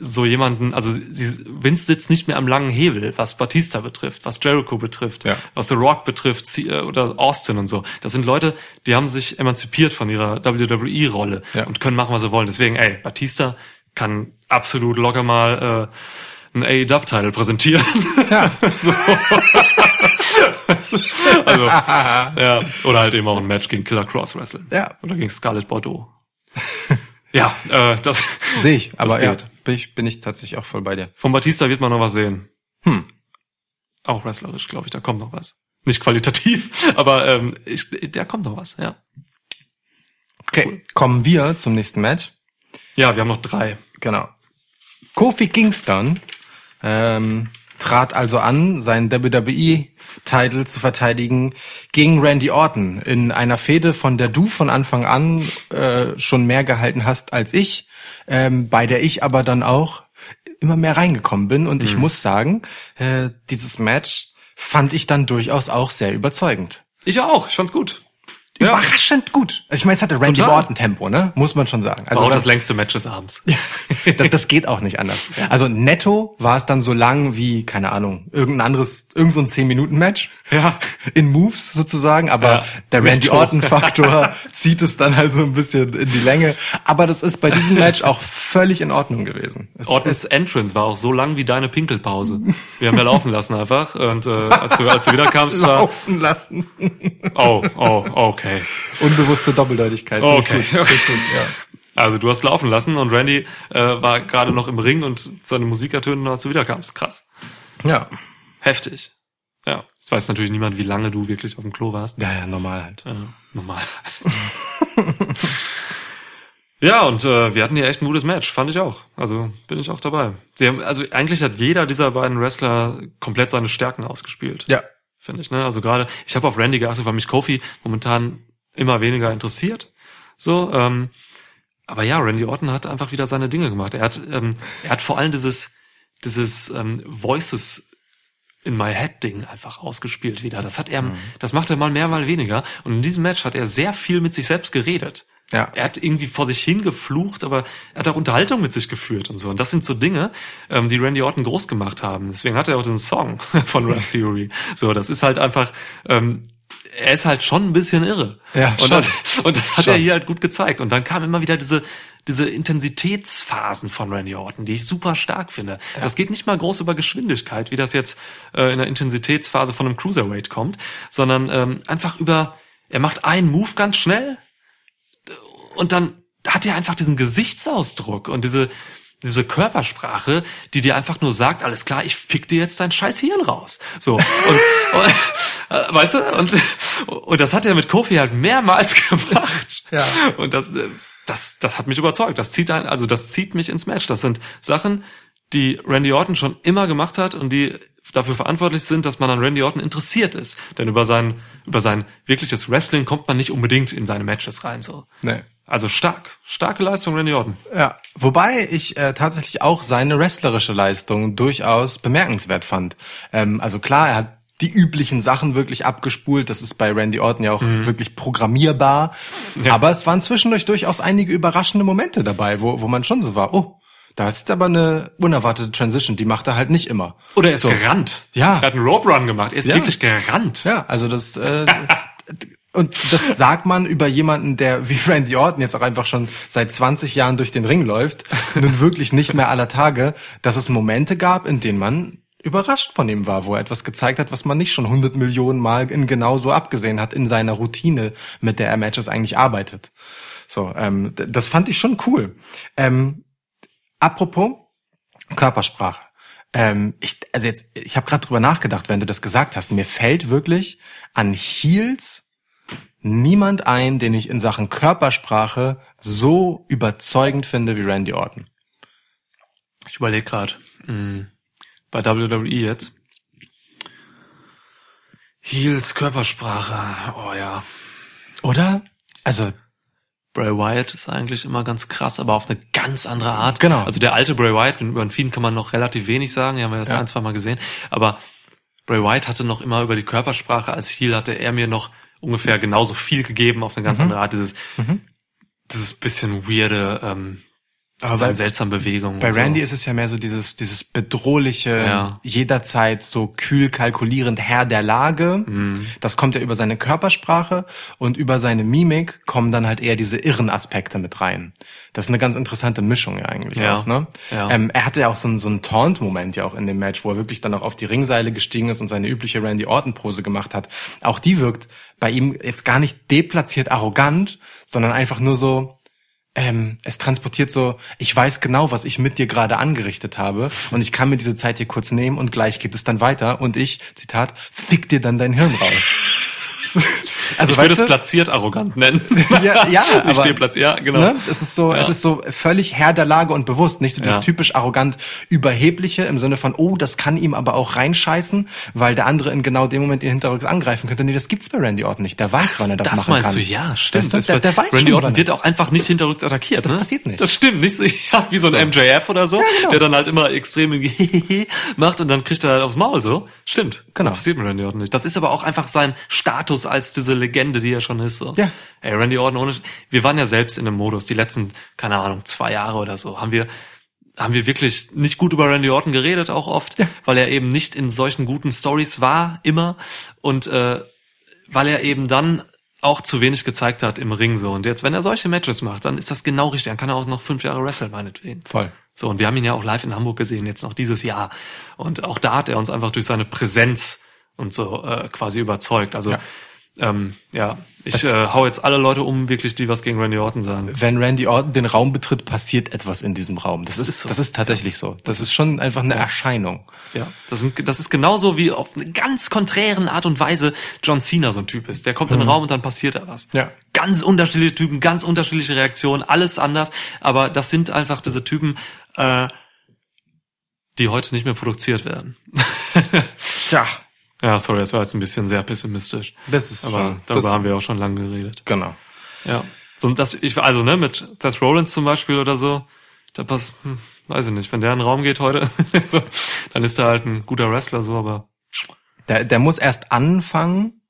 Speaker 1: so jemanden, also sie, Vince sitzt nicht mehr am langen Hebel, was Batista betrifft, was Jericho betrifft,
Speaker 2: Ja.
Speaker 1: was The Rock betrifft äh, oder Austin und so. Das sind Leute, die haben sich emanzipiert von ihrer WWE-Rolle
Speaker 2: Ja.
Speaker 1: und können machen, was sie wollen. Deswegen, ey, Batista kann absolut locker mal äh, einen AEW-Title präsentieren.
Speaker 2: Ja.
Speaker 1: so. Also, ja. Oder halt eben auch ein Match gegen Killer Cross wresteln.
Speaker 2: Ja.
Speaker 1: Oder gegen Scarlett Bordeaux. ja, äh, das
Speaker 2: Sehe ich, aber ja,
Speaker 1: geht.
Speaker 2: bin ich, bin ich tatsächlich auch voll bei dir.
Speaker 1: von Batista wird man noch was sehen.
Speaker 2: Hm.
Speaker 1: Auch wrestlerisch, glaube ich, da kommt noch was. Nicht qualitativ, aber ähm, ich, da kommt noch was, ja.
Speaker 2: Okay, kommen wir zum nächsten Match.
Speaker 1: Ja, wir haben noch drei.
Speaker 2: Genau. Kofi Kingston ähm, trat also an, seinen WWE-Titel zu verteidigen gegen Randy Orton in einer Fehde, von der du von Anfang an äh, schon mehr gehalten hast als ich, ähm, bei der ich aber dann auch immer mehr reingekommen bin. Und ich muss sagen, äh, dieses Match fand ich dann durchaus auch sehr überzeugend.
Speaker 1: Ich auch, ich fand's gut.
Speaker 2: Überraschend gut. Also ich meine, es hatte Randy. Orton Tempo, ne? Muss man schon sagen.
Speaker 1: Also
Speaker 2: Also
Speaker 1: auch
Speaker 2: wenn-
Speaker 1: das längste Match des Abends.
Speaker 2: das, das geht auch nicht anders. Also netto war es dann so lang wie, keine Ahnung, irgendein anderes, irgend so ein 10-Minuten-Match.
Speaker 1: Ja.
Speaker 2: In Moves sozusagen, aber
Speaker 1: Ja.
Speaker 2: der Randy. Orton-Faktor zieht es dann halt so ein bisschen in die Länge. Aber das ist bei diesem Match auch völlig in Ordnung gewesen. Es
Speaker 1: Ortons Entrance war auch so lang wie deine Pinkelpause. Wir haben ja laufen lassen einfach. Und äh, als, du, als du wiederkamst, war...
Speaker 2: laufen lassen.
Speaker 1: Oh, oh, okay.
Speaker 2: Unbewusste Doppeldeutigkeit. Ich
Speaker 1: Okay.
Speaker 2: gut. Gut, ja.
Speaker 1: Also du hast laufen lassen und Randy äh, war gerade noch im Ring und seine Musik ertönte, als du wiederkamst. Krass.
Speaker 2: ja.
Speaker 1: Heftig. Ja. Jetzt weiß natürlich niemand, wie lange du wirklich auf dem Klo warst.
Speaker 2: Ja, ja, normal halt.
Speaker 1: Äh, normal. Ja, und äh, wir hatten hier echt ein gutes Match, fand ich auch. Also bin ich auch dabei. Sie haben, also eigentlich hat jeder dieser beiden Wrestler komplett seine Stärken ausgespielt.
Speaker 2: Ja.
Speaker 1: Finde ich, ne? Also gerade, ich habe auf Randy geachtet, weil mich Kofi momentan immer weniger interessiert. So, ähm, aber ja, Randy Orton hat einfach wieder seine Dinge gemacht. Er hat, ähm, er hat vor allem dieses, dieses ähm, Voices in my head Ding einfach ausgespielt wieder. Das hat er, das macht er mal mehr, mal weniger. Und in diesem Match hat er sehr viel mit sich selbst geredet.
Speaker 2: Ja.
Speaker 1: Er hat irgendwie vor sich hingeflucht, aber er hat auch Unterhaltung mit sich geführt und so. Und das sind so Dinge, ähm, die Randy Orton groß gemacht haben. Deswegen hat er auch diesen Song von Rap Theory. So, das ist halt einfach, ähm, er ist halt schon ein bisschen irre.
Speaker 2: Ja,
Speaker 1: und
Speaker 2: schon.
Speaker 1: das, und das hat
Speaker 2: Schon.
Speaker 1: er hier halt gut gezeigt. Und dann kamen immer wieder diese, diese Intensitätsphasen von Randy Orton, die ich super stark finde. Das geht nicht mal groß über Geschwindigkeit, wie das jetzt äh, in der Intensitätsphase von einem Cruiserweight kommt, sondern ähm, einfach über, er macht einen Move ganz schnell und dann hat er einfach diesen Gesichtsausdruck und diese, diese Körpersprache, die dir einfach nur sagt, alles klar, ich fick dir jetzt dein scheiß Hirn raus. So. Und, und äh, weißt du, und, und das hat er mit Kofi halt mehrmals gemacht.
Speaker 2: Ja.
Speaker 1: Und das, äh, das, das hat mich überzeugt. Das zieht ein, also das zieht mich ins Match. Das sind Sachen, die Randy Orton schon immer gemacht hat und die dafür verantwortlich sind, dass man an Randy Orton interessiert ist. Denn über sein, über sein wirkliches Wrestling kommt man nicht unbedingt in seine Matches rein, so.
Speaker 2: Nee.
Speaker 1: Also stark. Starke Leistung, Randy Orton.
Speaker 2: Ja, wobei ich äh, tatsächlich auch seine wrestlerische Leistung durchaus bemerkenswert fand. Ähm, also klar, er hat die üblichen Sachen wirklich abgespult. Das ist bei Randy Orton ja auch wirklich programmierbar.
Speaker 1: Ja.
Speaker 2: Aber es waren zwischendurch durchaus einige überraschende Momente dabei, wo, wo man schon so war, oh, da ist aber eine unerwartete Transition, die macht er halt nicht immer.
Speaker 1: Oder er ist
Speaker 2: So.
Speaker 1: gerannt.
Speaker 2: Ja.
Speaker 1: Er hat einen Rope Run gemacht. Er ist
Speaker 2: Ja.
Speaker 1: wirklich gerannt.
Speaker 2: Ja, also das äh, und das sagt man über jemanden, der wie Randy Orton jetzt auch einfach schon seit 20 Jahren durch den Ring läuft, nun wirklich nicht mehr aller Tage, dass es Momente gab, in denen man überrascht von ihm war, wo er etwas gezeigt hat, was man nicht schon 100 Millionen Mal in genau so abgesehen hat in seiner Routine, mit der er Matches eigentlich arbeitet. So, ähm, das fand ich schon cool. Ähm, apropos Körpersprache. Ähm, ich, also jetzt, ich habe gerade drüber nachgedacht, wenn du das gesagt hast. Mir fällt wirklich an Heels niemand ein, den ich in Sachen Körpersprache so überzeugend finde wie Randy Orton.
Speaker 1: Ich überlege gerade. Bei WWE jetzt. Heels Körpersprache. Oh ja.
Speaker 2: Oder? Also,
Speaker 1: Bray Wyatt ist eigentlich immer ganz krass, aber auf eine ganz andere Art.
Speaker 2: Genau.
Speaker 1: Also der alte Bray Wyatt, über den vielen kann man noch relativ wenig sagen, die haben wir erst
Speaker 2: Ja.
Speaker 1: ein, zwei Mal gesehen. Aber Bray Wyatt hatte noch immer über die Körpersprache als Heel hatte er mir noch ungefähr genauso viel gegeben auf eine
Speaker 2: Mhm.
Speaker 1: ganz andere Art. Dieses, dieses bisschen weirde, ähm,
Speaker 2: Aber
Speaker 1: seine
Speaker 2: bei-
Speaker 1: seltsamen Bewegungen.
Speaker 2: bei
Speaker 1: und so.
Speaker 2: Randy ist es ja mehr so dieses, dieses bedrohliche,
Speaker 1: Ja.
Speaker 2: jederzeit so kühl kalkulierend Herr der Lage.
Speaker 1: Mhm.
Speaker 2: Das kommt ja über seine Körpersprache und über seine Mimik kommen dann halt eher diese irren Aspekte mit rein. Das ist eine ganz interessante Mischung ja eigentlich
Speaker 1: Ja.
Speaker 2: auch, ne?
Speaker 1: Ja.
Speaker 2: Ähm, er hatte ja auch so einen, so einen Taunt-Moment ja auch in dem Match, wo er wirklich dann auch auf die Ringseile gestiegen ist und seine übliche Randy Orton-Pose gemacht hat. Auch die wirkt bei ihm jetzt gar nicht deplatziert arrogant, sondern einfach nur so, ähm, es transportiert so, ich weiß genau, was ich mit dir gerade angerichtet habe und ich kann mir diese Zeit hier kurz nehmen und gleich geht es dann weiter und ich, Zitat, fick dir dann dein Hirn raus. also
Speaker 1: ich würde es platziert arrogant nennen.
Speaker 2: ja, ja,
Speaker 1: Nicht
Speaker 2: aber
Speaker 1: deplatziert, ja, genau.
Speaker 2: Ne? Es ist so,
Speaker 1: Ja.
Speaker 2: es ist so völlig Herr der Lage und bewusst, nicht so dieses
Speaker 1: Ja.
Speaker 2: typisch arrogant überhebliche im Sinne von, oh, das kann ihm aber auch reinscheißen, weil der andere in genau dem Moment den Hinterrücken angreifen könnte. Nee, das gibt's bei Randy Orton nicht. Der weiß, wann er das,
Speaker 1: das
Speaker 2: machen
Speaker 1: meinst
Speaker 2: kann.
Speaker 1: du, ja, stimmt. Das
Speaker 2: der, der weiß
Speaker 1: Randy
Speaker 2: schon,
Speaker 1: Orton wird auch einfach nicht hinterrückt attackiert.
Speaker 2: Das
Speaker 1: ne?
Speaker 2: passiert nicht.
Speaker 1: Das stimmt, nicht so, ja, wie so ein MJF oder so,
Speaker 2: genau.
Speaker 1: der dann halt immer extrem macht und dann kriegt er halt aufs Maul so. Stimmt.
Speaker 2: Genau.
Speaker 1: Das passiert mit Randy Orton nicht. Das ist aber auch einfach sein Status als diese Legende, die er schon ist. So.
Speaker 2: Ja.
Speaker 1: Ey, Randy Orton ohne, wir waren ja selbst in einem Modus, die letzten, keine Ahnung, zwei Jahre oder so, haben wir haben wir wirklich nicht gut über Randy Orton geredet, auch oft, weil er eben nicht in solchen guten Stories war, immer. Und äh, weil er eben dann auch zu wenig gezeigt hat im Ring so. Und jetzt, wenn er solche Matches macht, dann ist das genau richtig. Dann kann er auch noch fünf Jahre wresteln, meinetwegen.
Speaker 2: Voll.
Speaker 1: So, und wir haben ihn ja auch live in Hamburg gesehen, jetzt noch dieses Jahr. Und auch da hat er uns einfach durch seine Präsenz und so äh, quasi überzeugt. Also
Speaker 2: Ja.
Speaker 1: Ähm, ja, ich äh, hau jetzt alle Leute um, wirklich, die was gegen Randy Orton sagen.
Speaker 2: Wenn Randy Orton den Raum betritt, passiert etwas in diesem Raum. Das, ist,
Speaker 1: ist so.
Speaker 2: das ist tatsächlich so. Das ist schon einfach eine Erscheinung.
Speaker 1: Ja, das, sind, das ist genauso wie auf eine ganz konträren Art und Weise John Cena so ein Typ ist. Der kommt in den Raum und dann passiert da was.
Speaker 2: Ja.
Speaker 1: Ganz unterschiedliche Typen, ganz unterschiedliche Reaktionen, alles anders. Aber das sind einfach diese Typen, äh, die heute nicht mehr produziert werden.
Speaker 2: Tja,
Speaker 1: ja, sorry, das war jetzt ein bisschen sehr pessimistisch.
Speaker 2: das ist
Speaker 1: Aber
Speaker 2: schon,
Speaker 1: darüber haben wir auch schon lange geredet.
Speaker 2: Genau.
Speaker 1: Ja. So, das, ich, also, ne, mit Seth Rollins zum Beispiel oder so, da passt, hm, weiß ich nicht, wenn der in den Raum geht heute, so, dann ist er halt ein guter Wrestler, so, aber
Speaker 2: Der, der muss erst anfangen,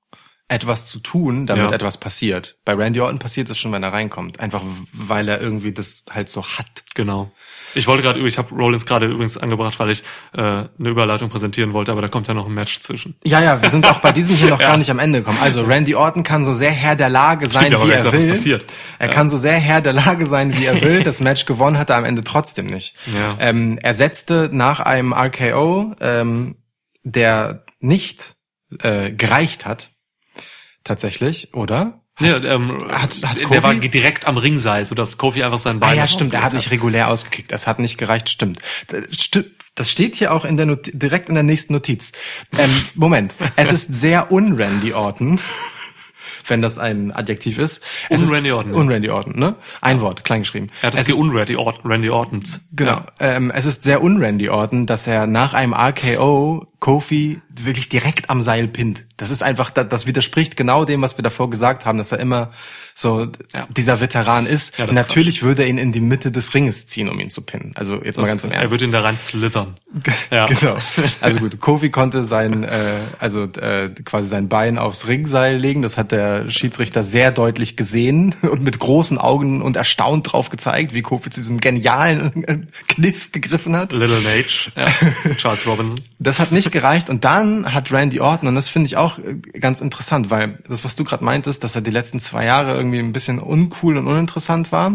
Speaker 2: etwas zu tun, damit
Speaker 1: Ja.
Speaker 2: etwas passiert. Bei Randy Orton passiert es schon, wenn er reinkommt. Einfach weil er irgendwie das halt so hat.
Speaker 1: genau. Ich wollte gerade, ich habe Rollins gerade übrigens angebracht, weil ich äh, eine Überleitung präsentieren wollte, aber da kommt ja noch ein Match zwischen.
Speaker 2: Ja, ja, wir sind auch bei diesem hier noch gar nicht am Ende gekommen. Also Randy Orton kann so sehr Herr der Lage sein,
Speaker 1: Stimmt,
Speaker 2: wie er
Speaker 1: da, was
Speaker 2: will.
Speaker 1: passiert?
Speaker 2: Er
Speaker 1: Ja.
Speaker 2: kann so sehr Herr der Lage sein, wie er will. Das Match gewonnen hat er am Ende trotzdem nicht.
Speaker 1: Ja.
Speaker 2: Ähm, er setzte nach einem RKO, ähm, der nicht äh, gereicht hat, tatsächlich, oder?
Speaker 1: Ja, ähm,
Speaker 2: Hat- hat
Speaker 1: der
Speaker 2: Kofi-
Speaker 1: war direkt am Ringseil, so dass Kofi einfach sein Bein
Speaker 2: Ah ja, stimmt, er hat nicht regulär ausgekickt. Das hat nicht gereicht, stimmt. Das sti- Das steht hier auch in der Not direkt in der nächsten Notiz. Ähm, Moment, es ist sehr un-Randy Orton, wenn das ein Adjektiv ist. Es
Speaker 1: Un-Randy Orton.
Speaker 2: Un-Randy Orton, ne? Ein Wort, kleingeschrieben.
Speaker 1: Er hat das
Speaker 2: Es ist-
Speaker 1: geunrandy Ort, Randy Ortons.
Speaker 2: Genau.
Speaker 1: Ja.
Speaker 2: Ähm, es ist sehr un-Randy Orton, dass er nach einem RKO Kofi wirklich direkt am Seil pinnt. Das ist einfach, das, das widerspricht genau dem, was wir davor gesagt haben, dass er immer so
Speaker 1: Ja.
Speaker 2: dieser Veteran ist.
Speaker 1: Ja, das ist
Speaker 2: Natürlich würde er ihn in die Mitte des Ringes ziehen, um ihn zu pinnen. Also jetzt mal ganz im
Speaker 1: er
Speaker 2: Ernst.
Speaker 1: wird ihn da rein slithern. Ja.
Speaker 2: Genau. Also gut, Kofi konnte sein, äh, also äh, quasi sein Bein aufs Ringseil legen. Das hat der Schiedsrichter sehr deutlich gesehen und mit großen Augen und erstaunt drauf gezeigt, wie Kofi zu diesem genialen Kniff gegriffen hat.
Speaker 1: Little Nage, ja. Charles Robinson.
Speaker 2: Das hat nicht gereicht und dann hat Randy Orton, und das finde ich auch äh, ganz interessant, weil das, was du gerade meintest, dass er die letzten zwei Jahre irgendwie ein bisschen uncool und uninteressant war,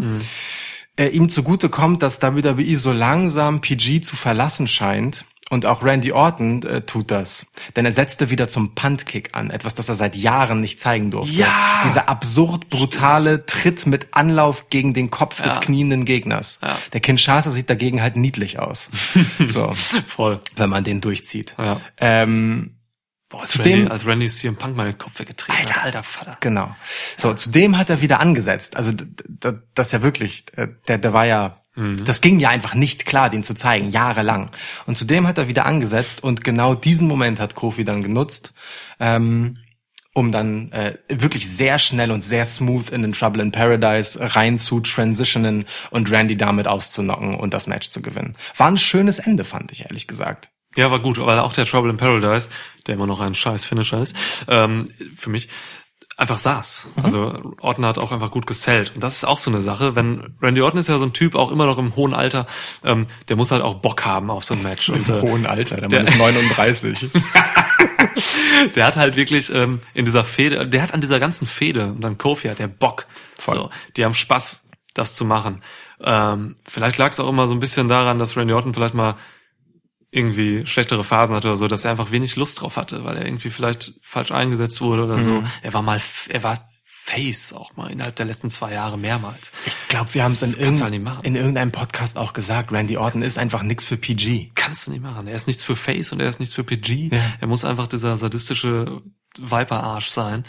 Speaker 2: äh, ihm zugute kommt, dass WWE so langsam PG zu verlassen scheint. Und auch Randy Orton äh, tut das. Denn er setzte wieder zum Puntkick an. Etwas, das er seit Jahren nicht zeigen durfte.
Speaker 1: Ja!
Speaker 2: Dieser absurd brutale Tritt mit Anlauf gegen den Kopf des
Speaker 1: Ja.
Speaker 2: knienden Gegners.
Speaker 1: Ja.
Speaker 2: Der Kinshasa sieht dagegen halt niedlich aus. so,
Speaker 1: Voll.
Speaker 2: wenn man den durchzieht.
Speaker 1: Ja.
Speaker 2: Ähm,
Speaker 1: Boah, als,
Speaker 2: Zudem-
Speaker 1: Randy, als Randy CM Punk mal den Kopf weggetreten
Speaker 2: Alter.
Speaker 1: hat. Alter Vater.
Speaker 2: Genau. So, zudem hat er wieder angesetzt. Also, das ist ja wirklich, äh, der, der war ja, das ging ja einfach nicht klar, den zu zeigen, jahrelang. Und zudem hat er wieder angesetzt und genau diesen Moment hat Kofi dann genutzt, ähm, um dann äh, wirklich sehr schnell und sehr smooth in den Trouble in Paradise rein zu transitionen und Randy damit auszunocken und das Match zu gewinnen. War ein schönes Ende, fand ich, ehrlich gesagt.
Speaker 1: Ja, war gut, weil auch der Trouble in Paradise, der immer noch ein scheiß Finisher ist, ähm, für mich, einfach saß. Also Orton hat auch einfach gut gesellt. Und das ist auch so eine Sache, wenn Randy Orton ist ja so ein Typ, auch immer noch im hohen Alter, ähm, der muss halt auch Bock haben auf so ein Match. Und, äh,
Speaker 2: Hohen Alter, der
Speaker 1: der-
Speaker 2: Mann ist 39.
Speaker 1: der hat halt wirklich ähm, in dieser Fehde, der hat an dieser ganzen Fehde und dann Kofi hat der Bock.
Speaker 2: Voll.
Speaker 1: So, die haben Spaß, das zu machen. Ähm, vielleicht lag es auch immer so ein bisschen daran, dass Randy Orton vielleicht mal irgendwie schlechtere Phasen hatte oder so, dass er einfach wenig Lust drauf hatte, weil er irgendwie vielleicht falsch eingesetzt wurde oder so. Er war mal, er war Face auch mal innerhalb der letzten zwei Jahre mehrmals.
Speaker 2: Ich glaube, wir haben es in,
Speaker 1: halt
Speaker 2: irgendein,
Speaker 1: machen.
Speaker 2: in irgendeinem Podcast auch gesagt. Randy Orton ist einfach nix für PG.
Speaker 1: Kannst du nicht machen. Er ist nichts für Face und er ist nichts für PG.
Speaker 2: Ja.
Speaker 1: Er muss einfach dieser sadistische Viper-Arsch sein.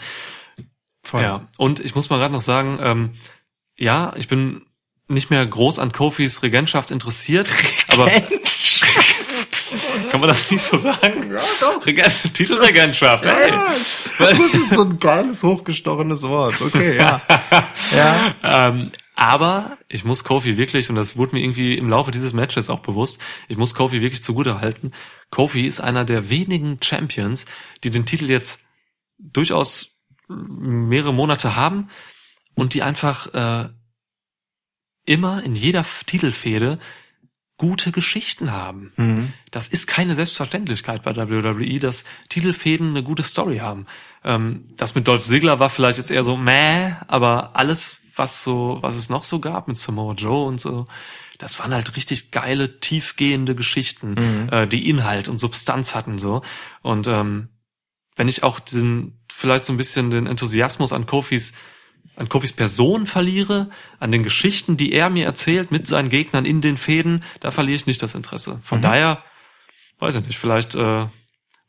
Speaker 2: Voll.
Speaker 1: Ja, und ich muss mal gerade noch sagen, ähm, ja, ich bin nicht mehr groß an Kofis Regentschaft interessiert, aber kann man das nicht so sagen? Ja, doch. Regent, Titelregentschaft, hey.
Speaker 2: Das ist so ein geiles, hochgestochenes Wort. Okay, ja. ja.
Speaker 1: ähm, aber ich muss Kofi wirklich, und das wurde mir irgendwie im Laufe dieses Matches auch bewusst, ich muss Kofi wirklich zugute halten. Kofi ist einer der wenigen Champions, die den Titel jetzt durchaus mehrere Monate haben und die einfach äh, immer in jeder Titelfehde gute Geschichten haben.
Speaker 2: Mhm.
Speaker 1: Das ist keine Selbstverständlichkeit bei WWE, dass Titelfäden eine gute Story haben. Ähm, das mit Dolph Ziggler war vielleicht jetzt eher so meh, aber alles, was so, was es noch so gab mit Samoa Joe und so, das waren halt richtig geile, tiefgehende Geschichten, äh, die Inhalt und Substanz hatten so. Und ähm, wenn ich auch diesen, vielleicht so ein bisschen den Enthusiasmus an Kofis, an Kofis Person verliere, an den Geschichten, die er mir erzählt mit seinen Gegnern in den Fäden, da verliere ich nicht das Interesse. Von
Speaker 2: Mhm.
Speaker 1: daher, weiß ich nicht, vielleicht, äh,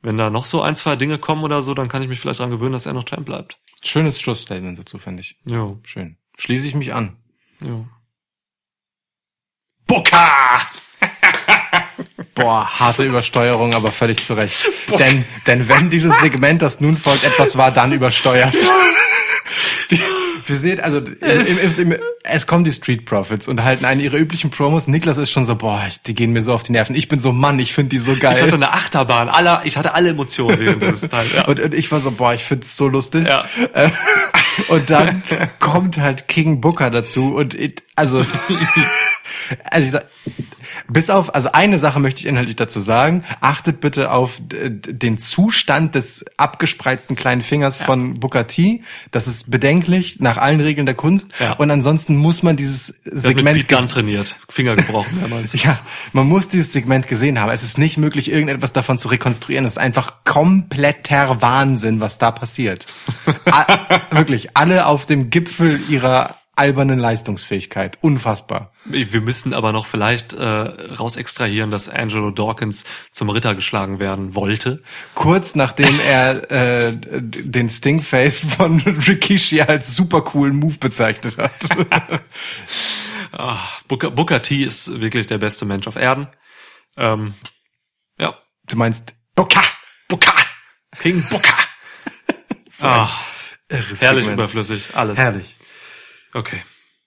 Speaker 1: wenn da noch so ein, zwei Dinge kommen oder so, dann kann ich mich vielleicht daran gewöhnen, dass er noch Champ bleibt.
Speaker 2: Schönes Schlussstatement dazu, finde ich.
Speaker 1: Jo,
Speaker 2: Schön. Schließe ich mich an.
Speaker 1: jo.
Speaker 2: Booker! Boah, harte Übersteuerung, aber völlig zu Recht. Denn, denn wenn dieses Segment, das nun folgt, etwas war, dann übersteuert. Wir, sehen, also im, im, im, es kommen die Street Profits und halten einen ihre üblichen Promos. Niklas ist schon so, boah, die gehen mir so auf die Nerven. Ich bin so Mann, ich finde die so geil.
Speaker 1: Ich hatte eine Achterbahn, aller, ich hatte alle Emotionen während dieses Teils. Ja.
Speaker 2: und, und ich war so, boah, ich find's so lustig.
Speaker 1: Ja.
Speaker 2: Äh, Und dann kommt halt King Booker dazu und it, also also ich sag, bis auf also eine Sache möchte ich inhaltlich dazu sagen, achtet bitte auf den Zustand des abgespreizten kleinen Fingers von Booker T, das ist bedenklich nach allen Regeln der Kunst
Speaker 1: Ja.
Speaker 2: und ansonsten muss man dieses
Speaker 1: hat mit
Speaker 2: Segment
Speaker 1: Beat Gun trainiert, Finger gebrochen mehrmals.
Speaker 2: ja, man muss dieses Segment gesehen haben. Es ist nicht möglich, irgendetwas davon zu rekonstruieren. Es ist einfach kompletter Wahnsinn, was da passiert. Wirklich, alle auf dem Gipfel ihrer albernen Leistungsfähigkeit. Unfassbar.
Speaker 1: Wir müssen aber noch vielleicht äh, raus extrahieren, dass Angelo Dawkins zum Ritter geschlagen werden wollte.
Speaker 2: Kurz nachdem er äh, den Stingface von Rikishi als super coolen Move bezeichnet hat.
Speaker 1: Ah, Booker, Booker T ist wirklich der beste Mensch auf Erden. Ähm, ja,
Speaker 2: Du meinst Booker, Booker,
Speaker 1: King
Speaker 2: Booker.
Speaker 1: ah,
Speaker 2: Irres
Speaker 1: herrlich
Speaker 2: Segment.
Speaker 1: überflüssig, alles.
Speaker 2: Herrlich.
Speaker 1: Okay.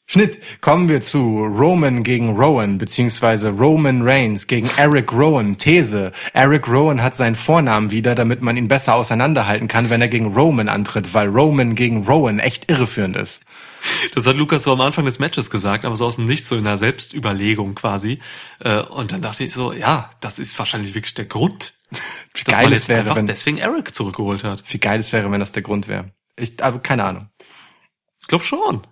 Speaker 2: Schnitt. Kommen wir zu Roman gegen Rowan, beziehungsweise Roman Reigns gegen Eric Rowan. These. Eric Rowan hat seinen Vornamen wieder, damit man ihn besser auseinanderhalten kann, wenn er gegen Roman antritt, weil Roman gegen Rowan echt irreführend ist.
Speaker 1: Das hat Lukas so am Anfang des Matches gesagt, aber so aus dem Nichts, so in einer Selbstüberlegung quasi. Äh, Und dann dachte ich so, ja, das ist wahrscheinlich wirklich der Grund,
Speaker 2: Wie
Speaker 1: dass
Speaker 2: geil
Speaker 1: man
Speaker 2: es
Speaker 1: jetzt
Speaker 2: wäre,
Speaker 1: einfach
Speaker 2: wenn,
Speaker 1: deswegen Eric zurückgeholt hat.
Speaker 2: wie geil es wäre, wenn das der Grund wäre. Ich, aber keine Ahnung.
Speaker 1: Ich glaube schon.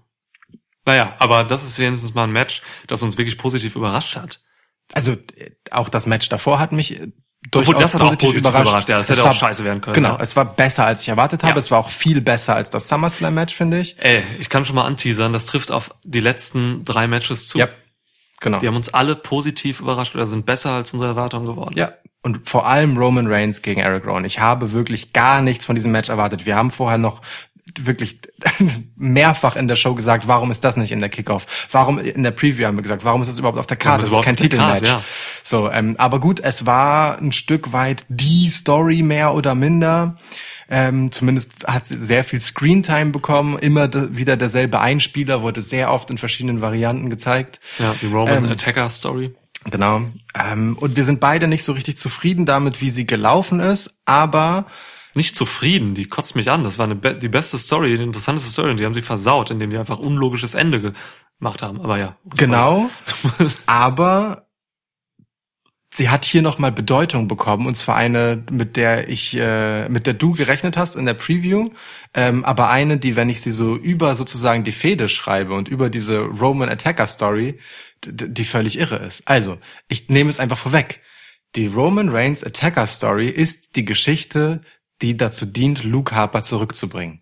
Speaker 1: Naja, aber das ist wenigstens mal ein Match, das uns wirklich positiv überrascht hat.
Speaker 2: Also, äh, auch das Match davor hat mich äh, durchaus
Speaker 1: Obwohl, das hat auch
Speaker 2: positiv,
Speaker 1: positiv
Speaker 2: überrascht.
Speaker 1: überrascht, ja, das
Speaker 2: Es
Speaker 1: hätte auch
Speaker 2: war-
Speaker 1: scheiße werden können,
Speaker 2: Genau,
Speaker 1: ja.
Speaker 2: es war besser, als ich erwartet habe.
Speaker 1: Ja.
Speaker 2: Es war auch viel besser als das SummerSlam-Match, finde ich.
Speaker 1: Ey, ich kann schon mal anteasern, das trifft auf die letzten drei Matches zu.
Speaker 2: Ja, genau.
Speaker 1: Die haben uns alle positiv überrascht oder sind besser als unsere Erwartungen geworden.
Speaker 2: Ja. Und vor allem Roman Reigns gegen Eric Rowan. Ich habe wirklich gar nichts von diesem Match erwartet. Wir haben vorher noch wirklich mehrfach in der Show gesagt, warum ist das nicht in der Kickoff? Warum in der Preview haben wir gesagt, warum ist das überhaupt auf der Karte? Das
Speaker 1: ist
Speaker 2: kein Titelmatch.
Speaker 1: Ja.
Speaker 2: So, ähm, aber gut, es war ein Stück weit die Story mehr oder minder. Ähm, zumindest hat sie sehr viel Screentime bekommen. Immer de wieder derselbe Einspieler, wurde sehr oft in verschiedenen Varianten gezeigt.
Speaker 1: Ja, die Roman
Speaker 2: Ähm,
Speaker 1: Attacker Story.
Speaker 2: Genau. Ähm, und wir sind beide nicht so richtig zufrieden damit, wie sie gelaufen ist, aber
Speaker 1: Nicht zufrieden, die kotzt mich an. Das war eine be die beste Story, die interessanteste Story und die haben sie versaut, indem die einfach unlogisches Ende gemacht haben. Aber ja.
Speaker 2: genau. aber sie hat hier nochmal Bedeutung bekommen und zwar eine, mit der ich, äh, mit der du gerechnet hast in der Preview, ähm, aber eine, die, wenn ich sie so über sozusagen die Fehde schreibe und über diese Roman Attacker Story, die völlig irre ist. Also, ich nehme es einfach vorweg. Die Roman Reigns Attacker Story ist die Geschichte, die dazu dient, Luke Harper zurückzubringen.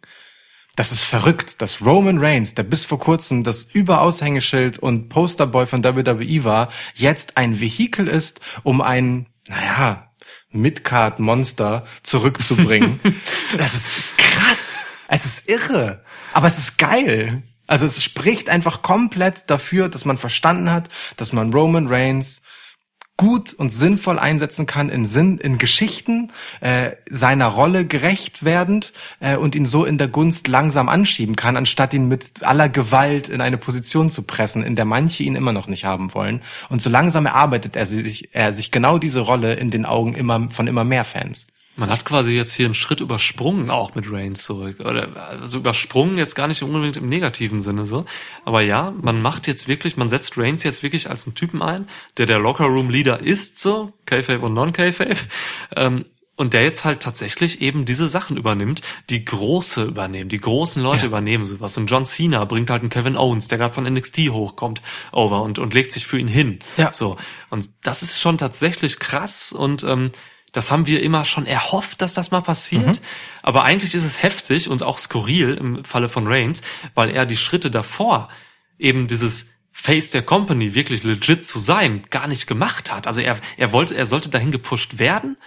Speaker 2: Das ist verrückt, dass Roman Reigns, der bis vor kurzem das Überaushängeschild und Posterboy von WWE war, jetzt ein Vehikel ist, um ein, naja, Midcard-Monster zurückzubringen. das ist krass. Es ist irre. Aber es ist geil. Also es spricht einfach komplett dafür, dass man verstanden hat, dass man Roman Reigns gut und sinnvoll einsetzen kann in Sinn, in Geschichten, äh, seiner Rolle gerecht werdend äh, und ihn so in der Gunst langsam anschieben kann, anstatt ihn mit aller Gewalt in eine Position zu pressen, in der manche ihn immer noch nicht haben wollen. Und so langsam erarbeitet er sich, er sich genau diese Rolle in den Augen immer von immer mehr Fans.
Speaker 1: Man hat quasi jetzt hier einen Schritt übersprungen auch mit Reigns zurück. Oder also übersprungen jetzt gar nicht unbedingt im negativen Sinne so. Aber ja, man macht jetzt wirklich, man setzt Reigns jetzt wirklich als einen Typen ein, der der Locker Room Leader ist, so, K-Fape und Non-K-Fape. Ähm, und der jetzt halt tatsächlich eben diese Sachen übernimmt, die große übernehmen, die großen Leute
Speaker 2: Ja.
Speaker 1: übernehmen sowas. Und John Cena bringt halt einen Kevin Owens, der gerade von NXT hochkommt, over und, und legt sich für ihn hin.
Speaker 2: Ja.
Speaker 1: So. Und das ist schon tatsächlich krass und ähm, das haben wir immer schon erhofft, dass das mal passiert. Aber eigentlich ist es heftig und auch skurril im Falle von Reigns, weil er die Schritte davor eben dieses Face der Company wirklich legit zu sein gar nicht gemacht hat. Also er, er wollte, er sollte dahin gepusht werden,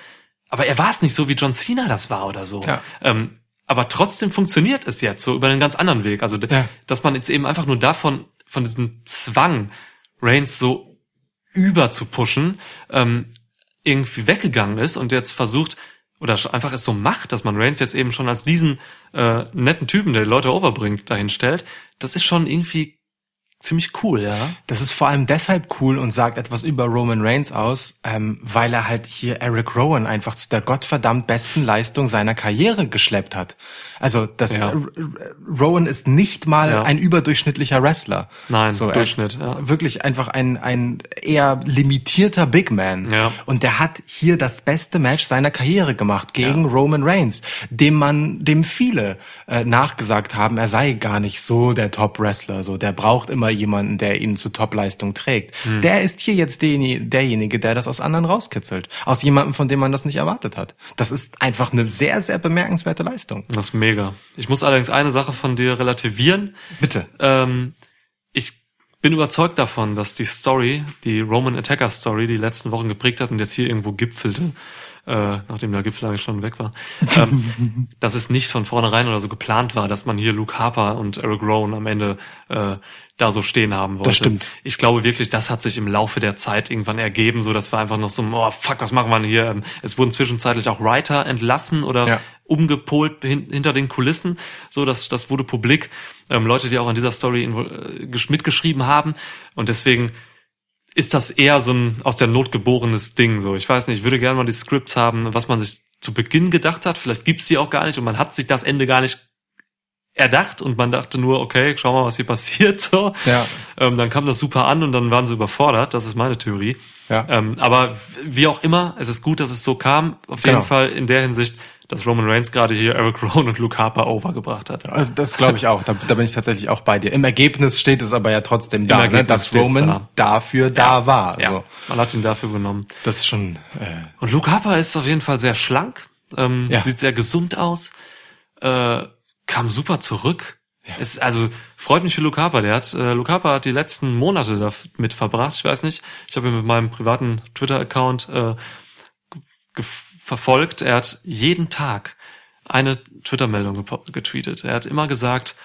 Speaker 1: aber er war es nicht so, wie John Cena das war oder so.
Speaker 2: Ja.
Speaker 1: Ähm, aber trotzdem funktioniert es jetzt so über einen ganz anderen Weg. Also,
Speaker 2: Ja.
Speaker 1: dass man jetzt eben einfach nur davon, von diesem Zwang, Reigns so über zu pushen, ähm, irgendwie weggegangen ist und jetzt versucht, oder einfach es so macht, dass man Reigns jetzt eben schon als diesen äh, netten Typen, der die Leute overbringt, dahin stellt, das ist schon irgendwie ziemlich cool, ja.
Speaker 2: Das ist vor allem deshalb cool und sagt etwas über Roman Reigns aus, ähm, weil er halt hier Eric Rowan einfach zu der gottverdammt besten Leistung seiner Karriere geschleppt hat. Also das
Speaker 1: Ja.
Speaker 2: Rowan ist nicht mal
Speaker 1: Ja.
Speaker 2: ein überdurchschnittlicher Wrestler.
Speaker 1: Nein,
Speaker 2: so,
Speaker 1: Durchschnitt, ja.
Speaker 2: Wirklich einfach ein ein eher limitierter Big Man.
Speaker 1: Ja.
Speaker 2: Und der hat hier das beste Match seiner Karriere gemacht gegen Roman Reigns, dem man, dem viele äh, nachgesagt haben, er sei gar nicht so der Top-Wrestler, so der braucht immer jemanden, der ihn zu Top-Leistung trägt.
Speaker 1: Hm.
Speaker 2: Der ist hier jetzt derjenige, derjenige, der das aus anderen rauskitzelt, aus jemandem, von dem man das nicht erwartet hat. Das ist einfach eine sehr, sehr bemerkenswerte Leistung.
Speaker 1: Das ist mega. Ich muss allerdings eine Sache von dir relativieren.
Speaker 2: Bitte.
Speaker 1: Ähm, ich bin überzeugt davon, dass die Story, die Roman Attacker Story, die letzten Wochen geprägt hat und jetzt hier irgendwo gipfelte, äh, nachdem der Gipfel eigentlich schon weg war, ähm, dass es nicht von vornherein oder so geplant war, dass man hier Luke Harper und Eric Rowan am Ende äh, da so stehen haben wollte.
Speaker 2: Das stimmt.
Speaker 1: Ich glaube wirklich, das hat sich im Laufe der Zeit irgendwann ergeben, so dass wir einfach noch so, oh fuck, was machen wir denn hier? Ähm, Es wurden zwischenzeitlich auch Writer entlassen oder
Speaker 2: Ja.
Speaker 1: umgepolt hin, hinter den Kulissen. So, das, das wurde publik. Ähm, Leute, die auch an dieser Story äh, gesch- mitgeschrieben haben. Und deswegen ist das eher so ein aus der Not geborenes Ding. So, ich weiß nicht, ich würde gerne mal die Scripts haben, was man sich zu Beginn gedacht hat. Vielleicht gibt's sie auch gar nicht und man hat sich das Ende gar nicht erdacht und man dachte nur, okay, schau mal, was hier passiert. So.
Speaker 2: Ja.
Speaker 1: Ähm, dann kam das super an und dann waren sie überfordert. Das ist meine Theorie.
Speaker 2: Ja.
Speaker 1: Ähm, aber wie auch immer, es ist gut, dass es so kam. Auf jeden
Speaker 2: Genau.
Speaker 1: Fall in der Hinsicht, dass Roman Reigns gerade hier Eric Rowan und Luke Harper overgebracht hat.
Speaker 2: Also das glaube ich auch. Da, da bin ich tatsächlich auch bei dir. Im Ergebnis steht es aber ja trotzdem da, ne, dass Roman
Speaker 1: da.
Speaker 2: dafür da war.
Speaker 1: Ja,
Speaker 2: So.
Speaker 1: man hat ihn dafür genommen.
Speaker 2: Das ist schon. Äh,
Speaker 1: Und Luke Harper ist auf jeden Fall sehr schlank, ähm,
Speaker 2: Ja.
Speaker 1: sieht sehr gesund aus, äh, kam super zurück. Es, also freut mich für Luke Harper. Der hat, äh, Luke Harper hat die letzten Monate damit verbracht. Ich weiß nicht. Ich habe ihn mit meinem privaten Twitter-Account äh, verfolgt. Er hat jeden Tag eine Twitter-Meldung getweetet. Er hat immer gesagt,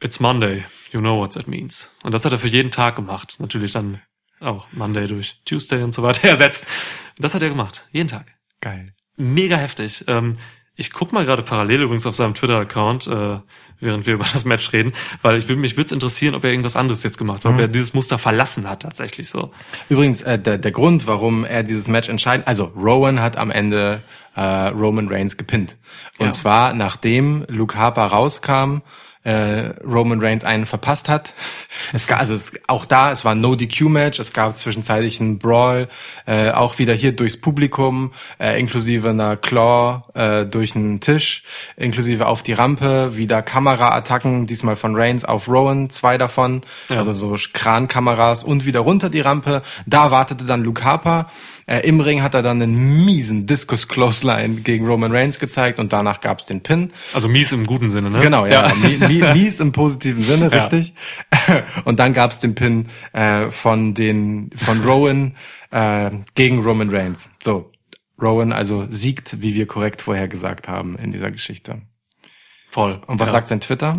Speaker 1: It's Monday. You know what that means. Und das hat er für jeden Tag gemacht. Natürlich dann auch Monday durch Tuesday und so weiter ersetzt. Das hat er gemacht. Jeden Tag.
Speaker 2: geil.
Speaker 1: Mega heftig. Ähm, ich guck mal gerade parallel übrigens auf seinem Twitter-Account, äh, während wir über das Match reden, weil ich will, mich würde es interessieren, ob er irgendwas anderes jetzt gemacht hat, ob er dieses Muster verlassen hat tatsächlich so.
Speaker 2: Übrigens, äh, der, der Grund, warum er dieses Match entscheiden, also Rowan hat am Ende äh, Roman Reigns gepinnt. Und
Speaker 1: Ja.
Speaker 2: zwar nachdem Luke Harper rauskam, äh, Roman Reigns einen verpasst hat. Es gab, also es, auch da, es war ein No-DQ-Match, es gab zwischenzeitlich einen Brawl, äh, auch wieder hier durchs Publikum, äh, inklusive einer Claw äh, durch einen Tisch, inklusive auf die Rampe, wieder Kameraattacken, diesmal von Reigns auf Rowan, zwei davon,
Speaker 1: Ja.
Speaker 2: also so Krankameras und wieder runter die Rampe. Da wartete dann Luke Harper. Äh, Im Ring hat er dann einen miesen Discus Clothesline gegen Roman Reigns gezeigt und danach gab's den Pin.
Speaker 1: Also mies im guten Sinne, ne?
Speaker 2: Genau, ja, mi- mi- mies im positiven Sinne,
Speaker 1: Ja.
Speaker 2: richtig. Und dann gab's den Pin äh, von den von Rowan äh, gegen Roman Reigns. So, Rowan also siegt, wie wir korrekt vorher gesagt haben in dieser Geschichte.
Speaker 1: Voll.
Speaker 2: Und was
Speaker 1: ja.
Speaker 2: sagt sein Twitter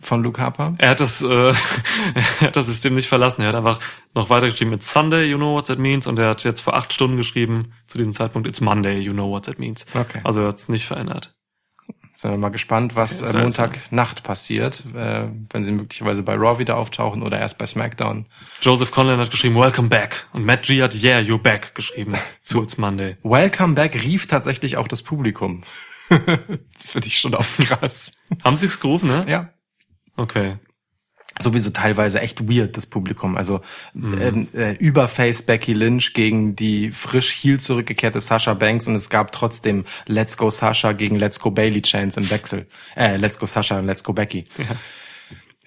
Speaker 2: von Luke Harper?
Speaker 1: Er hat das, äh, er hat das System nicht verlassen. Er hat einfach noch weitergeschrieben, it's Sunday, you know what that means. Und er hat jetzt vor acht Stunden geschrieben, zu diesem Zeitpunkt, it's Monday, you know what that means.
Speaker 2: Okay.
Speaker 1: Also er hat es nicht verändert.
Speaker 2: Sind wir mal gespannt, was
Speaker 1: Okay,
Speaker 2: äh. Montagnacht passiert, äh, wenn sie möglicherweise bei Raw wieder auftauchen oder erst bei SmackDown.
Speaker 1: Joseph Conlon hat geschrieben, welcome back. Und Matt G hat, yeah, you're back geschrieben zu It's Monday.
Speaker 2: Welcome Back rief tatsächlich auch das Publikum. Finde ich schon auch krass.
Speaker 1: Haben sie es gerufen, ne?
Speaker 2: ja.
Speaker 1: Okay.
Speaker 2: Sowieso teilweise echt weird, das Publikum. Also ähm, äh, Überface Becky Lynch gegen die frisch heel zurückgekehrte Sasha Banks und es gab trotzdem Let's Go Sasha gegen Let's Go Bailey Chance im Wechsel. Äh, Let's Go Sasha und Let's Go Becky.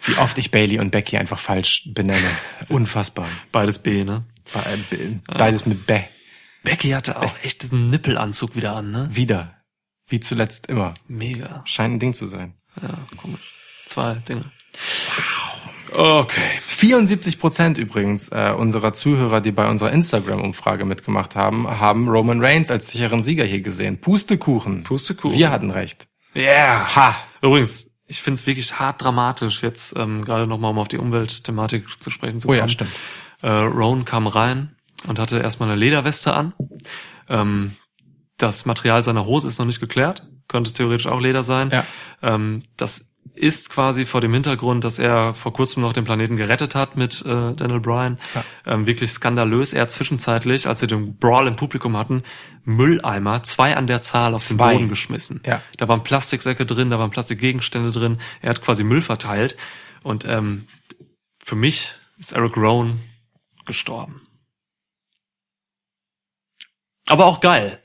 Speaker 2: Wie oft ich Bailey und Becky einfach falsch benenne. Unfassbar.
Speaker 1: Beides B, ne?
Speaker 2: Be- be- Beides mit Be.
Speaker 1: Becky hatte auch echt diesen Nippelanzug wieder an, ne?
Speaker 2: Wieder. Wie zuletzt immer.
Speaker 1: Mega.
Speaker 2: Scheint ein Ding zu sein.
Speaker 1: Ja, komisch. Zwei Dinge. Okay.
Speaker 2: 74 Prozent übrigens äh, unserer Zuhörer, die bei unserer Instagram-Umfrage mitgemacht haben, haben Roman Reigns als sicheren Sieger hier gesehen. Pustekuchen.
Speaker 1: Pustekuchen.
Speaker 2: Wir hatten recht.
Speaker 1: Yeah.
Speaker 2: Ha.
Speaker 1: Übrigens, ich finde es wirklich hart dramatisch, jetzt ähm, gerade nochmal, um auf die Umweltthematik zu sprechen zu
Speaker 2: Oh
Speaker 1: kommen.
Speaker 2: ja, stimmt.
Speaker 1: Äh, Rowan kam rein und hatte erstmal eine Lederweste an. Ähm, das Material seiner Hose ist noch nicht geklärt. Könnte theoretisch auch Leder sein.
Speaker 2: Ja.
Speaker 1: Ähm, das ist quasi vor dem Hintergrund, dass er vor kurzem noch den Planeten gerettet hat mit äh, Daniel Bryan. Ähm, wirklich skandalös. Er hat zwischenzeitlich, als sie den Brawl im Publikum hatten, Mülleimer, zwei an der Zahl, auf den
Speaker 2: Zwei.
Speaker 1: Boden geschmissen.
Speaker 2: Ja.
Speaker 1: Da waren Plastiksäcke drin, da waren Plastikgegenstände drin. Er hat quasi Müll verteilt. Und ähm, für mich ist Eric Rowan gestorben. Aber auch geil.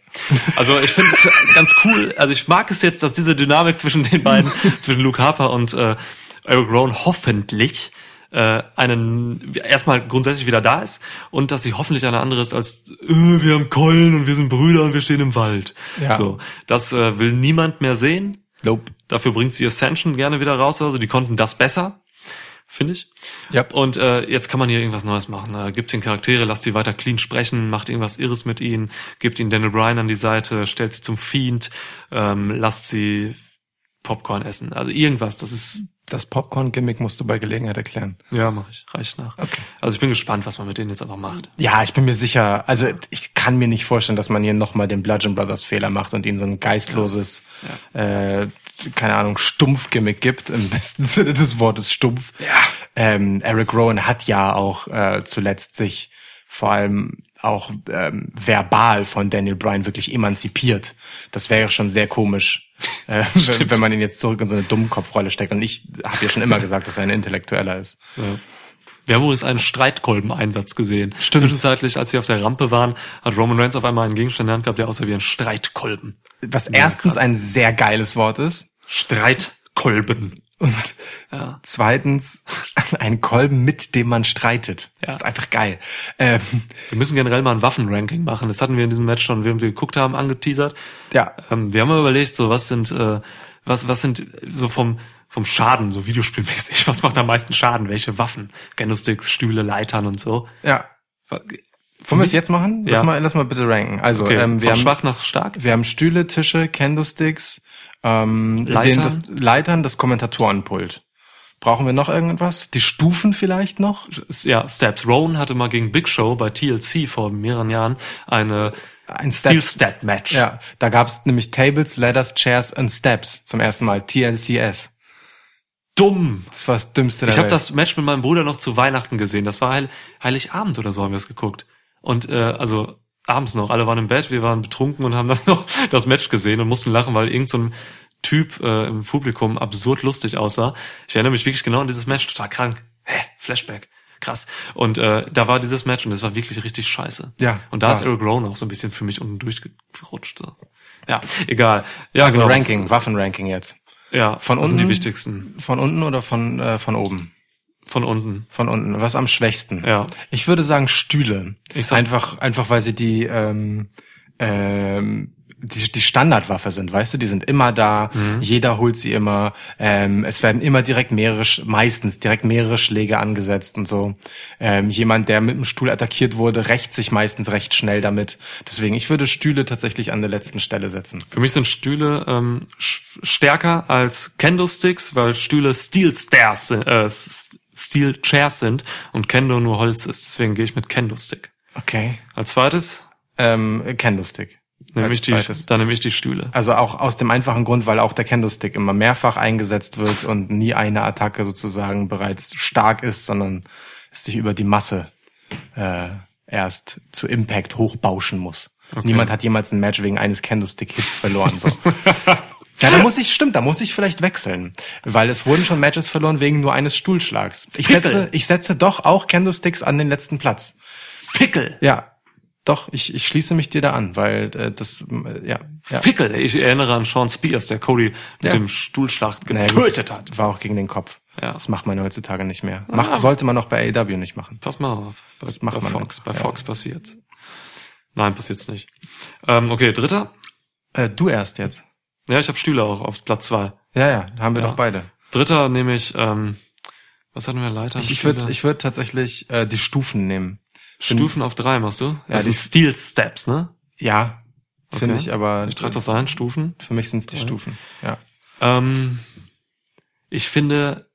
Speaker 1: Also ich finde es ganz cool. Also ich mag es jetzt, dass diese Dynamik zwischen den beiden, zwischen Luke Harper und äh, Eric Rowan hoffentlich äh, einen erstmal grundsätzlich wieder da ist und dass sie hoffentlich eine andere ist als äh, wir haben Keulen und wir sind Brüder und wir stehen im Wald.
Speaker 2: Ja.
Speaker 1: So, das äh, will niemand mehr sehen.
Speaker 2: Nope.
Speaker 1: Dafür bringt sie Ascension gerne wieder raus. Also die konnten das besser, finde ich.
Speaker 2: Yep.
Speaker 1: Und äh, jetzt kann man hier irgendwas Neues machen. Äh, gibt den Charaktere, lasst sie weiter clean sprechen, macht irgendwas Irres mit ihnen, gibt ihnen Daniel Bryan an die Seite, stellt sie zum Fiend, ähm, lasst sie Popcorn essen. Also irgendwas. Das ist
Speaker 2: Das Popcorn-Gimmick musst du bei Gelegenheit erklären.
Speaker 1: ja, mache ich, reicht nach.
Speaker 2: Okay.
Speaker 1: Also ich bin gespannt, was man mit denen jetzt einfach macht.
Speaker 2: Ja, ich bin mir sicher, also ich kann mir nicht vorstellen, dass man hier nochmal den Bludgeon Brothers Fehler macht und ihnen so ein geistloses, Äh, keine Ahnung, Stumpf-Gimmick gibt, im besten Sinne des Wortes stumpf. Ja. Ähm, Eric Rowan hat ja auch äh, zuletzt sich vor allem auch ähm, verbal von Daniel Bryan wirklich emanzipiert. Das wäre ja schon sehr komisch, äh, wenn, wenn man ihn jetzt zurück in so eine Dummkopfrolle steckt. Und ich habe ja schon immer gesagt, dass er ein Intellektueller ist.
Speaker 1: Ja. Wir haben übrigens einen Streitkolben-Einsatz gesehen.
Speaker 2: Stimmt.
Speaker 1: Zwischenzeitlich, als sie auf der Rampe waren, hat Roman Reigns auf einmal einen Gegenstand in der Hand gehabt, der aussah wie ein Streitkolben.
Speaker 2: Was erstens
Speaker 1: krass.
Speaker 2: ein sehr geiles Wort ist.
Speaker 1: Streitkolben.
Speaker 2: Und
Speaker 1: Ja.
Speaker 2: zweitens ein Kolben, mit dem man streitet. Das
Speaker 1: Ja.
Speaker 2: ist einfach geil. Ähm,
Speaker 1: Wir müssen generell mal ein Waffenranking machen. Das hatten wir in diesem Match schon, während wir geguckt haben, angeteasert.
Speaker 2: ja,
Speaker 1: Ähm, wir haben mal überlegt, so was sind, äh, was, was sind so vom vom Schaden, so Videospielmäßig, was macht am meisten Schaden? Welche Waffen? Candlesticks, Stühle, Leitern und so.
Speaker 2: ja. Wollen wir es jetzt machen? Lass
Speaker 1: Ja.
Speaker 2: mal, lass mal bitte ranken. Also
Speaker 1: Okay,
Speaker 2: ähm, wir,
Speaker 1: von
Speaker 2: haben,
Speaker 1: schwach nach stark.
Speaker 2: wir haben Stühle, Tische, Candlesticks, ähm,
Speaker 1: Leitern?
Speaker 2: Den, das Leitern, das Kommentatorenpult. Brauchen wir noch irgendwas? Die Stufen vielleicht noch?
Speaker 1: Ja, Steps. Rowan hatte mal gegen Big Show bei TLC vor mehreren Jahren eine
Speaker 2: Ein
Speaker 1: Steel
Speaker 2: Step.
Speaker 1: Match.
Speaker 2: Ja, da gab's nämlich Tables, Ladders, Chairs and Steps zum ersten Mal. TLCS.
Speaker 1: Dumm.
Speaker 2: Das war das Dümmste der
Speaker 1: Ich habe das Match mit meinem Bruder noch zu Weihnachten gesehen. Das war Heil Heiligabend oder so haben wir es geguckt. Und äh, also abends noch, alle waren im Bett, wir waren betrunken und haben das noch das Match gesehen und mussten lachen, weil irgend so ein Typ äh, im Publikum absurd lustig aussah. Ich erinnere mich wirklich genau an dieses Match, total krank. Hä, Flashback. Krass. Und äh, da war dieses Match und das war wirklich richtig scheiße.
Speaker 2: Ja,
Speaker 1: Und da ist
Speaker 2: war's.
Speaker 1: Eric Rowan auch so ein bisschen für mich unten durchgerutscht. So. Ja, egal. Ja,
Speaker 2: also
Speaker 1: genau,
Speaker 2: Ranking, Waffenranking jetzt.
Speaker 1: Ja,
Speaker 2: Von unten?
Speaker 1: die wichtigsten.
Speaker 2: Von unten oder von, äh, von oben?
Speaker 1: Von unten.
Speaker 2: Von unten. Was am schwächsten?
Speaker 1: Ja.
Speaker 2: Ich würde sagen Stühle.
Speaker 1: Ich sag-
Speaker 2: einfach, einfach weil sie die, ähm, ähm, die, die Standardwaffe sind, weißt du, die sind immer da,
Speaker 1: Mhm.
Speaker 2: jeder holt sie immer, ähm, es werden immer direkt mehrere, meistens direkt mehrere Schläge angesetzt und so. Ähm, jemand, der mit dem Stuhl attackiert wurde, rächt sich meistens recht schnell damit. Deswegen, ich würde Stühle tatsächlich an der letzten Stelle setzen.
Speaker 1: Für mich sind Stühle ähm, stärker als Kendo-Sticks, weil Stühle Steel Stairs sind, äh, Steel Chairs sind und Kendo nur Holz ist. Deswegen gehe ich mit Kendo-Stick.
Speaker 2: Okay.
Speaker 1: Als zweites
Speaker 2: Ähm, Candlestick.
Speaker 1: Nehme ich die, dann nehme ich die Stühle.
Speaker 2: Also auch aus dem einfachen Grund, weil auch der Kendo-Stick immer mehrfach eingesetzt wird und nie eine Attacke sozusagen bereits stark ist, sondern es sich über die Masse äh, erst zu Impact hochbauschen muss. Niemand hat jemals ein Match wegen eines Kendo-Stick-Hits verloren. So. ja, da muss ich, stimmt, da muss ich vielleicht wechseln. Weil es wurden schon Matches verloren wegen nur eines Stuhlschlags. Ich
Speaker 1: Fickel.
Speaker 2: setze, ich setze doch auch Kendo-Sticks an den letzten Platz.
Speaker 1: Fickel!
Speaker 2: Ja. Doch, ich, ich schließe mich dir da an, weil äh, das, äh, ja. ja.
Speaker 1: Fickel! Ich erinnere an Sean Spears, der Cody mit
Speaker 2: Ja.
Speaker 1: dem Stuhlschlag
Speaker 2: Naja, gut,
Speaker 1: getötet
Speaker 2: das
Speaker 1: hat.
Speaker 2: War auch gegen den Kopf.
Speaker 1: Ja.
Speaker 2: Das macht man heutzutage nicht mehr. Macht,
Speaker 1: Ah.
Speaker 2: sollte man auch bei AEW nicht machen.
Speaker 1: Pass mal auf.
Speaker 2: Das macht
Speaker 1: bei
Speaker 2: man
Speaker 1: Fox.
Speaker 2: nicht.
Speaker 1: Bei
Speaker 2: Ja.
Speaker 1: Fox passiert's. Nein, passiert's nicht. Ähm, okay, dritter.
Speaker 2: Äh, du erst jetzt.
Speaker 1: Ja, ich habe Stühle auch auf Platz zwei.
Speaker 2: Ja, ja, haben wir
Speaker 1: Ja.
Speaker 2: doch beide.
Speaker 1: Dritter nehme ich, ähm, was hatten wir, Leiter?
Speaker 2: Ich, ich würde ich würd tatsächlich äh, die Stufen nehmen.
Speaker 1: Stufen auf drei machst du?
Speaker 2: Ja,
Speaker 1: das sind
Speaker 2: die-
Speaker 1: Steel Steps, ne?
Speaker 2: Ja, finde
Speaker 1: Okay.
Speaker 2: ich, aber
Speaker 1: Ich trage das ein, Stufen.
Speaker 2: für mich sind es die
Speaker 1: Ja.
Speaker 2: Stufen. Ja.
Speaker 1: Ähm, ich finde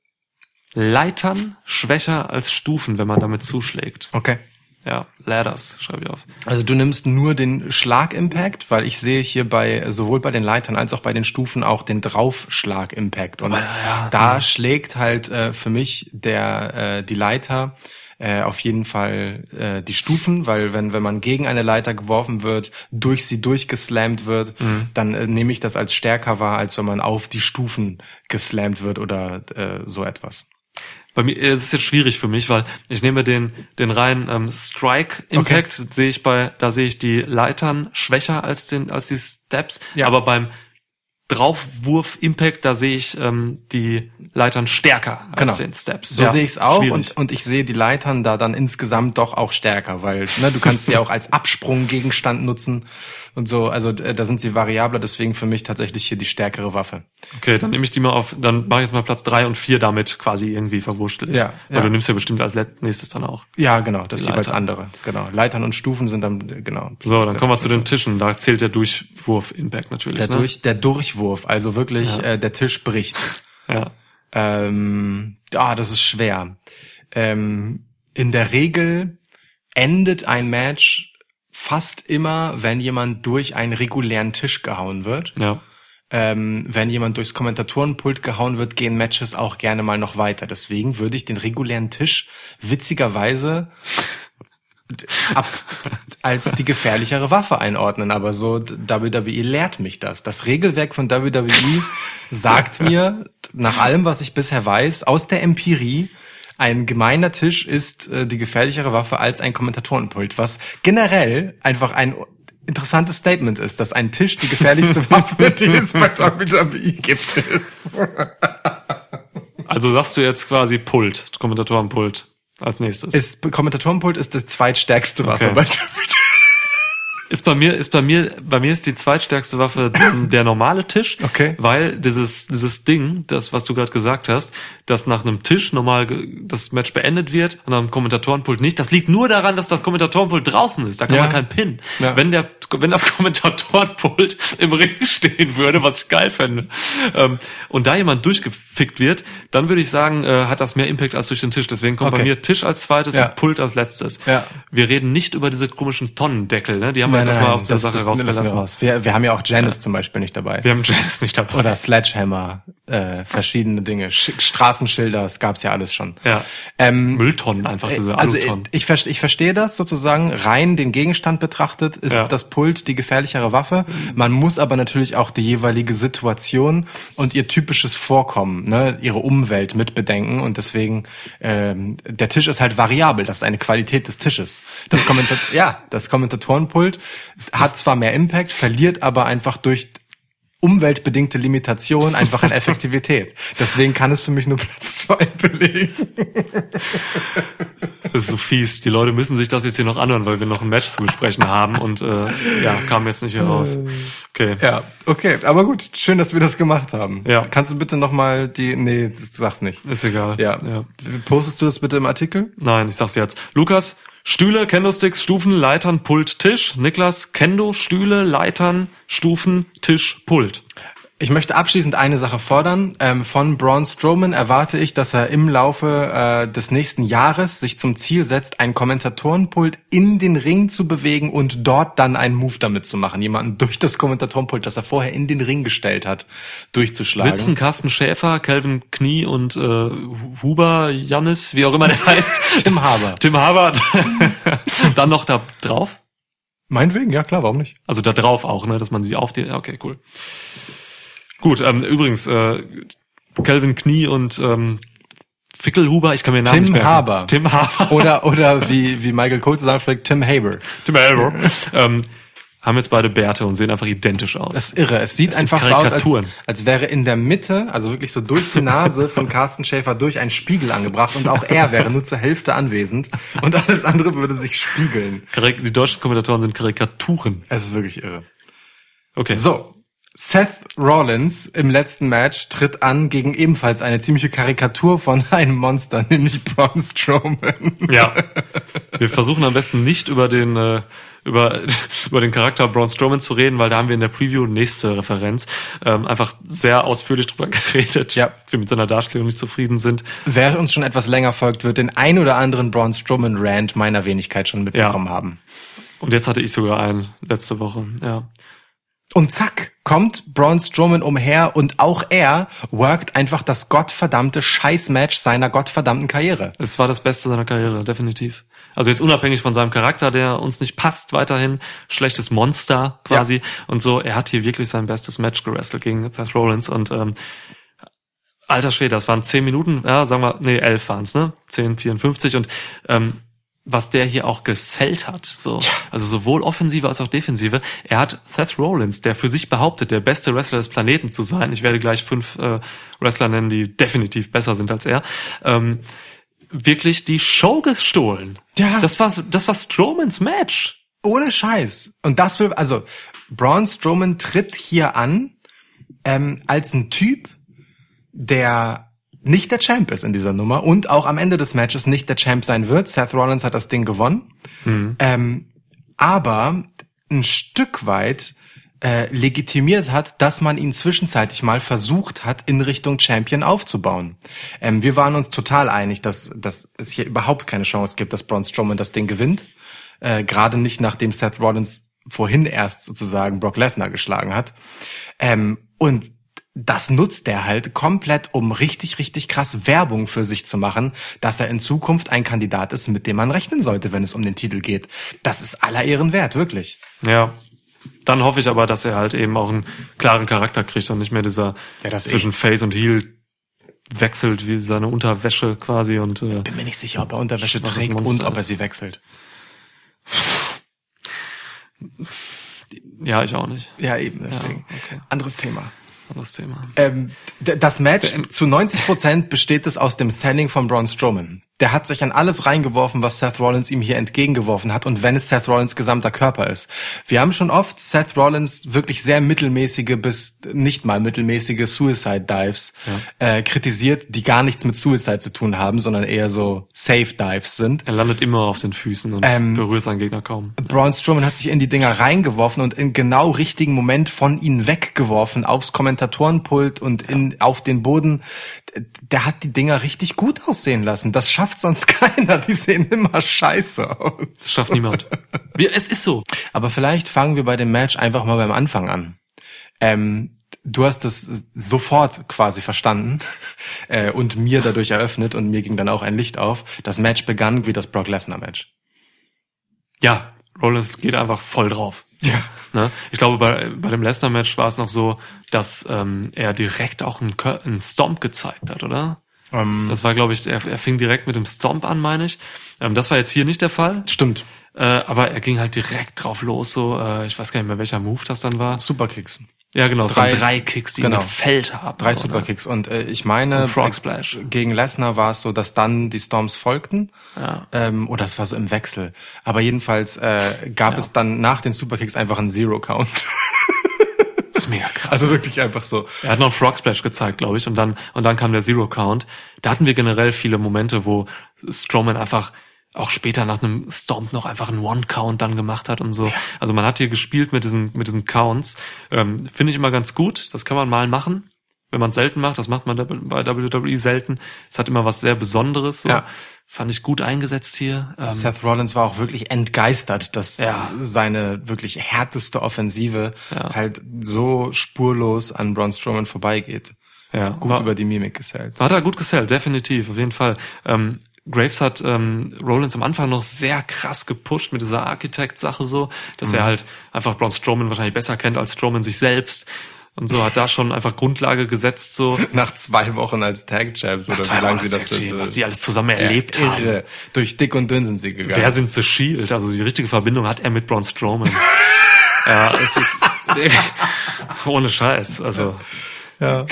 Speaker 1: Leitern schwächer als Stufen, wenn man damit zuschlägt.
Speaker 2: Okay.
Speaker 1: Ja, Ladders schreibe ich auf.
Speaker 2: Also du nimmst nur den Schlagimpact, weil ich sehe hier bei sowohl bei den Leitern als auch bei den Stufen auch den Draufschlag-Impact. Und
Speaker 1: Aber, ja,
Speaker 2: da schlägt halt äh, für mich der äh, die Leiter äh, auf jeden Fall äh, die Stufen, weil wenn wenn man gegen eine Leiter geworfen wird, durch sie durchgeslammt wird, dann äh, nehme ich das als stärker wahr, als wenn man auf die Stufen geslammt wird oder äh, so etwas.
Speaker 1: Bei mir es ist jetzt schwierig für mich, weil ich nehme den den reinen ähm, Strike Impact sehe ich bei da sehe ich die Leitern schwächer als den als die Steps,
Speaker 2: Ja.
Speaker 1: aber beim Draufwurf Impact da sehe ich ähm, die Leitern stärker als
Speaker 2: Genau.
Speaker 1: den Steps.
Speaker 2: So
Speaker 1: Ja,
Speaker 2: sehe ich es auch
Speaker 1: schwierig.
Speaker 2: und, und ich sehe die Leitern da dann insgesamt doch auch stärker, weil ne, du kannst sie auch als Absprunggegenstand nutzen und so. Also da sind sie variabler, deswegen für mich tatsächlich hier die stärkere Waffe.
Speaker 1: Okay, dann nehme ich die mal auf, dann mache ich jetzt mal Platz drei und vier damit quasi irgendwie verwurstelt.
Speaker 2: Ja,
Speaker 1: Weil
Speaker 2: ja.
Speaker 1: du nimmst ja bestimmt als nächstes dann auch.
Speaker 2: Ja, genau, das
Speaker 1: Leitern.
Speaker 2: jeweils andere. Genau, Leitern und Stufen sind dann genau.
Speaker 1: So, dann kommen wir zu den Tischen. Da zählt der Durchwurf-Impact natürlich.
Speaker 2: der
Speaker 1: ne?
Speaker 2: durch der Durchwurf, also wirklich
Speaker 1: Ja.
Speaker 2: äh, der Tisch bricht.
Speaker 1: Ja.
Speaker 2: Ähm, ah, das ist schwer. Ähm, in der Regel endet ein Match fast immer, wenn jemand durch einen regulären Tisch gehauen wird.
Speaker 1: Ja.
Speaker 2: Ähm, wenn jemand durchs Kommentatorenpult gehauen wird, gehen Matches auch gerne mal noch weiter. Deswegen würde ich den regulären Tisch witzigerweise ab, als die gefährlichere Waffe einordnen. Aber so WWE lehrt mich das. Das Regelwerk von WWE sagt mir, nach allem, was ich bisher weiß, aus der Empirie, ein gemeiner Tisch ist äh, die gefährlichere Waffe als ein Kommentatorenpult, was generell einfach ein interessantes Statement ist, dass ein Tisch die gefährlichste Waffe, die es bei WWE gibt, ist.
Speaker 1: Also sagst du jetzt quasi Pult, Kommentatorenpult als nächstes. Ist,
Speaker 2: Kommentatorenpult ist die zweitstärkste Waffe
Speaker 1: Okay.
Speaker 2: bei WWE.
Speaker 1: Ist bei mir, ist bei mir, bei mir ist die zweitstärkste Waffe der normale Tisch.
Speaker 2: Okay.
Speaker 1: Weil dieses, dieses Ding, das, was du gerade gesagt hast, dass nach einem Tisch normal das Match beendet wird und am Kommentatorenpult nicht, das liegt nur daran, dass das Kommentatorenpult draußen ist. Da kann
Speaker 2: Ja.
Speaker 1: man keinen Pin.
Speaker 2: Ja.
Speaker 1: Wenn der, wenn das Kommentatorenpult im Ring stehen würde, was ich geil fände, ähm, und da jemand durchgefickt wird, dann würde ich sagen, äh, hat das mehr Impact als durch den Tisch. Deswegen kommt bei
Speaker 2: Okay.
Speaker 1: mir Tisch als zweites
Speaker 2: Ja.
Speaker 1: und Pult als letztes.
Speaker 2: Ja.
Speaker 1: Wir reden nicht über diese komischen Tonnendeckel, ne? Die haben wir jetzt erstmal aus der Sache
Speaker 2: das
Speaker 1: rausgelassen.
Speaker 2: raus. Wir, wir haben ja auch Janice zum Beispiel nicht dabei.
Speaker 1: Wir haben Janice nicht dabei.
Speaker 2: Oder Sledgehammer, äh, verschiedene Dinge. Sch Straßenschilder, das gab's ja alles schon.
Speaker 1: Ja.
Speaker 2: Ähm,
Speaker 1: Mülltonnen einfach, diese
Speaker 2: also ich,
Speaker 1: Alutonnen.
Speaker 2: ich, ich verstehe das sozusagen. Rein den Gegenstand betrachtet ist
Speaker 1: Ja.
Speaker 2: das Pult die gefährlichere Waffe. Man muss aber natürlich auch die jeweilige Situation und ihr typisches Vorkommen, ne, ihre Umwelt mit bedenken. Und deswegen ähm, der Tisch ist halt variabel. Das ist eine Qualität des Tisches. Das Kommentar ja, das Kommentatorenpult hat zwar mehr Impact, verliert aber einfach durch umweltbedingte Limitation einfach an Effektivität. Deswegen kann es für mich nur Platz zwei belegen.
Speaker 1: Das ist so fies. Die Leute müssen sich das jetzt hier noch anhören, weil wir noch ein Match zu besprechen haben und äh, ja, kam jetzt nicht hier raus. Okay.
Speaker 2: Ja, okay, aber gut, schön, dass wir das gemacht haben.
Speaker 1: Ja.
Speaker 2: Kannst du bitte nochmal die, nee, sag's nicht.
Speaker 1: Ist egal.
Speaker 2: Ja.
Speaker 1: ja.
Speaker 2: Postest du das bitte im Artikel?
Speaker 1: Nein, ich sag's jetzt. Lukas, Stühle, Kendo-Sticks, Stufen, Leitern, Pult, Tisch. Niklas, Kendo, Stühle, Leitern, Stufen, Tisch, Pult.
Speaker 2: Ich möchte abschließend eine Sache fordern. Ähm, von Braun Strowman erwarte ich, dass er im Laufe äh, des nächsten Jahres sich zum Ziel setzt, ein Kommentatorenpult in den Ring zu bewegen und dort dann einen Move damit zu machen. Jemanden durch das Kommentatorenpult, das er vorher in den Ring gestellt hat, durchzuschlagen.
Speaker 1: Sitzen Carsten Schäfer, Calvin Knie und äh, Huber, Jannis, wie auch immer der heißt.
Speaker 2: Tim Haber.
Speaker 1: Tim Haber. Dann noch da drauf.
Speaker 2: Meinetwegen, ja klar, warum nicht?
Speaker 1: Also da drauf auch, ne, dass man sie auf die. Okay, cool. Gut, ähm, übrigens, äh, Calvin Knie und ähm, Fickelhuber, ich kann mir den Namen
Speaker 2: Tim
Speaker 1: nicht merken.
Speaker 2: Haber.
Speaker 1: Tim Haber.
Speaker 2: Oder, oder wie, wie Michael Cole zusammenschlägt, Tim Haber.
Speaker 1: Tim Haber. ähm, haben jetzt beide Bärte und sehen einfach identisch aus.
Speaker 2: Das ist irre. Es sieht
Speaker 1: Das
Speaker 2: einfach so aus, als, als wäre in der Mitte, also wirklich so durch die Nase von Carsten Schäfer durch ein Spiegel angebracht und auch er wäre nur zur Hälfte anwesend und alles andere würde sich spiegeln.
Speaker 1: Die deutschen Kommentatoren sind Karikaturen.
Speaker 2: Es ist wirklich irre.
Speaker 1: Okay.
Speaker 2: So. Seth Rollins im letzten Match tritt an gegen ebenfalls eine ziemliche Karikatur von einem Monster, nämlich Braun Strowman.
Speaker 1: Ja. Wir versuchen am besten nicht über den äh, über über den Charakter Braun Strowman zu reden, weil da haben wir in der Preview nächste Referenz ähm, einfach sehr ausführlich drüber geredet.
Speaker 2: Ja.
Speaker 1: Wir mit seiner Darstellung nicht zufrieden sind.
Speaker 2: Wer uns schon etwas länger folgt, wird den ein oder anderen Braun Strowman Rant meiner Wenigkeit schon mitbekommen
Speaker 1: Ja.
Speaker 2: haben.
Speaker 1: Und jetzt hatte ich sogar einen letzte Woche. Ja.
Speaker 2: Und zack, kommt Braun Strowman umher und auch er workt einfach das gottverdammte Scheißmatch seiner gottverdammten Karriere.
Speaker 1: Es war das Beste seiner Karriere, definitiv. Also jetzt unabhängig von seinem Charakter, der uns nicht passt, weiterhin schlechtes Monster quasi und so. Er hat hier wirklich sein bestes Match gewrestelt gegen Seth Rollins und ähm, alter Schwede, das waren zehn Minuten, ja, sagen wir, nee, elf waren's, ne? 10, 54 und ähm, was der hier auch gesellt hat, so, also sowohl offensive als auch defensive. Er hat Seth Rollins, der für sich behauptet, der beste Wrestler des Planeten zu sein. Ich werde gleich fünf äh, Wrestler nennen, die definitiv besser sind als er. Ähm, wirklich die Show gestohlen.
Speaker 2: Ja.
Speaker 1: Das war, das war Strowmans Match.
Speaker 2: Ohne Scheiß. Und das will, also, Braun Strowman tritt hier an, ähm, als ein Typ, der nicht der Champ ist in dieser Nummer und auch am Ende des Matches nicht der Champ sein wird. Seth Rollins hat das Ding gewonnen. Ähm, aber ein Stück weit äh, legitimiert hat, dass man ihn zwischenzeitlich mal versucht hat, in Richtung Champion aufzubauen. Ähm, wir waren uns total einig, dass, dass es hier überhaupt keine Chance gibt, dass Braun Strowman das Ding gewinnt. Äh, Gerade nicht, nachdem Seth Rollins vorhin erst sozusagen Brock Lesnar geschlagen hat. Ähm, und das nutzt er halt komplett, um richtig, richtig krass Werbung für sich zu machen, dass er in Zukunft ein Kandidat ist, mit dem man rechnen sollte, wenn es um den Titel geht. Das ist aller Ehren wert, wirklich.
Speaker 1: Ja. Dann hoffe ich aber, dass er halt eben auch einen klaren Charakter kriegt und nicht mehr dieser
Speaker 2: Ja, das
Speaker 1: zwischen Face und Heel wechselt wie seine Unterwäsche quasi und äh,
Speaker 2: Bin mir nicht sicher, ob er Unterwäsche trägt und
Speaker 1: Monster
Speaker 2: ob er sie wechselt.
Speaker 1: ja, ich auch nicht.
Speaker 2: Ja, eben, deswegen.
Speaker 1: Ja, okay.
Speaker 2: Anderes Thema.
Speaker 1: Anderes Thema.
Speaker 2: Ähm, das Match zu 90 Prozent besteht es aus dem Selling von Braun Strowman. Der hat sich an alles reingeworfen, was Seth Rollins ihm hier entgegengeworfen hat und wenn es Seth Rollins gesamter Körper ist. Wir haben schon oft Seth Rollins wirklich sehr mittelmäßige bis nicht mal mittelmäßige Suicide Dives äh, kritisiert, die gar nichts mit Suicide zu tun haben, sondern eher so Safe Dives sind.
Speaker 1: Er landet immer auf den Füßen und
Speaker 2: Ähm,
Speaker 1: berührt seinen Gegner kaum.
Speaker 2: Braun Strowman hat sich in die Dinger reingeworfen und in genau richtigen Moment von ihnen weggeworfen aufs Kommentatorenpult und in, auf den Boden. Der hat die Dinger richtig gut aussehen lassen. Das schafft sonst keiner. Die sehen immer scheiße aus.
Speaker 1: Das schafft niemand. Es ist so.
Speaker 2: Aber vielleicht fangen wir bei dem Match einfach mal beim Anfang an. Ähm, du hast es sofort quasi verstanden äh, und mir dadurch eröffnet und mir ging dann auch ein Licht auf. Das Match begann wie das Brock Lesnar Match.
Speaker 1: Ja, Rollins geht einfach voll drauf.
Speaker 2: Ja.
Speaker 1: Ne? Ich glaube, bei, bei dem Lesnar-Match war es noch so, dass ähm, er direkt auch einen, einen Stomp gezeigt hat, oder?
Speaker 2: Ähm,
Speaker 1: Das war, glaube ich, er, er fing direkt mit dem Stomp an, meine ich. Ähm, das war jetzt hier nicht der Fall.
Speaker 2: stimmt.
Speaker 1: Äh, aber er ging halt direkt drauf los, so, äh, ich weiß gar nicht mehr, welcher Move das dann war.
Speaker 2: Superkicks.
Speaker 1: Ja, genau,
Speaker 2: Drei-
Speaker 1: waren drei Kicks, die
Speaker 2: genau.
Speaker 1: gefällt haben.
Speaker 2: Drei
Speaker 1: so, ne?
Speaker 2: Superkicks. Und äh, ich meine,
Speaker 1: Und Frog Splash.
Speaker 2: gegen Lesnar war es so, dass dann die Storms folgten.
Speaker 1: Ja.
Speaker 2: Ähm, oder es war so im Wechsel. Aber jedenfalls äh, gab
Speaker 1: Ja.
Speaker 2: es dann nach den Superkicks einfach einen Zero-Count.
Speaker 1: Mega krass.
Speaker 2: also wirklich einfach so.
Speaker 1: Er hat noch einen Frog Splash gezeigt, glaube ich, und dann und dann kam der Zero Count. Da hatten wir generell viele Momente, wo Strowman einfach auch später nach einem Stomp noch einfach einen One Count dann gemacht hat und so. Also man hat hier gespielt mit diesen mit diesen Counts. Ähm, Finde ich immer ganz gut. Das kann man mal machen, wenn man es selten macht. Das macht man bei WWE selten. Es hat immer was sehr Besonderes. So.
Speaker 2: Ja.
Speaker 1: Fand ich gut eingesetzt hier. Ähm,
Speaker 2: Seth Rollins war auch wirklich entgeistert, dass
Speaker 1: Ja.
Speaker 2: seine wirklich härteste Offensive
Speaker 1: Ja.
Speaker 2: halt so spurlos an Braun Strowman vorbeigeht.
Speaker 1: ja,
Speaker 2: Gut
Speaker 1: war-
Speaker 2: über die Mimik gesellt.
Speaker 1: Hat er gut gesellt, definitiv, auf jeden Fall. Ähm, Graves hat ähm, Rollins am Anfang noch sehr krass gepusht mit dieser Architect-Sache so, dass
Speaker 2: Mhm.
Speaker 1: er halt einfach Braun Strowman wahrscheinlich besser kennt als Strowman sich selbst. Und so hat da schon einfach Grundlage gesetzt, so.
Speaker 2: Nach zwei Wochen als Tag Champs oder wie lange sie das sind.
Speaker 1: was die alles zusammen erlebt haben.
Speaker 2: Irre. Durch dick und dünn sind sie gegangen.
Speaker 1: Wer sind The Shield? Also die richtige Verbindung hat er mit Braun Strowman. Ja, es ist ohne Scheiß. Also
Speaker 2: Ja.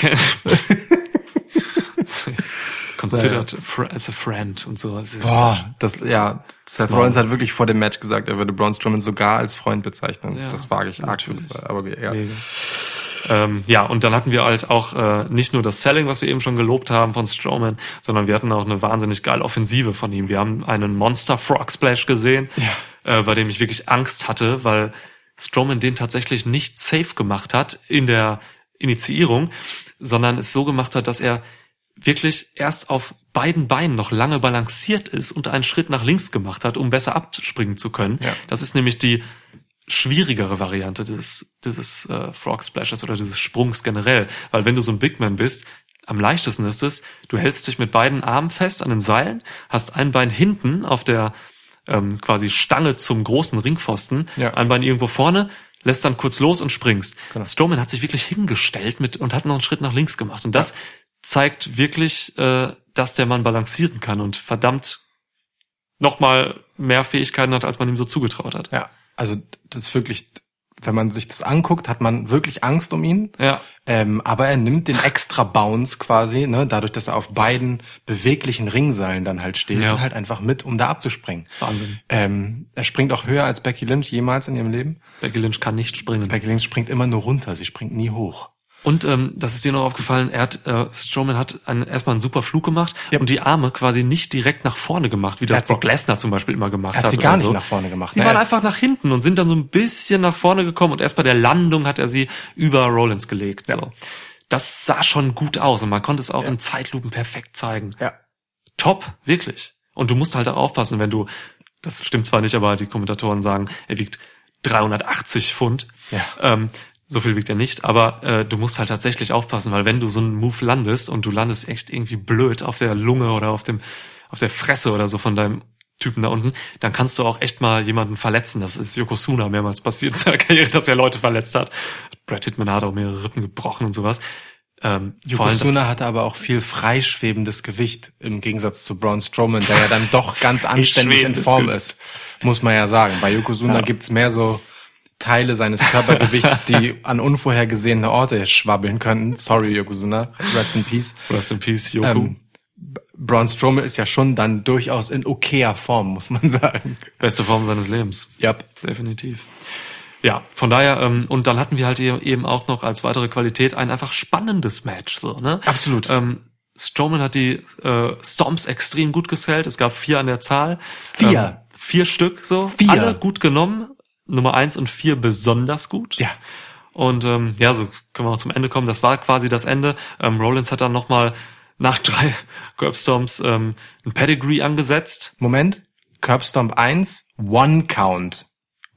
Speaker 1: Considered fr- as a friend und so.
Speaker 2: Boah, das, ja, Seth Rollins hat wirklich vor dem Match gesagt, er würde Braun Strowman sogar als Freund bezeichnen.
Speaker 1: Ja,
Speaker 2: das wage ich arg zu aber ja.
Speaker 1: Mega. Ähm, ja, und dann hatten wir halt auch äh, nicht nur das Selling, was wir eben schon gelobt haben von Strowman, sondern wir hatten auch eine wahnsinnig geile Offensive von ihm. Wir haben einen Monster Frog Splash gesehen, äh, bei dem ich wirklich Angst hatte, weil Strowman den tatsächlich nicht safe gemacht hat in der Initiierung, sondern es so gemacht hat, dass er wirklich erst auf beiden Beinen noch lange balanciert ist und einen Schritt nach links gemacht hat, um besser abspringen zu können.
Speaker 2: Ja.
Speaker 1: Das ist nämlich die schwierigere Variante dieses, dieses äh, Frog Splashes oder dieses Sprungs generell. Weil wenn du so ein Big Man bist, am leichtesten ist es, du hältst dich mit beiden Armen fest an den Seilen, hast ein Bein hinten auf der ähm, quasi Stange zum großen Ringpfosten,
Speaker 2: Ja.
Speaker 1: ein Bein irgendwo vorne, lässt dann kurz los und springst.
Speaker 2: Genau.
Speaker 1: Strowman hat sich wirklich hingestellt mit und hat noch einen Schritt nach links gemacht. Und das zeigt wirklich, äh, dass der Mann balancieren kann und verdammt nochmal mehr Fähigkeiten hat, als man ihm so zugetraut hat.
Speaker 2: Ja, also das ist wirklich, wenn man sich das anguckt, hat man wirklich Angst um ihn.
Speaker 1: Ja.
Speaker 2: Ähm, aber er nimmt den extra Bounce quasi, ne, dadurch, dass er auf beiden beweglichen Ringseilen dann halt steht,
Speaker 1: Ja.
Speaker 2: halt einfach mit, um da abzuspringen.
Speaker 1: Wahnsinn.
Speaker 2: Ähm, er springt auch höher als Becky Lynch jemals in ihrem Leben.
Speaker 1: Becky Lynch kann nicht springen.
Speaker 2: Becky Lynch springt immer nur runter, sie springt nie hoch.
Speaker 1: Und ähm, das ist dir noch aufgefallen, er hat, äh, Strowman hat einen, erstmal einen super Flug gemacht
Speaker 2: Ja.
Speaker 1: und die Arme quasi nicht direkt nach vorne gemacht, wie das
Speaker 2: hat
Speaker 1: Brock Lesnar zum Beispiel immer gemacht
Speaker 2: Er hat
Speaker 1: hat.
Speaker 2: sie gar nicht
Speaker 1: so.
Speaker 2: nach vorne gemacht.
Speaker 1: Die waren einfach nach hinten und sind dann so ein bisschen nach vorne gekommen und erst bei der Landung hat er sie über Rollins gelegt. So. Das sah schon gut aus und man konnte es auch in Zeitlupen perfekt zeigen.
Speaker 2: Ja.
Speaker 1: Top, wirklich. Und du musst halt auch aufpassen, wenn du, das stimmt zwar nicht, aber die Kommentatoren sagen, er wiegt 380 Pfund.
Speaker 2: Ja.
Speaker 1: Ähm, so viel wiegt er nicht, aber äh, du musst halt tatsächlich aufpassen, weil wenn du so einen Move landest und du landest echt irgendwie blöd auf der Lunge oder auf dem auf der Fresse oder so von deinem Typen da unten, dann kannst du auch echt mal jemanden verletzen. Das ist Yokozuna mehrmals passiert in seiner Karriere, dass er Leute verletzt hat. Brad Hitman hat auch mehrere Rippen gebrochen und sowas. Ähm, allem
Speaker 2: Yokozuna hatte aber auch viel freischwebendes Gewicht im Gegensatz zu Braun Strowman, der ja dann doch ganz anständig in Form ist, muss man ja sagen. Bei Yokozuna
Speaker 1: Ja.
Speaker 2: gibt's mehr so Teile seines Körpergewichts, die an unvorhergesehene Orte schwabbeln können. Sorry, Yokozuna. Rest in peace.
Speaker 1: Rest in Peace, Yoku.
Speaker 2: Ähm, Braun Strowman ist ja schon dann durchaus in okayer Form, muss man sagen.
Speaker 1: Beste Form seines Lebens.
Speaker 2: Ja.
Speaker 1: definitiv. Ja, von daher, ähm, und dann hatten wir halt e- eben auch noch als weitere Qualität ein einfach spannendes Match, so, ne?
Speaker 2: Absolut.
Speaker 1: Ähm, Strowman hat die äh, Stomps extrem gut gesellt. Es gab vier an der Zahl.
Speaker 2: Vier?
Speaker 1: Ähm, vier Stück, so.
Speaker 2: Vier?
Speaker 1: Alle gut genommen. Nummer eins und vier besonders gut.
Speaker 2: Ja.
Speaker 1: Und ähm, ja, so können wir auch zum Ende kommen. Das war quasi das Ende. Ähm, Rollins hat dann nochmal nach drei Curbstomps ähm, ein Pedigree angesetzt.
Speaker 2: Moment. Curbstomp 1, One Count.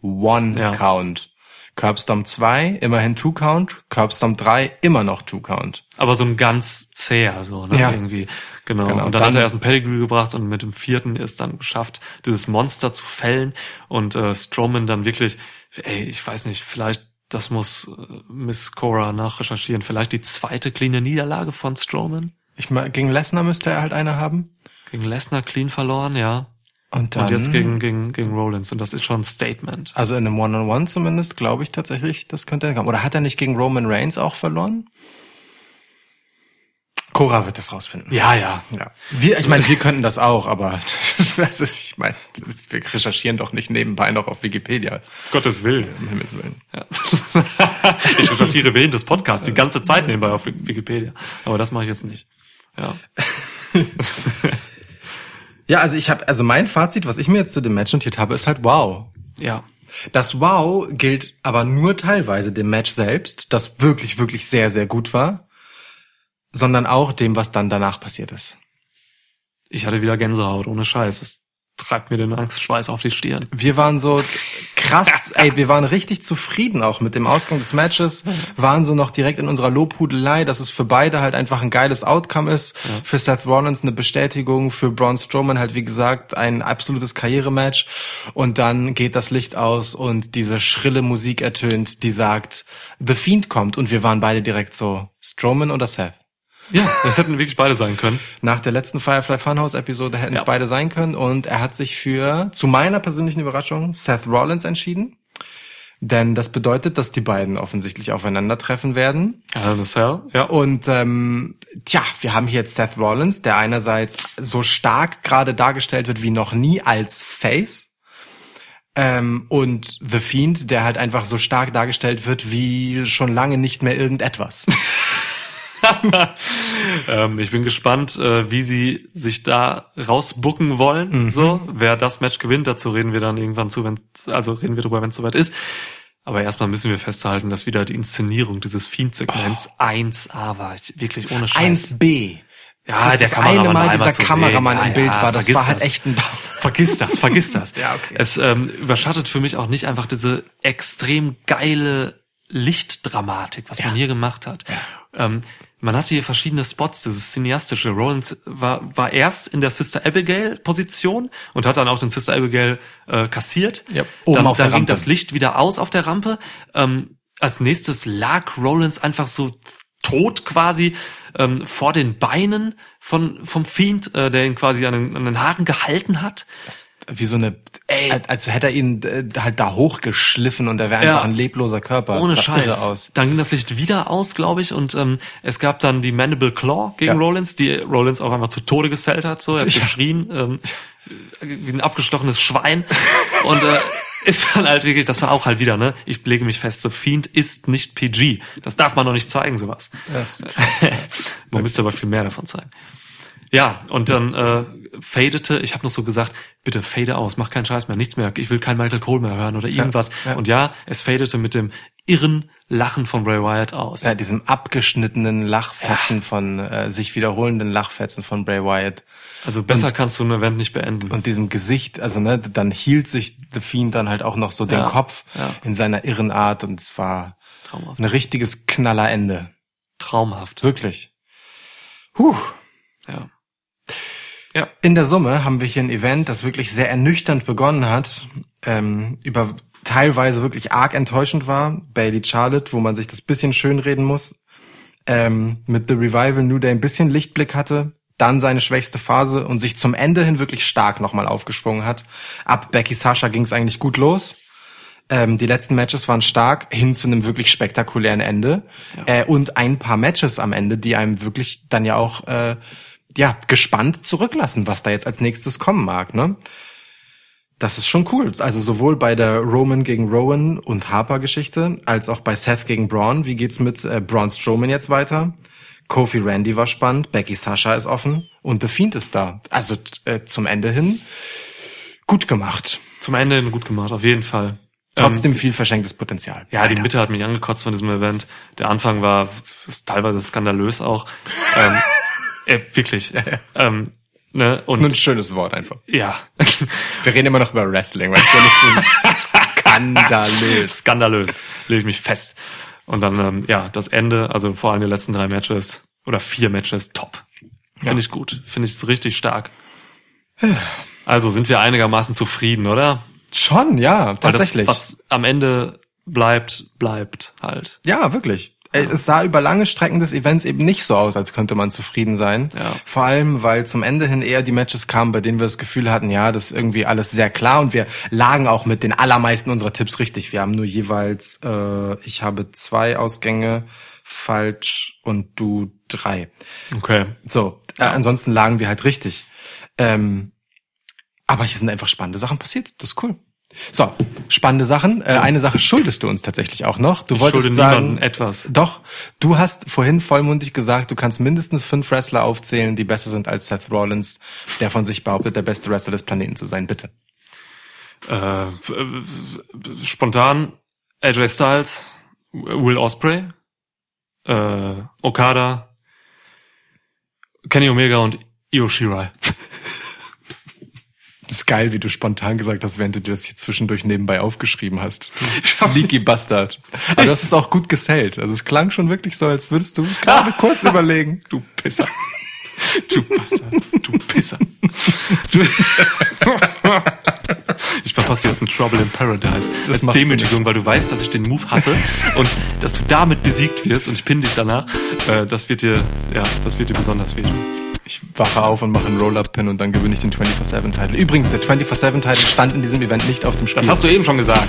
Speaker 2: One
Speaker 1: Ja.
Speaker 2: Count. Curbstomp 2, immerhin Two Count. Curbstomp 3, immer noch Two Count.
Speaker 1: Aber so ein ganz zäher, so, ne,
Speaker 2: Ja.
Speaker 1: irgendwie. Genau.
Speaker 2: Genau,
Speaker 1: Und dann,
Speaker 2: dann-
Speaker 1: hat er erst ein Pedigree gebracht und mit dem vierten ist dann geschafft, dieses Monster zu fällen und äh, Strowman dann wirklich, ey, ich weiß nicht, vielleicht, das muss äh, Miss Cora nachrecherchieren, vielleicht die zweite cleane Niederlage von Strowman.
Speaker 2: Ich meine, gegen Lesnar müsste er halt eine haben.
Speaker 1: Gegen Lesnar clean verloren, ja.
Speaker 2: Und dann,
Speaker 1: Und jetzt gegen, gegen, gegen Rollins. Und das ist schon ein Statement.
Speaker 2: also in einem One-on-One zumindest, glaube ich tatsächlich, das könnte er kommen. Oder hat er nicht gegen Roman Reigns auch verloren? Cora wird das rausfinden.
Speaker 1: Ja, ja.
Speaker 2: Ja. Wir, ich meine, wir könnten das auch, aber also ich meine, wir recherchieren doch nicht nebenbei noch auf Wikipedia,
Speaker 1: Gottes Willen.
Speaker 2: um Himmels Willen.
Speaker 1: Ja. ich recherchiere während des Podcasts die ganze Zeit nebenbei auf Wikipedia. Aber das mache ich jetzt nicht. Ja.
Speaker 2: Ja, also ich habe, also mein Fazit, was ich mir jetzt zu dem Match notiert habe, ist halt wow.
Speaker 1: Ja.
Speaker 2: Das Wow gilt aber nur teilweise dem Match selbst, das wirklich, wirklich sehr, sehr gut war, sondern auch dem, was dann danach passiert ist.
Speaker 1: Ich hatte wieder Gänsehaut, ohne Scheiß. Treibt mir den Angstschweiß auf die Stirn.
Speaker 2: Wir waren so krass, ey, wir waren richtig zufrieden auch mit dem Ausgang des Matches, waren so noch direkt in unserer Lobhudelei, dass es für beide halt einfach ein geiles Outcome ist. Für Seth Rollins eine Bestätigung, für Braun Strowman halt wie gesagt ein absolutes Karrierematch. Und dann geht das Licht aus und diese schrille Musik ertönt, die sagt, The Fiend kommt und wir waren beide direkt so, Strowman oder Seth?
Speaker 1: Ja, das hätten wirklich beide sein können.
Speaker 2: Nach der letzten Firefly Funhouse Episode hätten es
Speaker 1: Ja.
Speaker 2: beide sein können und er hat sich für, zu meiner persönlichen Überraschung, Seth Rollins entschieden. Denn das bedeutet, dass die beiden offensichtlich aufeinandertreffen werden.
Speaker 1: Hell in a Cell, ja.
Speaker 2: Und ähm, tja, wir haben hier jetzt Seth Rollins, der einerseits so stark gerade dargestellt wird wie noch nie als Face. Ähm, und The Fiend, der halt einfach so stark dargestellt wird wie schon lange nicht mehr irgendetwas.
Speaker 1: Ähm, ich bin gespannt, äh, wie sie sich da rausbucken wollen.
Speaker 2: Mhm.
Speaker 1: So, wer das Match gewinnt, dazu reden wir dann irgendwann zu, wenn also reden wir drüber, wenn es soweit ist. Aber erstmal müssen wir festhalten, dass wieder die Inszenierung dieses Fiend-Segments 1A war. Ich, wirklich ohne Scheiß.
Speaker 2: 1B.
Speaker 1: Ja,
Speaker 2: das
Speaker 1: der Kameramann
Speaker 2: eine Mal dieser Kameramann
Speaker 1: sehen.
Speaker 2: im
Speaker 1: Ja,
Speaker 2: Bild
Speaker 1: ja,
Speaker 2: war, das war halt
Speaker 1: das.
Speaker 2: echt ein
Speaker 1: Vergiss das, vergiss das.
Speaker 2: Ja, okay.
Speaker 1: Es ähm, überschattet für mich auch nicht einfach diese extrem geile Lichtdramatik, was man hier gemacht hat. Ähm, man hatte hier verschiedene Spots, dieses cineastische. Roland war, war erst in der Sister Abigail Position und hat dann auch den Sister Abigail äh, kassiert.
Speaker 2: Ja, oben
Speaker 1: dann
Speaker 2: auf
Speaker 1: dann ging das Licht wieder aus auf der Rampe. Ähm, als nächstes lag Rollins einfach so tot quasi ähm, vor den Beinen von vom Fiend, äh, der ihn quasi an den, an den Haaren gehalten hat.
Speaker 2: Das, wie so eine,
Speaker 1: Ey.
Speaker 2: als, als hätte er ihn äh, halt da hochgeschliffen und er wäre
Speaker 1: Ja.
Speaker 2: einfach ein lebloser Körper.
Speaker 1: Ohne Scheiß.
Speaker 2: aus.
Speaker 1: Dann ging das Licht wieder aus, glaube ich, und ähm, es gab dann die Mandible Claw gegen
Speaker 2: Ja.
Speaker 1: Rollins, die Rollins auch einfach zu Tode gesellt hat. So, er hat
Speaker 2: Ja.
Speaker 1: geschrien, ähm, wie ein abgestochenes Schwein. und äh, ist dann halt wirklich, das war auch halt wieder, ne? Ich lege mich fest, The Fiend ist nicht PG. Das darf man noch nicht zeigen, sowas.
Speaker 2: Das,
Speaker 1: Man müsste aber viel mehr davon zeigen. Ja, und dann äh, fadete, ich habe noch so gesagt, bitte fade aus, mach keinen Scheiß mehr, nichts mehr, ich will kein Michael Cole mehr hören oder irgendwas.
Speaker 2: ja.
Speaker 1: Und ja, es fadete mit dem irren Lachen von Bray Wyatt aus.
Speaker 2: ja, diesem abgeschnittenen Lachfetzen von, äh, sich wiederholenden Lachfetzen von Bray Wyatt.
Speaker 1: Also besser kannst du ein Event nicht beenden.
Speaker 2: Und diesem Gesicht, also ne, dann hielt sich The Fiend dann halt auch noch so den
Speaker 1: Ja,
Speaker 2: Kopf
Speaker 1: ja.
Speaker 2: in seiner irren Art und es war
Speaker 1: Traumhaft.
Speaker 2: ein richtiges Knallerende.
Speaker 1: Traumhaft.
Speaker 2: Wirklich. Puh.
Speaker 1: Ja. Ja.
Speaker 2: In der Summe haben wir hier ein Event, das wirklich sehr ernüchternd begonnen hat, ähm, über teilweise wirklich arg enttäuschend war. Bailey Charlotte, wo man sich das bisschen schönreden muss, ähm, mit The Revival New Day ein bisschen Lichtblick hatte, dann seine schwächste Phase und sich zum Ende hin wirklich stark nochmal aufgeschwungen hat. Ab Becky Sasha ging es eigentlich gut los. Ähm, die letzten Matches waren stark, hin zu einem wirklich spektakulären Ende. Äh, und ein paar Matches am Ende, die einem wirklich dann ja auch äh, ja, gespannt zurücklassen, was da jetzt als nächstes kommen mag. Ne? Das ist schon cool. Also sowohl bei der Roman gegen Rowan und Harper Geschichte, als auch bei Seth gegen Braun. Wie geht's mit äh, Braun Strowman jetzt weiter? Kofi Randy war spannend, Becky Sasha ist offen und The Fiend ist da. Also äh, zum Ende hin gut gemacht.
Speaker 1: Zum Ende hin gut gemacht, auf jeden Fall.
Speaker 2: Trotzdem viel verschenktes Potenzial.
Speaker 1: Ja, die
Speaker 2: Leider.
Speaker 1: Mitte hat mich angekotzt von diesem Event. Der Anfang war teilweise skandalös auch. ähm, äh, wirklich. Ähm, ne?
Speaker 2: ist nur ein
Speaker 1: Und
Speaker 2: schönes Wort einfach.
Speaker 1: ja,
Speaker 2: Wir reden immer noch über Wrestling, weil es ja nicht so skandalös.
Speaker 1: skandalös, lege ich mich fest. Und dann, ähm, ja, das Ende, also vor allem die letzten drei Matches oder vier Matches, top. Finde ich gut. Finde ich richtig stark. Also sind wir einigermaßen zufrieden, oder?
Speaker 2: Schon, ja, tatsächlich.
Speaker 1: Das, was am Ende bleibt, bleibt halt.
Speaker 2: Ja, wirklich. Äh, Es sah über lange Strecken des Events eben nicht so aus, als könnte man zufrieden sein.
Speaker 1: Ja.
Speaker 2: Vor allem, weil zum Ende hin eher die Matches kamen, bei denen wir das Gefühl hatten, ja, das ist irgendwie alles sehr klar und wir lagen auch mit den allermeisten unserer Tipps richtig. Wir haben nur jeweils, äh, ich habe zwei Ausgänge falsch und du drei.
Speaker 1: Okay.
Speaker 2: So, äh, ansonsten lagen wir halt richtig. Ähm, aber hier sind einfach spannende Sachen passiert. Das ist cool. So, spannende Sachen. Äh, eine Sache schuldest du uns tatsächlich auch noch. Du
Speaker 1: Ich
Speaker 2: wolltest sagen,
Speaker 1: etwas.
Speaker 2: doch, du hast vorhin vollmundig gesagt, du kannst mindestens fünf Wrestler aufzählen, die besser sind als Seth Rollins, der von sich behauptet, der beste Wrestler des Planeten zu sein. Bitte.
Speaker 1: Äh, spontan AJ Styles, Will Osprey, äh, Okada, Kenny Omega und Io Shirai.
Speaker 2: Das ist geil, wie du spontan gesagt hast, während du dir das hier zwischendurch nebenbei aufgeschrieben hast. Sneaky Bastard. Aber du hast es auch gut gesellt. Also es klang schon wirklich so, als würdest du gerade kurz überlegen.
Speaker 1: Du Pisser. Du Pisser. Du Pisser. Du ich verpasse dir jetzt ein Trouble in Paradise.
Speaker 2: Das
Speaker 1: Als Demütigung, weil du weißt, dass ich den Move hasse und dass du damit besiegt wirst und ich pinne dich danach. Äh, das wird dir, ja, das wird dir besonders wehtun.
Speaker 2: Ich wache auf und mache einen Roll-Up-Pin und dann gewinne ich den 24-7-Title. Übrigens, der 24-7-Title stand in diesem Event nicht auf dem Spiel.
Speaker 1: Das hast du eben schon gesagt.